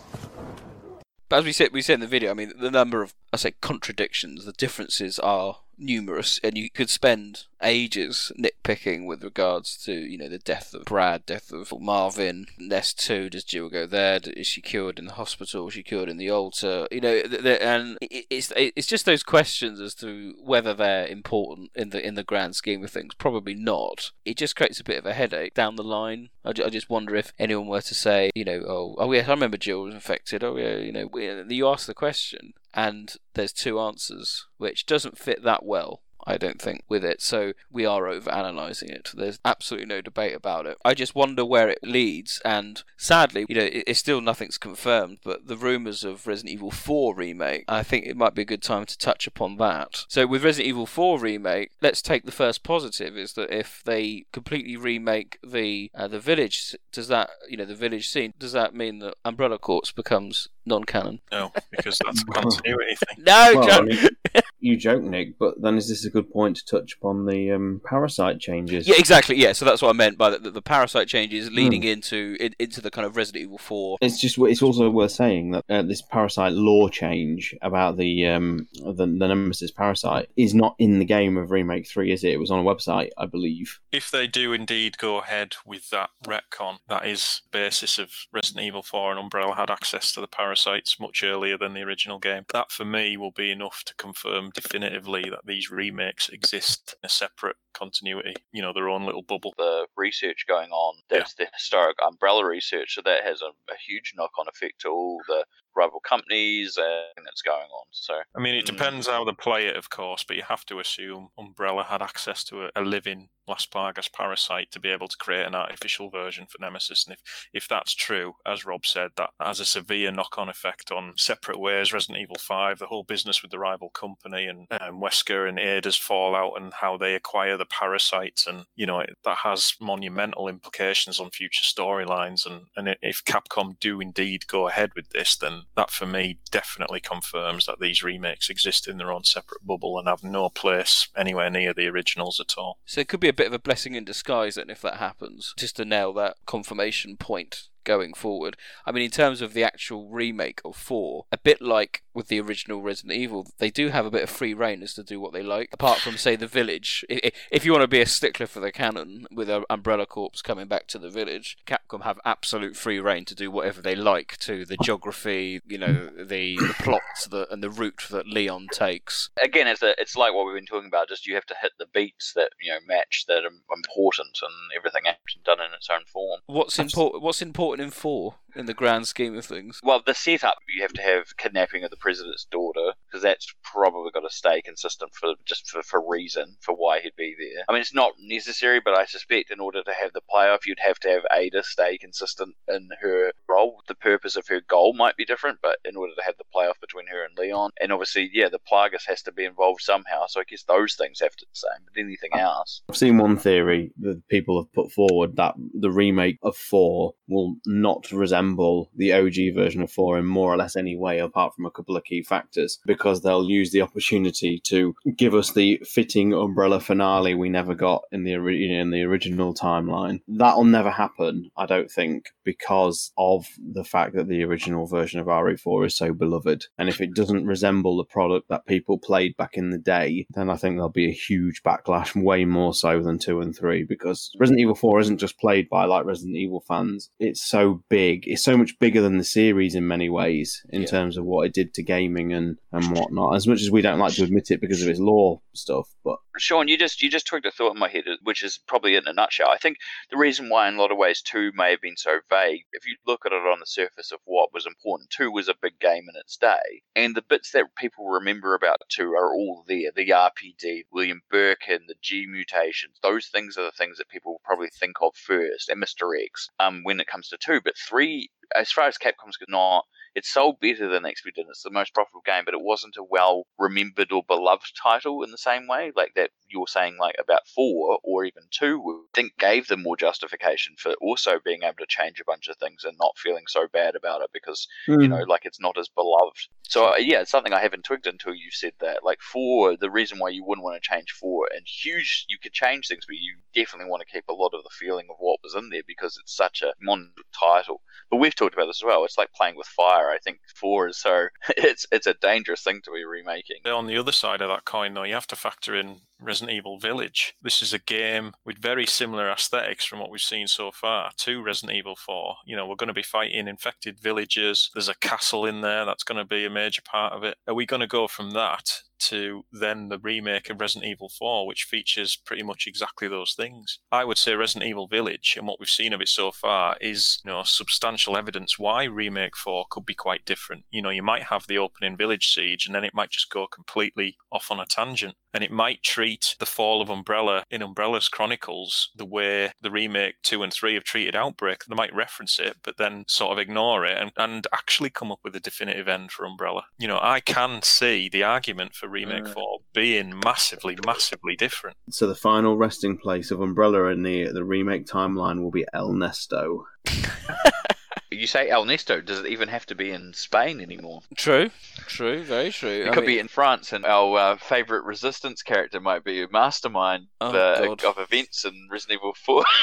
But as we said, we said in the video, I mean, the number of I say contradictions, the differences are numerous, and you could spend ages nitpicking with regards to you know the death of Brad, death of Marvin, Nest Two. Does Jill go there? Is she cured in the hospital? Is she cured in the altar? You know, and it's it's just those questions as to whether they're important in the in the grand scheme of things. Probably not. It just creates a bit of a headache down the line. I, just wonder if anyone were to say, you know, oh, oh yes, I remember Jill was infected. Oh yeah, you know, you ask the question, and there's two answers, which doesn't fit that well I don't think, with it. So we are over analysing it. There's absolutely no debate about it. I just wonder where it leads. And sadly, you know, it's still nothing's confirmed, but the rumours of Resident Evil 4 remake, I think it might be a good time to touch upon that. So with Resident Evil 4 remake, let's take the first positive is that if they completely remake the uh, the village, does that, you know, the village scene, does that mean that Umbrella Corps becomes non-canon? No, because that's *laughs* a continuity thing. No, well, I mean, *laughs* you joke, Nick, but then is this a good point to touch upon the um, parasite changes? Yeah, exactly. Yeah, so that's what I meant by the, the, the parasite changes leading mm. into in, into the kind of Resident Evil Four. It's just it's also worth saying that uh, this parasite lore change about the, um, the the Nemesis parasite is not in the game of remake three, is it? It was on a website, I believe. If they do indeed go ahead with that retcon, that is basis of Resident Evil Four, and Umbrella had access to the parasites much earlier than the original game. That for me will be enough to confirm definitively that these remakes exist in a separate continuity, you know, their own little bubble. The research going on, that's yeah. the historic umbrella research, so that has a, a huge knock on effect to all the rival companies and that's going on. So I mean, it mm. depends how they play it, of course, but you have to assume Umbrella had access to a, a living Las Plagas parasite to be able to create an artificial version for Nemesis. And if, if that's true, as Rob said, that has a severe knock on effect on separate ways Resident Evil 5, the whole business with the rival company, and um, Wesker and Ada's fallout and how they acquire the parasites. And, you know, it, that has monumental implications on future storylines. And, and if Capcom do indeed go ahead with this, then that for me definitely confirms that these remakes exist in their own separate bubble and have no place anywhere near the originals at all. So it could be a bit of a blessing in disguise then if that happens, just to nail that confirmation point going forward. I mean, in terms of the actual remake of 4, a bit like with the original Resident Evil, they do have a bit of free reign as to do what they like. Apart from, say, the village. If you want to be a stickler for the canon with a Umbrella Corps coming back to the village, Capcom have absolute free reign to do whatever they like to the geography, you know, the, the plots the, and the route that Leon takes. Again, it's, a, it's like what we've been talking about, just you have to hit the beats that, you know, match that are important and everything else done in its own form. What's, important? what's important in 4? In the grand scheme of things. Well, the setup you have to have kidnapping of the president's daughter because that's probably got to stay consistent for just for, for reason for why he'd be there. I mean, it's not necessary, but I suspect in order to have the playoff, you'd have to have Ada stay consistent in her role. The purpose of her goal might be different, but in order to have the playoff between her and Leon, and obviously, yeah, the Plagas has to be involved somehow. So I guess those things have to the same. But anything else, I've seen one theory that people have put forward that the remake of four will not resemble the OG version of 4 in more or less any way, apart from a couple of key factors, because they'll use the opportunity to give us the fitting umbrella finale we never got in the in the original timeline. That'll never happen, I don't think, because of the fact that the original version of RE4 is so beloved. And if it doesn't resemble the product that people played back in the day, then I think there'll be a huge backlash, way more so than 2 and 3, because Resident Evil 4 isn't just played by like Resident Evil fans. It's so big, it's so much bigger than the series in many ways in yeah. terms of what it did to gaming and, and and whatnot. As much as we don't like to admit it because of its lore stuff, but Sean, you just you just twigged a thought in my head, which is probably in a nutshell. I think the reason why, in a lot of ways, two may have been so vague, if you look at it on the surface of what was important, two was a big game in its day, and the bits that people remember about two are all there. The RPD, William Birkin, the G mutations, those things are the things that people probably think of first, and Mr. X. Um, when it comes to two, but three, as far as Capcom's could not it sold better than XP did. It's the most profitable game, but it wasn't a well remembered or beloved title in the same way, like that you're saying, like about four or even two. I think gave them more justification for also being able to change a bunch of things and not feeling so bad about it because mm. you know, like it's not as beloved. So uh, yeah, it's something I haven't twigged until you said that. Like four, the reason why you wouldn't want to change four and huge, you could change things, but you definitely want to keep a lot of the feeling of what was in there because it's such a mon title. But we've talked about this as well. It's like playing with fire. I think four is so *laughs* it's it's a dangerous thing to be remaking. On the other side of that coin, though, you have to factor in Resident Evil Village. This is a game with very similar aesthetics from what we've seen so far to Resident Evil 4. You know, we're going to be fighting infected villagers. There's a castle in there that's going to be a major part of it. Are we going to go from that to then the remake of Resident Evil 4, which features pretty much exactly those things. I would say Resident Evil Village and what we've seen of it so far is, you know, substantial evidence why remake 4 could be quite different. You know, you might have the opening village siege and then it might just go completely off on a tangent and it might treat the fall of Umbrella in Umbrella's Chronicles the way the remake 2 and 3 have treated Outbreak. They might reference it, but then sort of ignore it and, and actually come up with a definitive end for Umbrella. You know, I can see the argument for Remake uh, 4 being massively, massively different. So the final resting place of Umbrella in the, the remake timeline will be El Nesto. *laughs* You say El Nesto. Does it even have to be in Spain anymore? True, true, very true. It I could mean... be in France, and our uh, favorite Resistance character might be a mastermind oh, uh, of events in Resident Evil 4. *laughs*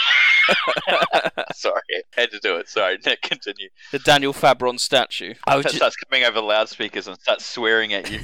*laughs* Sorry, had to do it. Sorry, *laughs* Nick, continue. The Daniel Fabron statue. I was starts coming over loudspeakers and starts swearing at you.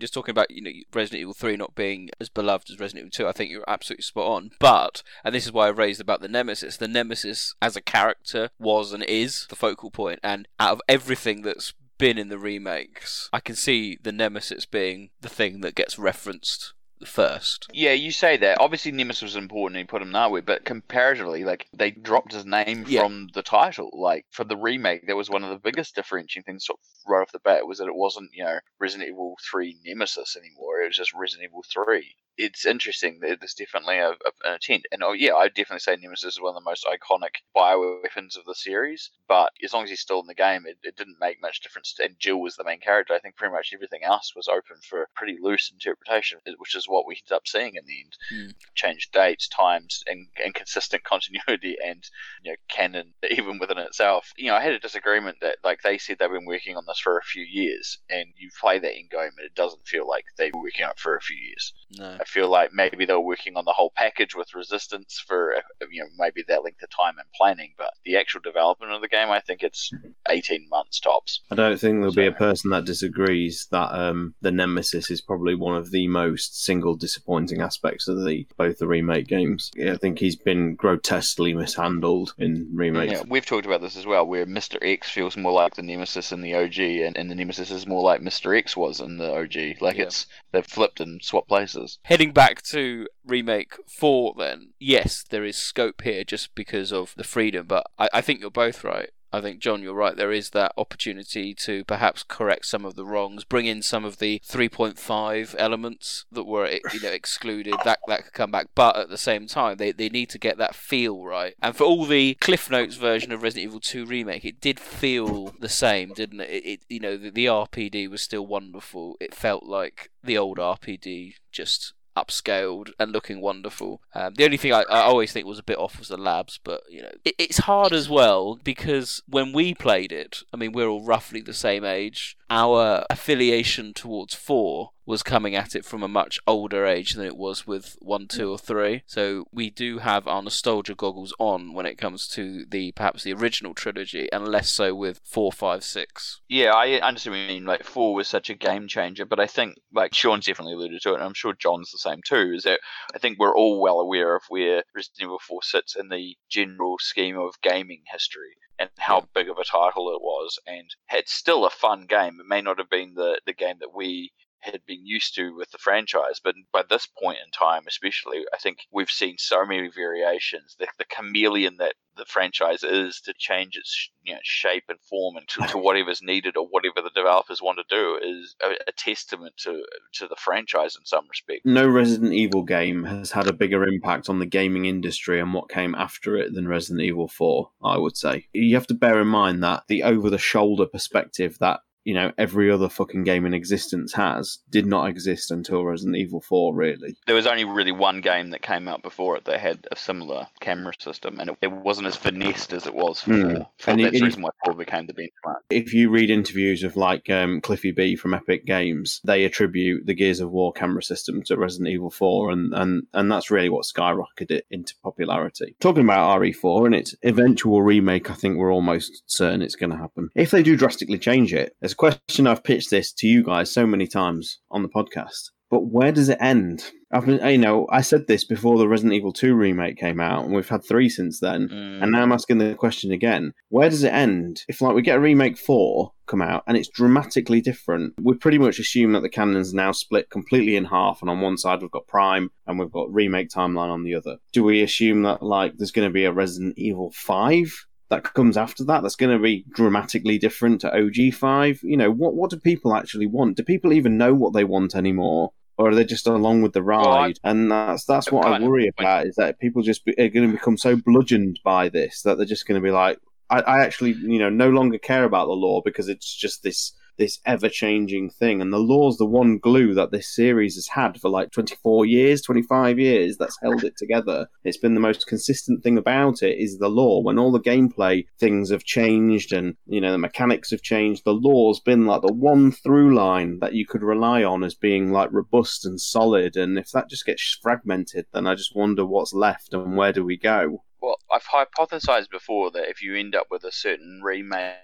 Just talking about you know Resident Evil Three not being as beloved as Resident Evil Two, I think you're absolutely spot on. But and this is why I raised about the Nemesis. The Nemesis as a character was and is the focal point, and out of everything that's been in the remakes, I can see the Nemesis being the thing that gets referenced first. Yeah, you say that. Obviously, Nemesis was important and you put him that way, but comparatively, like they dropped his name yeah. from the title. Like for the remake, that was one of the biggest differentiating things sort of right off the bat was that it wasn't you know Resident Evil Three Nemesis anymore. It was just Resident Evil Three it's interesting that there's definitely a, a, an intent. And oh yeah, I definitely say Nemesis is one of the most iconic bioweapons of the series. But as long as he's still in the game, it, it didn't make much difference. And Jill was the main character. I think pretty much everything else was open for pretty loose interpretation, which is what we ended up seeing in the end. Mm. Changed dates, times, and, and consistent *laughs* continuity, and you know canon even within itself. You know, I had a disagreement that like they said they've been working on this for a few years, and you play that in game, and it doesn't feel like they were working on it for a few years. No. I feel like maybe they were working on the whole package with Resistance for you know maybe that length of time and planning, but the actual development of the game, I think it's eighteen months tops. I don't think there'll so, be a person that disagrees that um, the Nemesis is probably one of the most single disappointing aspects of the both the remake games. Yeah, I think he's been grotesquely mishandled in remakes. Yeah, we've talked about this as well, where Mister X feels more like the Nemesis in the OG, and, and the Nemesis is more like Mister X was in the OG. Like yeah. it's they've flipped and swapped places heading back to remake four, then yes, there is scope here just because of the freedom. But I, I think you're both right. I think, John, you're right. There is that opportunity to perhaps correct some of the wrongs, bring in some of the 3.5 elements that were eh, you know excluded. That that could come back, but at the same time, they, they need to get that feel right. And for all the Cliff Notes version of Resident Evil 2 remake, it did feel the same, didn't it? it, it you know, the, the RPD was still wonderful. It felt like the old RPD, just upscaled and looking wonderful. Um, the only thing I, I, always think was a bit off was the labs, but you know it, it's hard as well because when we played it, I mean we're all roughly the same age. Our affiliation towards four was coming at it from a much older age than it was with one, two, or three. So we do have our nostalgia goggles on when it comes to the perhaps the original trilogy, and less so with four, five, six. Yeah, I understand what you mean. Like four was such a game changer, but I think like Sean's definitely alluded to it, and I'm sure John's the same too. Is that I think we're all well aware of where Resident Evil Four sits in the general scheme of gaming history and how big of a title it was. And it's still a fun game. It may not have been the, the game that we had been used to with the franchise. But by this point in time, especially, I think we've seen so many variations. The, the chameleon that the franchise is to change its you know, shape and form and to, to *laughs* whatever's needed or whatever the developers want to do is a, a, testament to to the franchise in some respect. No Resident Evil game has had a bigger impact on the gaming industry and what came after it than Resident Evil 4, I would say. You have to bear in mind that the over the shoulder perspective that you know every other fucking game in existence has did not exist until Resident Evil 4 really. There was only really one game that came out before it that had a similar camera system and it, it wasn't as finessed as it was for mm. 4 so and that's it, the reason why 4 became the benchmark if you read interviews of like um, Cliffy B from Epic Games they attribute the Gears of War camera system to Resident Evil 4 and and, and that's really what skyrocketed it into popularity. Talking about RE4 and its eventual remake I think we're almost certain it's going to happen. If they do drastically change it it's a question I've pitched this to you guys so many times on the podcast. But where does it end? I've been, you know, I said this before the Resident Evil 2 remake came out, and we've had three since then. Mm. And now I'm asking the question again: Where does it end? If like we get a remake four come out and it's dramatically different, we pretty much assume that the canon's now split completely in half, and on one side we've got Prime and we've got remake timeline on the other. Do we assume that like there's going to be a Resident Evil five that comes after that that's going to be dramatically different to OG5? You know, what what do people actually want? Do people even know what they want anymore? Or are they just along with the ride? Well, and that's that's what I worry about is that people just be, are going to become so bludgeoned by this that they're just going to be like, I, I actually, you know, no longer care about the lore because it's just this this ever changing thing. And the lore's the one glue that this series has had for like 24 years, 25 years that's held it together. It's been the most consistent thing about it is the law. When all the gameplay things have changed and, you know, the mechanics have changed, the lore's been like the one through line that you could rely on as being like robust and solid. And if that just gets fragmented, then I just wonder what's left and where do we go? Well, I've hypothesized before that if you end up with a certain remake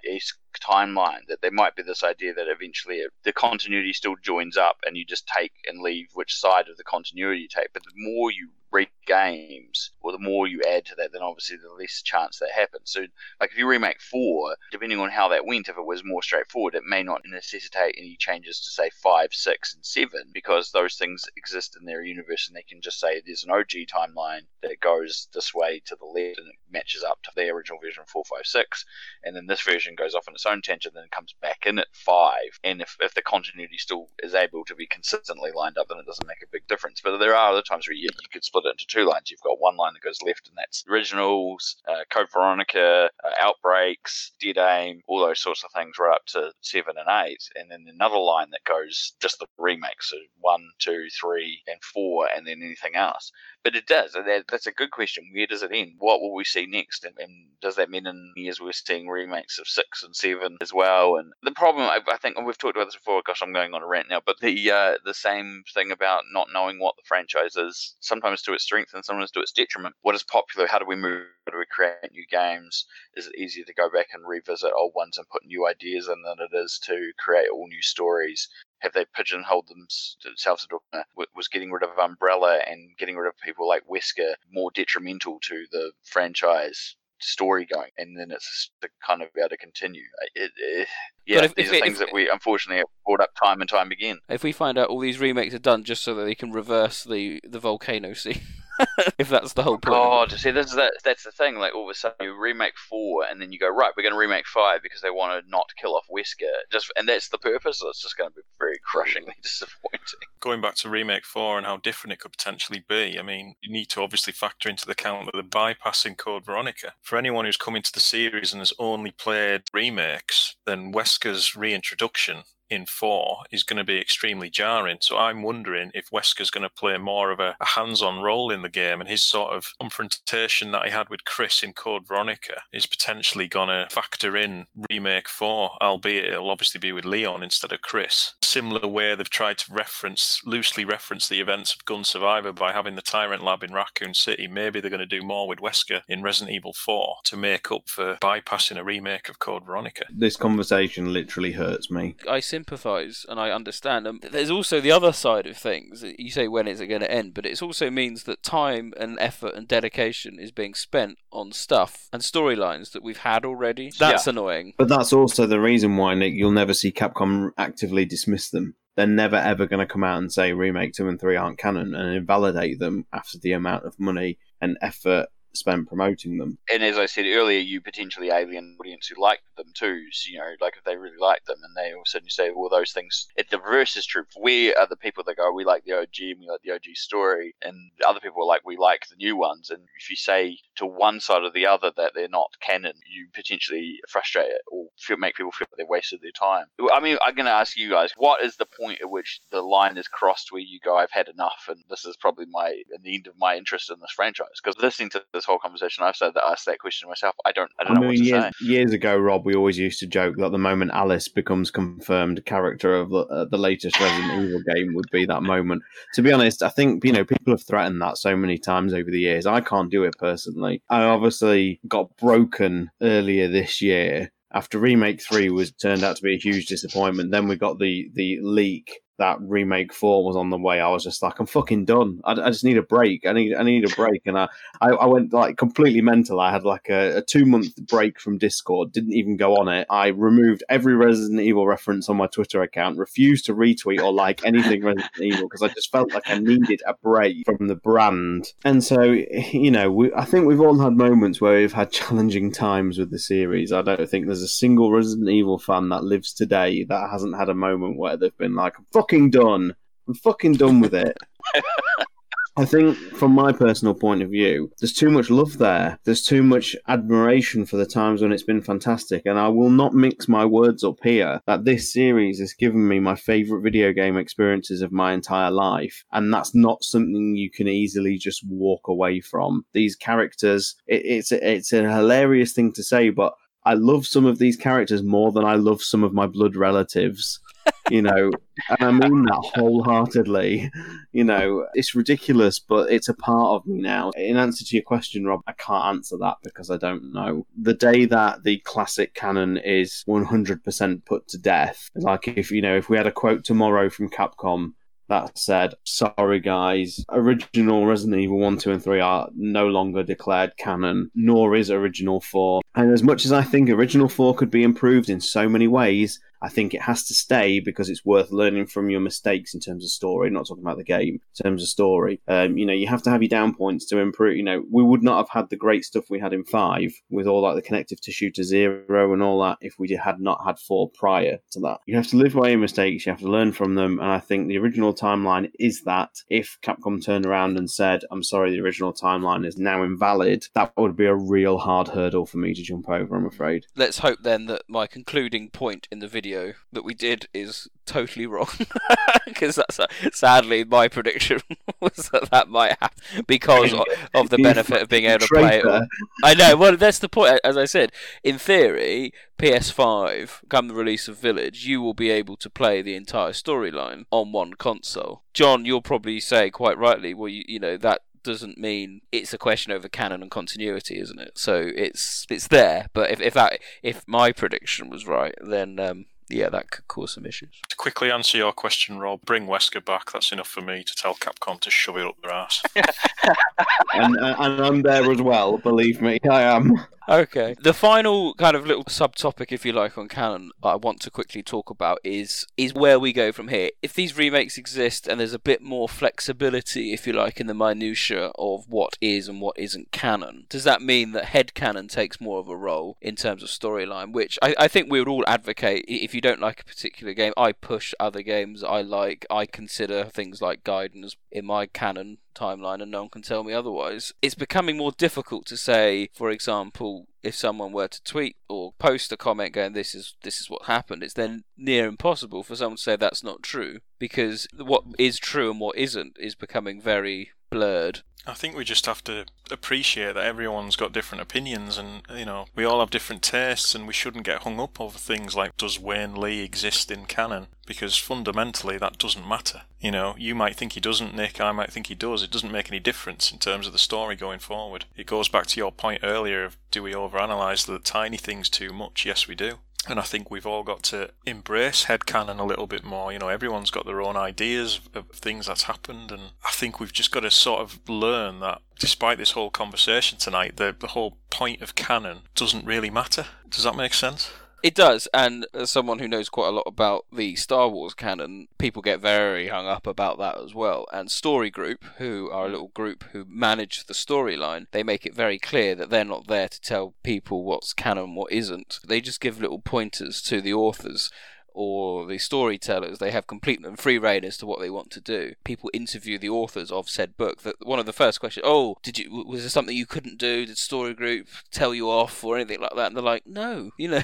timeline, that there might be this idea that eventually the continuity still joins up and you just take and leave which side of the continuity you take. But the more you read games, or the more you add to that, then obviously the less chance that happens. So, like if you remake four, depending on how that went, if it was more straightforward, it may not necessitate any changes to say five, six, and seven, because those things exist in their universe, and they can just say there's an OG timeline that goes this way to the left, and it matches up to the original version four, five, six, and then this version goes off on its own tangent, then comes back in at five, and if if the continuity still is able to be consistently lined up, then it doesn't make a big difference. But there are other times where you could split split it into two lines. You've got one line that goes left, and that's originals, uh, Code Veronica, uh, Outbreaks, Dead Aim, all those sorts of things, right up to seven and eight, and then another line that goes just the remakes, so one, two, three, and four, and then anything else. But it does. That's a good question. Where does it end? What will we see next? And, and, does that mean in years we're seeing remakes of six and seven as well? And the problem, I, I think, we've talked about this before. Gosh, I'm going on a rant now. But the uh, the same thing about not knowing what the franchise is, sometimes to its strength and sometimes to its detriment. What is popular? How do we move? How do we create new games? Is it easier to go back and revisit old ones and put new ideas in than it is to create all new stories? have they pigeonholed themselves was getting rid of Umbrella and getting rid of people like Wesker more detrimental to the franchise story going, and then it's to kind of be able to continue. It, it, yeah, if, these if, are things if, that we unfortunately have brought up time and time again. If we find out all these remakes are done just so that they can reverse the the volcano scene. *laughs* *laughs* if that's the whole point. God, see, that's that, that's the thing. Like all of a sudden, you remake four, and then you go right. We're going to remake five because they want to not kill off Wesker. Just and that's the purpose. It's just going to be very crushingly *laughs* disappointing. Going back to remake four and how different it could potentially be. I mean, you need to obviously factor into the count that they're bypassing Code Veronica. For anyone who's come into the series and has only played remakes, then Wesker's reintroduction in four is going to be extremely jarring. So I'm wondering if Wesker's going to play more of a, a hands-on role in the game, and his sort of confrontation that he had with Chris in Code Veronica is potentially going to factor in remake four, albeit it'll obviously be with Leon instead of Chris. Similar way they've tried to reference, loosely reference the events of Gun Survivor by having the Tyrant Lab in Raccoon City. Maybe they're going to do more with Wesker in Resident Evil 4 to make up for bypassing a remake of Code Veronica. This conversation literally hurts me. I sympathise and I understand. Um, and there's also the other side of things. You say when is it going to end, but it also means that time and effort and dedication is being spent on stuff and storylines that we've had already. That's Yeah. annoying. But that's also the reason why, Nick, you'll never see Capcom actively dismiss them. They're never ever going to come out and say remake two and three aren't canon and invalidate them after the amount of money and effort spent promoting them. and as I said earlier, you potentially alien audience who like them too. So, you know, like if they really like them, and they all of a sudden say, well, those things. It, the reverse is true. We are the people that go, we like the OG, and we like the OG story, and other people are like, we like the new ones. And if you say to one side or the other that they're not canon, you potentially frustrate it or feel, make people feel like they wasted their time. I mean, I'm going to ask you guys, what is the point at which the line is crossed where you go, I've had enough, and this is probably my the end of my interest in this franchise? Because listening to this whole conversation, I've said that I asked that question myself. I don't, I don't know I what mean, to years, say. years ago, Rob, we always used to joke that the moment Alice becomes confirmed character of the, uh, the latest Resident *laughs* Evil game would be that moment. To be honest, I think you know people have threatened that so many times over the years. I can't do it personally. I obviously got broken earlier this year after remake three was turned out to be a huge disappointment. Then we got the the leak that remake four was on the way. I was just like, I'm fucking done. I, I just need a break. I need I need a break, and I, I, I went like completely mental. I had like a, a two month break from Discord. Didn't even go on it. I removed every Resident Evil reference on my Twitter account. Refused to retweet or like anything Resident *laughs* Evil because I just felt like I needed a break from the brand. And so you know, we, I think we've all had moments where we've had challenging times with the series. I don't think there's a single Resident Evil fan that lives today that hasn't had a moment where they've been like, I'm fucking done. I'm fucking done with it. I think, from my personal point of view, there's too much love there. There's too much admiration for the times when it's been fantastic. And I will not mix my words up here that this series has given me my favourite video game experiences of my entire life. And that's not something you can easily just walk away from. These characters, it, it's, it's a hilarious thing to say, but I love some of these characters more than I love some of my blood relatives. You know, and I mean that wholeheartedly. You know, it's ridiculous, but it's a part of me now. In answer to your question, Rob, I can't answer that because I don't know. The day that the classic canon is 100% put to death, like if, you know, if we had a quote tomorrow from Capcom that said, sorry guys, original Resident Evil 1, 2, and 3 are no longer declared canon, nor is original 4. And as much as I think original 4 could be improved in so many ways, I think it has to stay because it's worth learning from your mistakes in terms of story. Not talking about the game, in terms of story. Um, you know, you have to have your down points to improve. You know, we would not have had the great stuff we had in five with all like the connective tissue to zero and all that if we had not had four prior to that. You have to live by your mistakes. You have to learn from them. And I think the original timeline is that. If Capcom turned around and said, "I'm sorry, the original timeline is now invalid," that would be a real hard hurdle for me to jump over. I'm afraid. Let's hope then that my concluding point in the video that we did is totally wrong, *laughs* because that's sadly my prediction *laughs* was that that might happen because of, of the benefit of being able to play it. all. I know. Well, that's the point. As I said, in theory, PS5, come the release of Village, you will be able to play the entire storyline on one console. John, you'll probably say quite rightly, well, you, you know that doesn't mean it's a question over canon and continuity, isn't it? So it's it's there. But if if that if my prediction was right, then um, yeah, that could cause some issues. To quickly answer your question, Rob, bring Wesker back. That's enough for me to tell Capcom to shove it up their ass. *laughs* and, uh, and I'm there as well. Believe me, I am. Okay. The final kind of little subtopic, if you like, on canon I want to quickly talk about is is where we go from here. If these remakes exist and there's a bit more flexibility, if you like, in the minutiae of what is and what isn't canon, does that mean that head canon takes more of a role in terms of storyline? Which I, I think we would all advocate. If you don't like a particular game, I push other games I like. I consider things like Gaiden in my canon timeline and no one can tell me otherwise. It's becoming more difficult to say, for example, if someone were to tweet or post a comment going this is this is what happened, it's then near impossible for someone to say that's not true because what is true and what isn't is becoming very blurred. I think we just have to appreciate that everyone's got different opinions and, you know, we all have different tastes and we shouldn't get hung up over things like does Wayne Lee exist in canon? Because fundamentally that doesn't matter. You know, you might think he doesn't, Nick, I might think he does. It doesn't make any difference in terms of the story going forward. It goes back to your point earlier of do we overanalyze the tiny things too much? Yes, we do. And I think we've all got to embrace headcanon a little bit more. You know, everyone's got their own ideas of things that's happened. And I think we've just got to sort of learn that despite this whole conversation tonight, the, the whole point of canon doesn't really matter. Does that make sense? It does, and as someone who knows quite a lot about the Star Wars canon, people get very hung up about that as well. And Story Group, who are a little group who manage the storyline, they make it very clear that they're not there to tell people what's canon, what isn't. They just give little pointers to the authors or the storytellers, they have complete and free reign as to what they want to do. People interview the authors of said book. That one of the first questions, oh, did you was there something you couldn't do? Did Story Group tell you off or anything like that? And they're like, no, *laughs* you know,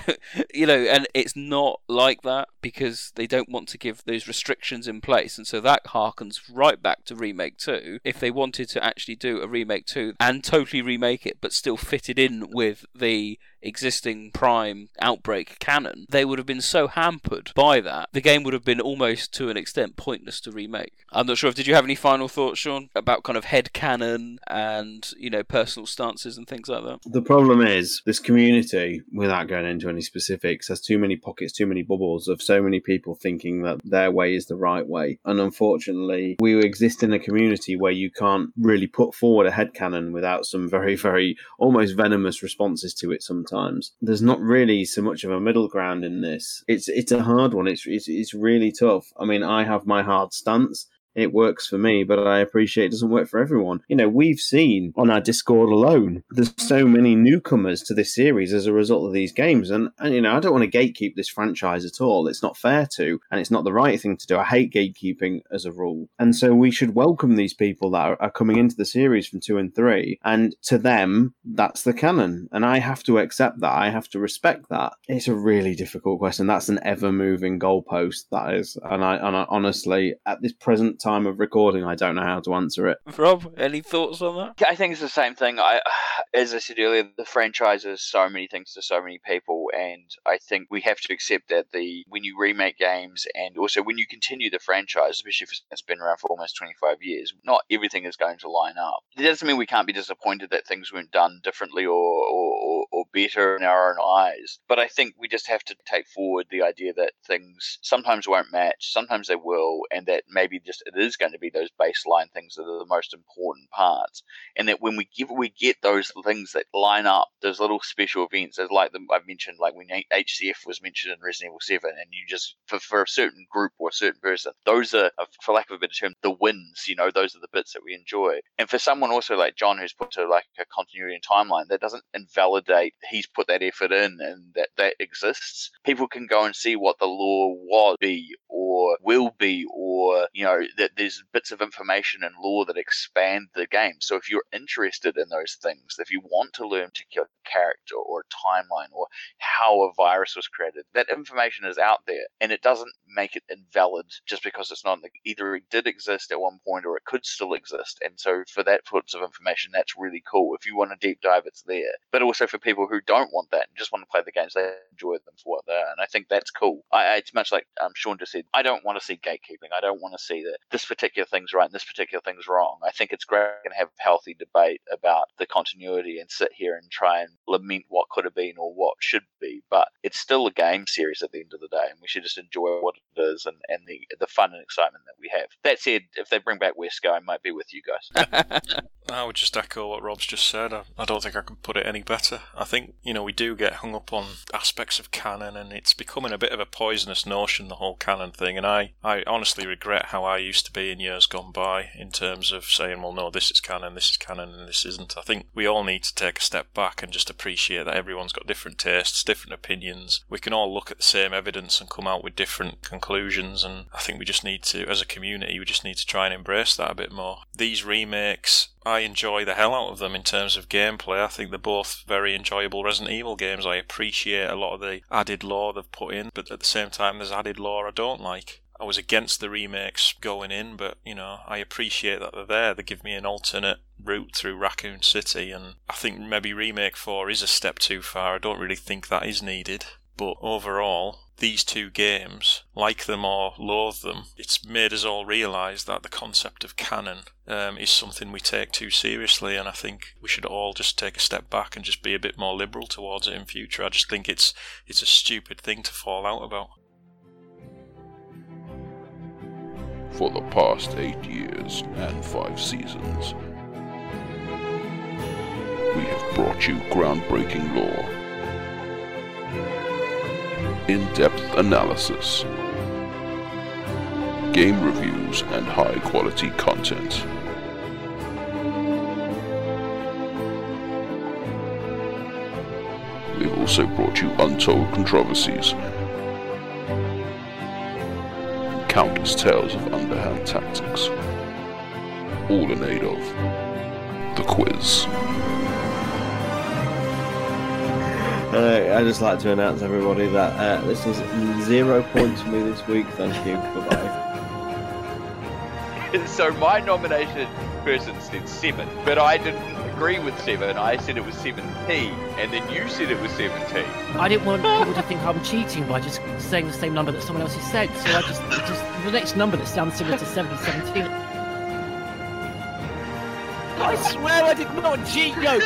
you know, and it's not like that because they don't want to give those restrictions in place, and so that harkens right back to remake two. If they wanted to actually do a remake two and totally remake it, but still fit it in with the existing Prime Outbreak canon, they would have been so hampered by that, the game would have been almost to an extent pointless to remake. I'm not sure if did you have any final thoughts, Sean, about kind of head canon and you know personal stances and things like that. The problem is this community, without going into any specifics, has too many pockets, too many bubbles of so many people thinking that their way is the right way, and unfortunately, we exist in a community where you can't really put forward a head canon without some very, very almost venomous responses to it sometimes sometimes. There's not really so much of a middle ground in this. It's it's a hard one. It's it's, it's really tough. I mean, I have my hard stance it works for me, but I appreciate it doesn't work for everyone. You know, we've seen on our Discord alone, there's so many newcomers to this series as a result of these games. And, and you know, I don't want to gatekeep this franchise at all. It's not fair to, and it's not the right thing to do. I hate gatekeeping as a rule. And so we should welcome these people that are, are coming into the series from two and three. And to them, that's the canon. And I have to accept that. I have to respect that. It's a really difficult question. That's an ever moving goalpost, that is. And I, and I honestly, at this present time of recording, I don't know how to answer it. Rob, any thoughts on that? I think it's the same thing. I, *sighs* as I said earlier, the franchise is so many things to so many people, and I think we have to accept that the when you remake games and also when you continue the franchise, especially if it's been around for almost twenty five years, not everything is going to line up. It doesn't mean we can't be disappointed that things weren't done differently or, or, or better in our own eyes, but I think we just have to take forward the idea that things sometimes won't match, sometimes they will, and that maybe just it is going to be those baseline things that are the most important parts, and that when we give we get those things that line up, those little special events, as like the, I've mentioned, like when HCF was mentioned in Resident Evil Seven, and you just for, for a certain group or a certain person, those are, uh, for lack of a better term, the wins. You know, those are the bits that we enjoy. And for someone also like John, who's put to like a continuity and timeline, that doesn't invalidate he's put that effort in and that that exists. People can go and see what the lore was be or will be, or you know that there's bits of information and lore that expand the game. So if you're interested in those things, if you want to learn a particular character or timeline or how a virus was created, that information is out there, and it doesn't make it invalid just because it's not. Either it did exist at one point or it could still exist, and so for that sorts of information, that's really cool. If you want a deep dive, it's there. But also for people who don't want that and just want to play the games, they enjoy them for what they are, and I think that's cool. I, it's much like um, Sean just said. I don't want to see gatekeeping. I don't want to see that this particular thing's right and this particular thing's wrong. I think it's great to have a healthy debate about the continuity and sit here and try and lament what could have been or what should be. But it's still a game series at the end of the day, and we should just enjoy what it is and, and the the fun and excitement that we have. That said, if they bring back Wesker, I might be with you guys. *laughs* I would just echo what Rob's just said. I, I don't think I can put it any better. I think, you know, we do get hung up on aspects of canon, and it's becoming a bit of a poisonous notion, the whole canon thing. And I, I honestly regret how I used to be in years gone by in terms of saying, well, no, this is canon, this is canon, and this isn't. I think we all need to take a step back and just appreciate that everyone's got different tastes, different opinions. We can all look at the same evidence and come out with different conclusions, and I think we just need to, as a community, we just need to try and embrace that a bit more. These remakes, I enjoy the hell out of them in terms of gameplay. I think they're both very enjoyable Resident Evil games. I appreciate a lot of the added lore they've put in, but at the same time, there's added lore I don't like. I was against the remakes going in, but you know, I appreciate that they're there. They give me an alternate route through Raccoon City, and I think maybe Remake 4 is a step too far. I don't really think that is needed. But overall, these two games, like them or loathe them, it's made us all realise that the concept of canon um, is something we take too seriously, and I think we should all just take a step back and just be a bit more liberal towards it in future. I just think it's it's a stupid thing to fall out about. For the past eight years and five seasons, we have brought you groundbreaking lore, in depth analysis, game reviews, and high quality content. We've also brought you untold controversies, countless tales of underhand tactics, all in aid of the quiz. Uh, I'd just like to announce everybody that uh, this is zero points for me this week. Thank you. Goodbye. *laughs* so my nomination person said seven, but I didn't agree with seven. I said it was seventeen, and then you said it was seventeen. I didn't want people to think I'm cheating by just saying the same number that someone else has said. So I just, just the next number that sounds similar to 7 is 17. I swear I did not cheat, yo!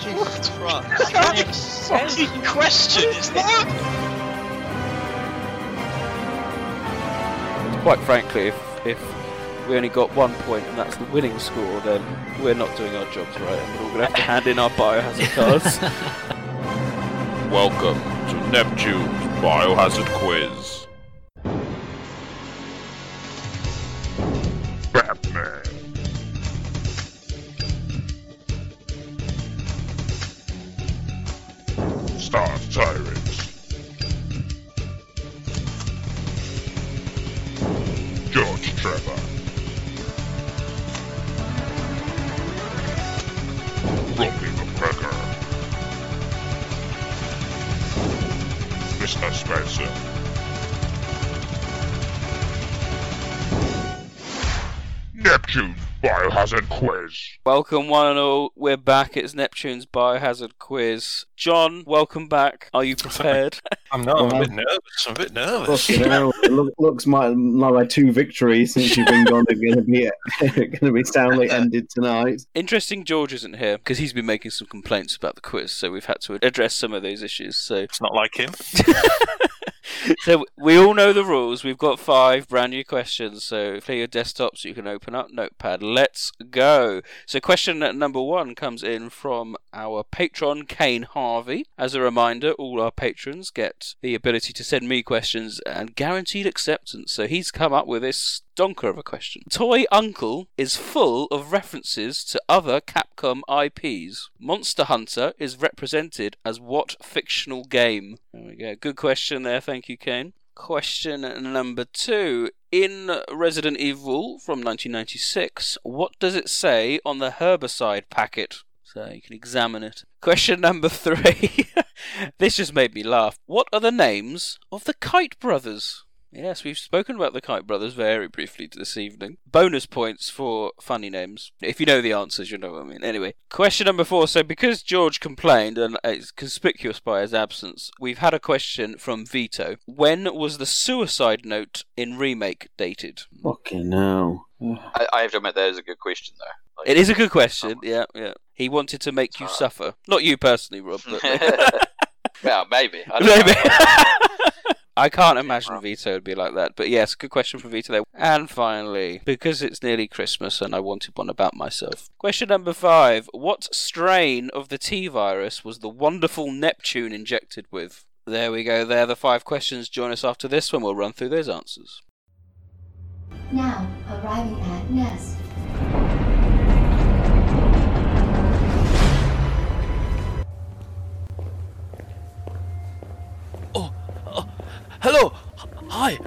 Jesus Christ. *laughs* What fucking question is that? Quite frankly, if, if we only got one point and that's the winning score, then we're not doing our jobs right, and we're all going to have to hand in our biohazard cards. *laughs* Welcome to Neptune's Biohazard Quiz. Batman. Star Tyrants. George Trevor. Robbie McGregor. Mr. Spencer. Neptune's Biohazard Quiz. welcome, one and all. We're back. It's Neptune's Biohazard Quiz. John, welcome back. Are you prepared? *laughs* I'm not. I'm a bit nervous. I'm a bit nervous. Fucking *laughs* hell, it look, looks my, like my two victories since you've been gone are going to be *laughs* going to be soundly ended tonight. Interesting, George isn't here because he's been making some complaints about the quiz, so we've had to address some of those issues. So It's not like him. *laughs* so we all know the rules. We've got five brand new questions. So clear your desktop so you can open up Notepad. Let's go. So question number one comes in from our patron Kane Harvey. As a reminder, all our patrons get the ability to send me questions and guaranteed acceptance. So he's come up with this donker of a question. Toy Uncle is full of references to other Capcom IPs. Monster Hunter is represented as what fictional game? There we go. Good question there. Thank you, Kane. Question number two. In Resident Evil from 1996, what does it say on the herbicide packet? So you can examine it. Question number three. *laughs* this just made me laugh. What are the names of the Kite Brothers? Yes, we've spoken about the Kite Brothers very briefly this evening. Bonus points for funny names. If you know the answers, you know what I mean. Anyway, question number four. So, because George complained and it's conspicuous by his absence, we've had a question from Vito. When was the suicide note in Remake dated? Fucking hell. I, I have to admit that is a good question though. Like, It is a good question. Yeah, yeah. He wanted to make you suffer. Not you personally, Rob, but. *laughs* *laughs* well, maybe. I don't Maybe. *laughs* know. I can't imagine Vito would be like that. But yes, good question from Vito there. And finally, because it's nearly Christmas and I wanted one about myself. Question number five What strain of the T virus was the wonderful Neptune injected with? There we go. There are the five questions. Join us after this when we'll run through those answers. Now arriving at Nest. Hello. Hi.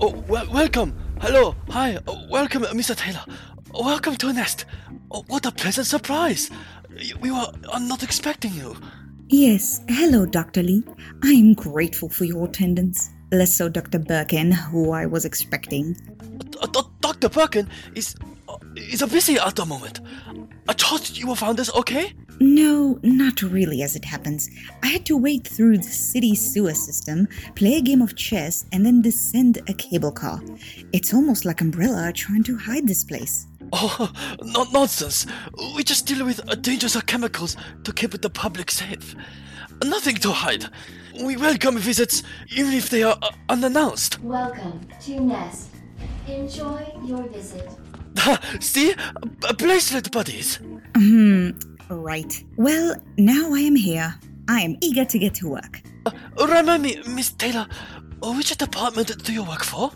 Oh, wel- welcome. Hello. Hi. Oh, welcome, Mr. Taylor. Welcome to Nest. Oh, what a pleasant surprise. We were uh, not expecting you. Yes, hello, Dr. Lee. I am grateful for your attendance. Less so Dr. Birkin, who I was expecting. Uh, Do- Dr. Birkin is uh, is busy at the moment. I thought you found this okay? no, not really as it happens. I had to wade through the city sewer system, play a game of chess, and then descend a cable car. It's almost like Umbrella are trying to hide this place. Oh, no nonsense. We just deal with uh, dangerous chemicals to keep the public safe. Nothing to hide. We welcome visits even if they are uh, unannounced. Welcome to Nest. Enjoy your visit. *laughs* See? Bracelet buddies. Hmm, right. Well, now I am here. I am eager to get to work. Uh, remind me, Miss Taylor, which department do you work for?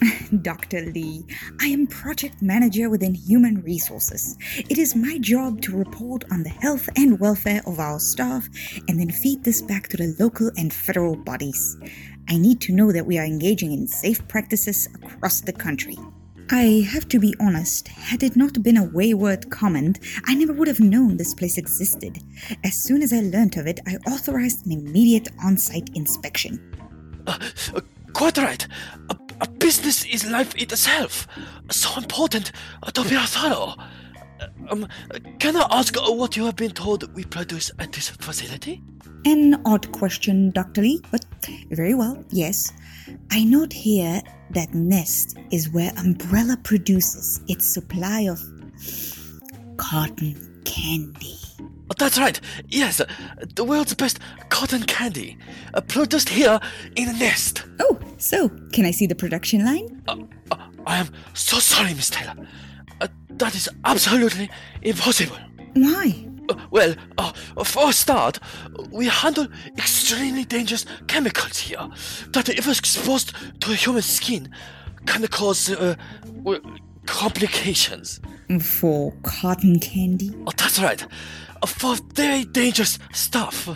*laughs* Dr. Lee, I am project manager within human resources. It is my job to report on the health and welfare of our staff and then feed this back to the local and federal bodies. I need to know that we are engaging in safe practices across the country. I have to be honest, had it not been a wayward comment, I never would have known this place existed. As soon as I learnt of it, I authorized an immediate on site inspection. Uh, uh, quite right. A, a, business is life itself. So important uh, to be thorough. Um, can I ask uh, what you have been told we produce at this facility? An odd question, Dr. Lee, but very well, yes. I note here that Nest is where Umbrella produces its supply of cotton candy. Oh, that's right. Yes, uh, the world's best cotton candy, uh, produced here in Nest. Oh, so can I see the production line? Uh, uh, I am so sorry, Miss Taylor. Uh, that is absolutely impossible. Why? Uh, well, for a start, we handle extremely dangerous chemicals here that, if exposed to human skin, can cause complications. For cotton candy? Oh, that's right for very dangerous stuff.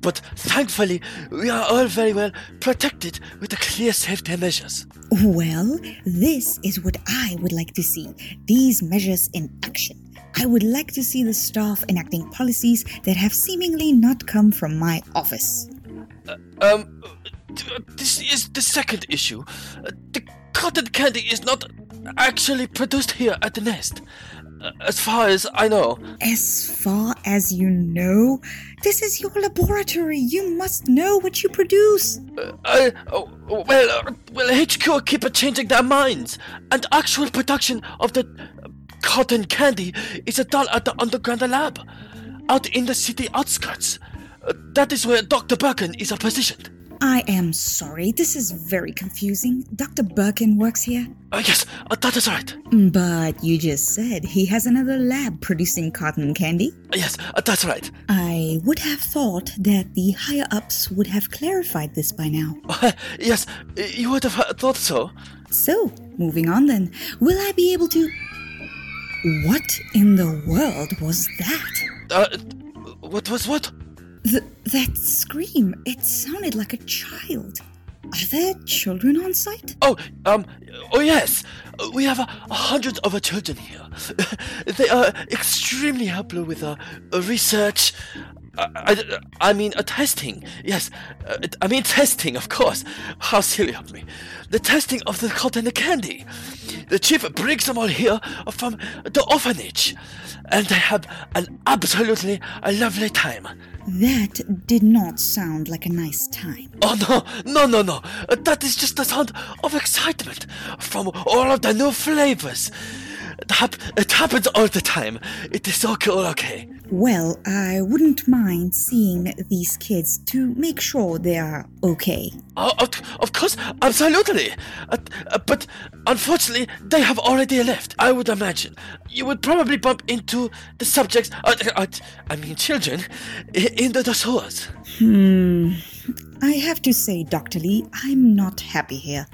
But thankfully, we are all very well protected with the clear safety measures. Well, this is what I would like to see these measures in action. I would like to see the staff enacting policies that have seemingly not come from my office. Uh, um, this is the second issue. Uh, the cotton candy is not actually produced here at the nest. As far as I know. As far as you know? This is your laboratory. You must know what you produce. Uh, I, oh, well, uh, well, HQ keep changing their minds. And actual production of the uh, cotton candy is a doll at the underground lab, out in the city outskirts. Uh, that is where Dr. Birkin is positioned. I am sorry, this is very confusing. Dr. Birkin works here? Uh, yes, uh, that is right. But you just said he has another lab producing cotton candy? Uh, yes, uh, that's right. I would have thought that the higher ups would have clarified this by now. *laughs* yes, you would have thought so. So, moving on then. Will I be able to. What in the world was that? Uh, what was what? Th- that scream, it sounded like a child. Are there children on site? Oh, um, oh yes. We have a, a hundred of children here. *laughs* they are extremely helpful with uh, research. I, I, I mean, a testing. Yes, uh, I mean testing, of course. How silly of me. The testing of the cotton candy. The chief brings them all here from the orphanage, and they have an absolutely a lovely time. That did not sound like a nice time. Oh no, no, no, no. That is just the sound of excitement from all of the new flavors. It, happens all the time. It is okay, all okay. Well, I wouldn't mind seeing these kids to make sure they are okay. Oh, of, course, absolutely. Uh, uh, but unfortunately, they have already left, I would imagine. You would probably bump into the subjects, uh, uh I mean children, in the sewers. Hmm. I have to say, Dr. Lee, I'm not happy here.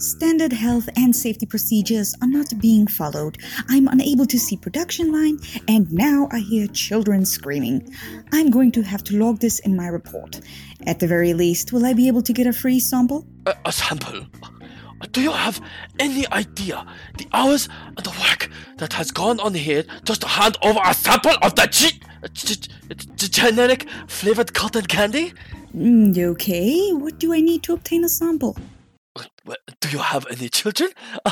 Standard health and safety procedures are not being followed. I'm unable to see production line, and now I hear children screaming. I'm going to have to log this in my report. At the very least, will I be able to get a free sample? A, a sample? Do you have any idea the hours and the work that has gone on here just to hand over a sample of the g- g- g- generic flavored cotton candy? Mm, okay, what do I need to obtain a sample? Do you have any children? *laughs*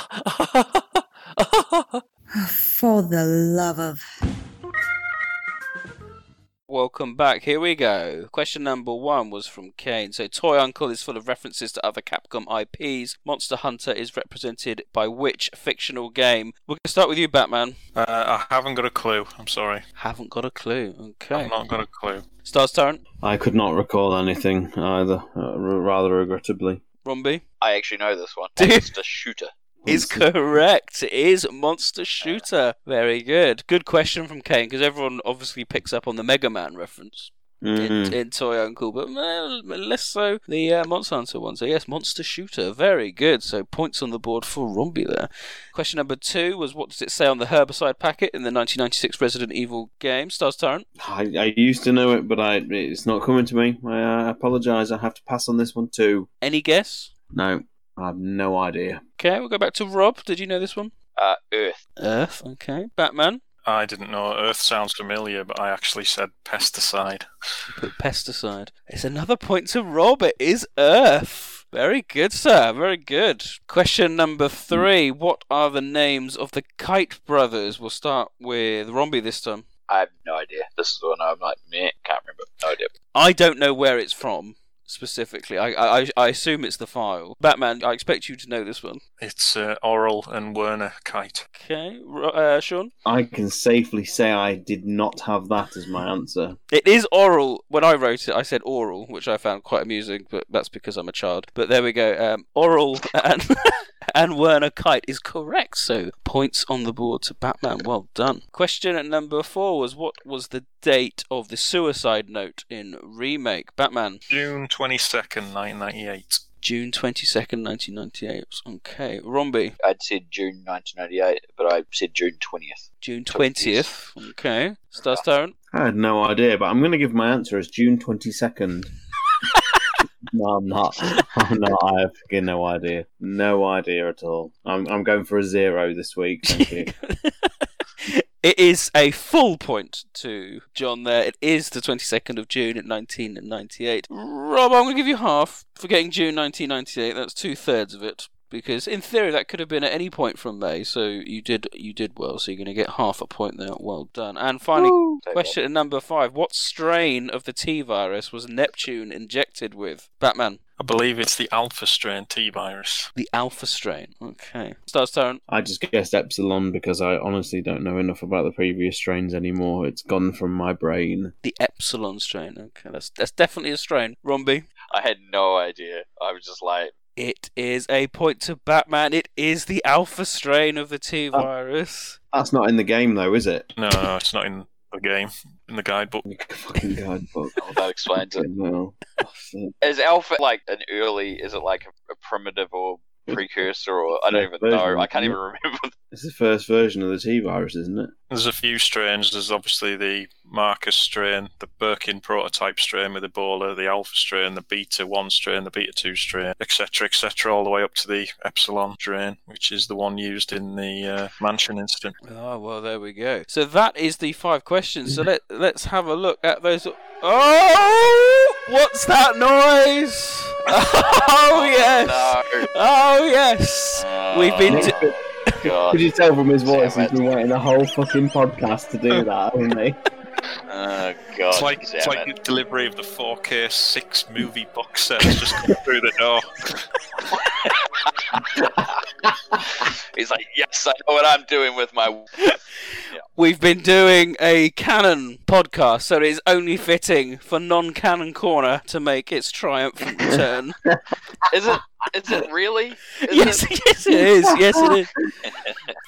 For the love of. Welcome back. Here we go. Question number one was from Kane. So, Toy Uncle is full of references to other Capcom IPs. Monster Hunter is represented by which fictional game? We're going to start with you, Batman. Uh, I haven't got a clue. I'm sorry. Haven't got a clue. Okay. I've not got a clue. Stars Tyrant. I could not recall anything either, uh, r- rather regrettably. Romby. I actually know this one. Do you? Monster Shooter. Is *laughs* correct. It is Monster Shooter. Very good. Good question from Kane because everyone obviously picks up on the Mega Man reference. In, Mhm. in Toy Uncle, but well, less so the uh, Monster Hunter one. So yes, Monster Shooter, very good. So points on the board for Romby there. Question number two was what does it say on the herbicide packet in the 1996 Resident Evil game? Stars Tyrant. I, I used to know it, but I it's not coming to me. I uh, apologise. I have to pass on this one too. Any guess? No, I have no idea. Okay, we'll go back to Rob. Did you know this one? Uh, Earth. Earth. Okay. Batman. I didn't know. Earth sounds familiar, but I actually said pesticide. Put pesticide. It's another point to Rob. It is Earth. Very good, sir. Very good. Question number three. What are the names of the Kite brothers? We'll start with Romby this time. I have no idea. This is the one I'm like, meh, can't remember. No idea. I don't know where it's from specifically. I, I I assume it's the file. Batman, I expect you to know this one. It's uh, Oral and Werner Kite. Okay, uh, Sean. I can safely say I did not have that as my answer. It is oral. When I wrote it, I said oral, which I found quite amusing, but that's because I'm a child. But there we go. Um, oral and *laughs* and Werner Kite is correct. So points on the board to Batman. Well done. Question number four was what was the date of the suicide note in remake? Batman. June 22nd, 1998. June 22nd, 1998. Okay. Romby. I'd said June 1998, but I said June 20th. June 20th. Okay. Stars Tyrant. I had no idea, but I'm going to give my answer as June 22nd. *laughs* no, I'm not. Oh, I'm not. I have fucking no idea. No idea at all. I'm, I'm going for a zero this week. Thank you. *laughs* It is a full point to John there. It is the 22nd of June in 1998. Rob, I'm going to give you half for getting June 1998. That's two thirds of it. Because in theory that could have been at any point from May, so you did you did well. So you're going to get half a point there. Well done. And finally, question number five: What strain of the T virus was Neptune injected with? Batman. I believe it's the alpha strain T virus. The alpha strain. Okay. Stars Tyrant. I just guessed Epsilon because I honestly don't know enough about the previous strains anymore. It's gone from my brain. The epsilon strain. Okay, that's that's definitely a strain. Romby. I had no idea. I was just like, It is a point to Batman. It is the alpha strain of the uh, T virus. That's not in the game though, is it? No, no, it's not in the game, in the guidebook. *laughs* Fucking guidebook. oh, *laughs* that explains it. No. Is Alpha like an early, is it like a, a primitive or precursor, or I don't even know. I can't isn't even *laughs* remember. It's the first version of the T virus, isn't it? There's a few strains. There's obviously the Marcus strain, the Birkin prototype strain with Ebola, the Alpha strain, the Beta 1 strain, the Beta 2 strain, etc., etc., all the way up to the Epsilon strain, which is the one used in the uh, Mansion incident. Oh well, there we go. So that is the five questions. So let let's have a look at those. Oh, what's that noise? Oh yes. Oh, oh yes. We've been. do- *laughs* Could you tell from his voice he's been waiting a whole fucking podcast to do *laughs* that, hasn't he? Oh god! It's like it's like the delivery of the 4K six movie box set has just come through the door. *laughs* He's like, yes, I know what I'm doing with my. *laughs* We've been doing a canon podcast, so it is only fitting for non-canon corner to make its triumphant *laughs* return. Is it? Is it really? Is yes, it? yes, it is. Yes, it is. *laughs*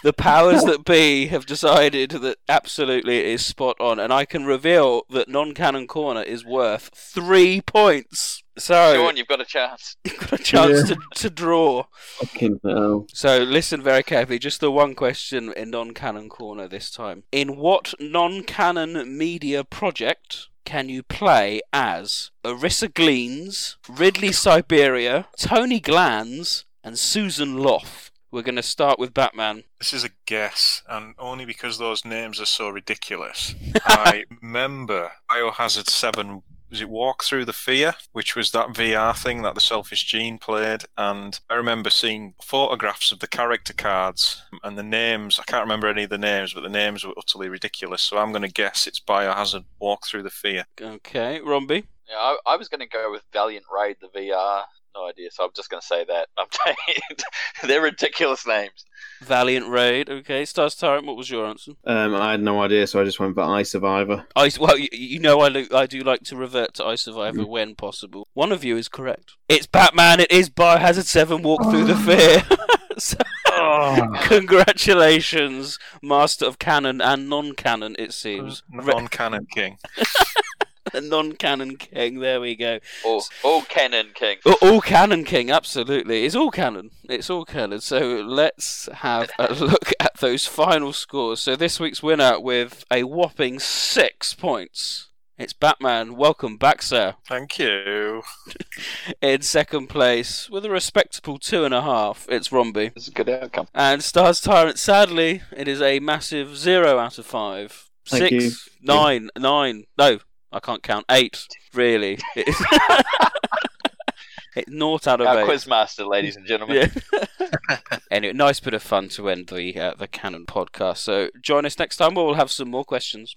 The powers that be have decided that absolutely it is spot on, and I can reveal that non-canon corner is worth three points. So Go on, you've got a chance. *laughs* You've got a chance to, to draw. Fucking hell. So listen very carefully. Just the one question in non-canon corner this time. In what non-canon media project can you play as Arissa Gleans, Ridley Siberia, Tony Glanz, and Susan Loth? We're going to start with Batman. This is a guess, and only because those names are so ridiculous. *laughs* I remember Biohazard 7 was it Walk Through the Fear, which was that VR thing that the Selfish Gene played. And I remember seeing photographs of the character cards and the names. I can't remember any of the names, but the names were utterly ridiculous. So I'm going to guess it's Biohazard Walk Through the Fear. Okay, Romby. Yeah, I, I was going to go with Valiant Raid, the VR. No idea, so I'm just going to say that. I'm *laughs* taking they're ridiculous names. Valiant Raid. Okay, Stars Tyrant. What was your answer? Um, I had no idea, so I just went for I Survivor. I well, you, you know, I lo- I do like to revert to I Survivor when possible. One of you is correct. It's Batman. It is Biohazard Seven. Walk through the fear. *laughs* So- *laughs* Congratulations, master of canon and non-canon. It seems Non-canon king. *laughs* a *laughs* non-canon king. There we go. All, all Canon King. Oh, all canon king, absolutely. It's all canon. It's all canon. So let's have a *laughs* look at those final scores. So this week's winner with a whopping six points. It's Batman. Welcome back, sir. Thank you. *laughs* In second place, with a respectable two and a half, it's Romby. It's a good outcome. And Stars Tyrant, sadly, it is a massive zero out of five. Thank Six, you. nine, nine. No, I can't count. Eight, really. It's, *laughs* it's naught out of Our eight. Quizmaster, ladies and gentlemen. Yeah. *laughs* anyway, nice bit of fun to end the uh, the Canon podcast. So join us next time where we'll have some more questions.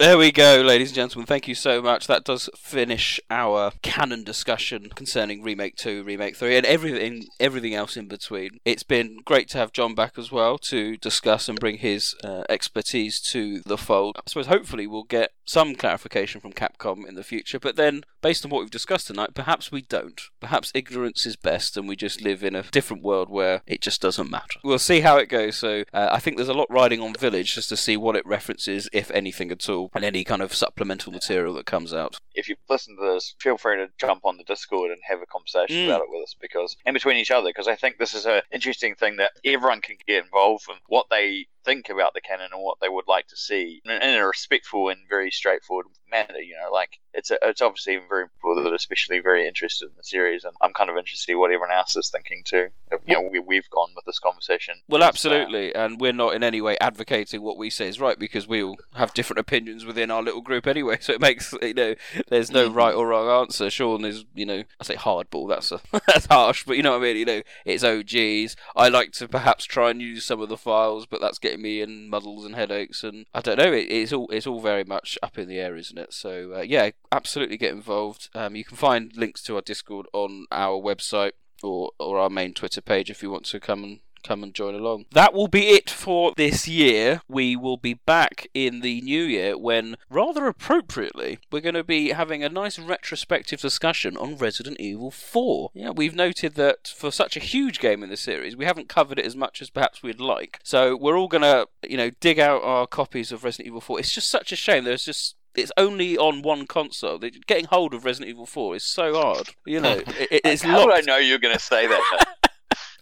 There we go, ladies and gentlemen. Thank you so much. That does finish our canon discussion concerning remake two, remake three, and everything everything else in between. It's been great to have John back as well to discuss and bring his uh, expertise to the fold. I suppose hopefully we'll get some clarification from Capcom in the future, but then based on what we've discussed tonight, perhaps we don't. Perhaps ignorance is best, and we just live in a different world where it just doesn't matter. We'll see how it goes. So uh, I think there's a lot riding on Village just to see what it references, if anything at all, and any kind of supplemental material that comes out. If you've listened to this, feel free to jump on the Discord and have a conversation Mm. about it with us because, in between each other, because I think this is an interesting thing that everyone can get involved in what they think about the canon and what they would like to see in, in a respectful and very straightforward manner. You know, like it's a, it's obviously very people that especially very interested in the series, and I'm kind of interested to see what everyone else is thinking too. You know, we, we've gone with this conversation. Well, uh, absolutely, and we're not in any way advocating what we say is right because we all have different opinions within our little group anyway. *laughs* So it makes you know there's no right or wrong answer. Sean is you know I say hardball. That's a, *laughs* that's harsh, but you know what I mean. You know it's OGs. I like to perhaps try and use some of the files, but that's getting me in muddles and headaches, and I don't know. It, it's all it's all very much up in the air, isn't it? So uh, yeah, absolutely get involved. Um, you can find links to our Discord on our website or or our main Twitter page if you want to come and come and join along. That will be it for this year. We will be back in the new year when, rather appropriately, we're going to be having a nice retrospective discussion on Resident Evil 4. Yeah, we've noted that for such a huge game in the series, we haven't covered it as much as perhaps we'd like. So we're all going to, you know, dig out our copies of Resident Evil 4. It's just such a shame. There's just it's only on one console. Getting hold of Resident Evil 4 is so hard. You know, *laughs* it, it's How would I know you're going to say that? *laughs*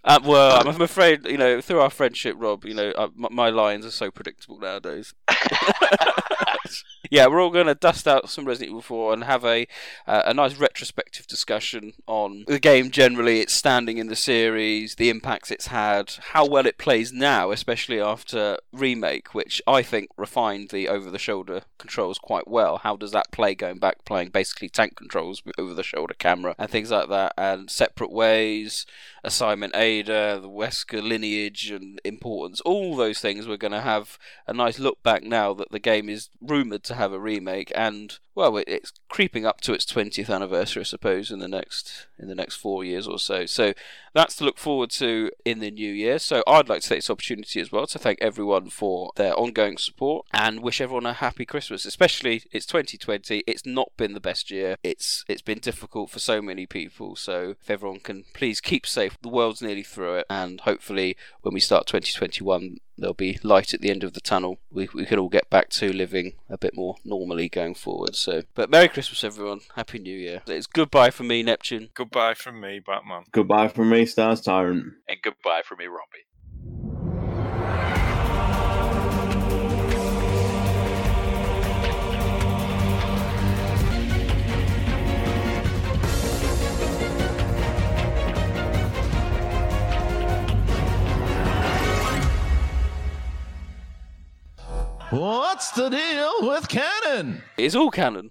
Uh, well, I'm afraid, you know, through our friendship, Rob, you know, uh, my, my lines are so predictable nowadays. *laughs* *laughs* *laughs* yeah, we're all going to dust out some Resident Evil 4 and have a uh, a nice retrospective discussion on the game generally, its standing in the series, the impacts it's had, how well it plays now, especially after remake, which I think refined the over-the-shoulder controls quite well. How does that play going back, playing basically tank controls over-the-shoulder camera and things like that, and separate ways, assignment Ada, the Wesker lineage and importance, all those things. We're going to have a nice look back now that the game is rumored to have a remake, and well, it's creeping up to its 20th anniversary, I suppose, in the next in the next four years or so. So that's to look forward to in the new year. So I'd like to take this opportunity as well to thank everyone for their ongoing support and wish everyone a happy Christmas. Especially it's 2020. It's not been the best year. It's it's been difficult for so many people. So if everyone can please keep safe, the world's nearly through it, and hopefully when we start 2021 there'll be light at the end of the tunnel. We, we can all get back to living a bit more normally going forward. So, but Merry Christmas, everyone. Happy New Year. It's goodbye from me, Neptune. Goodbye from me, Batman. Goodbye from me, Stars Tyrant. and goodbye from me, Robbie. What's the deal with canon? It's all canon.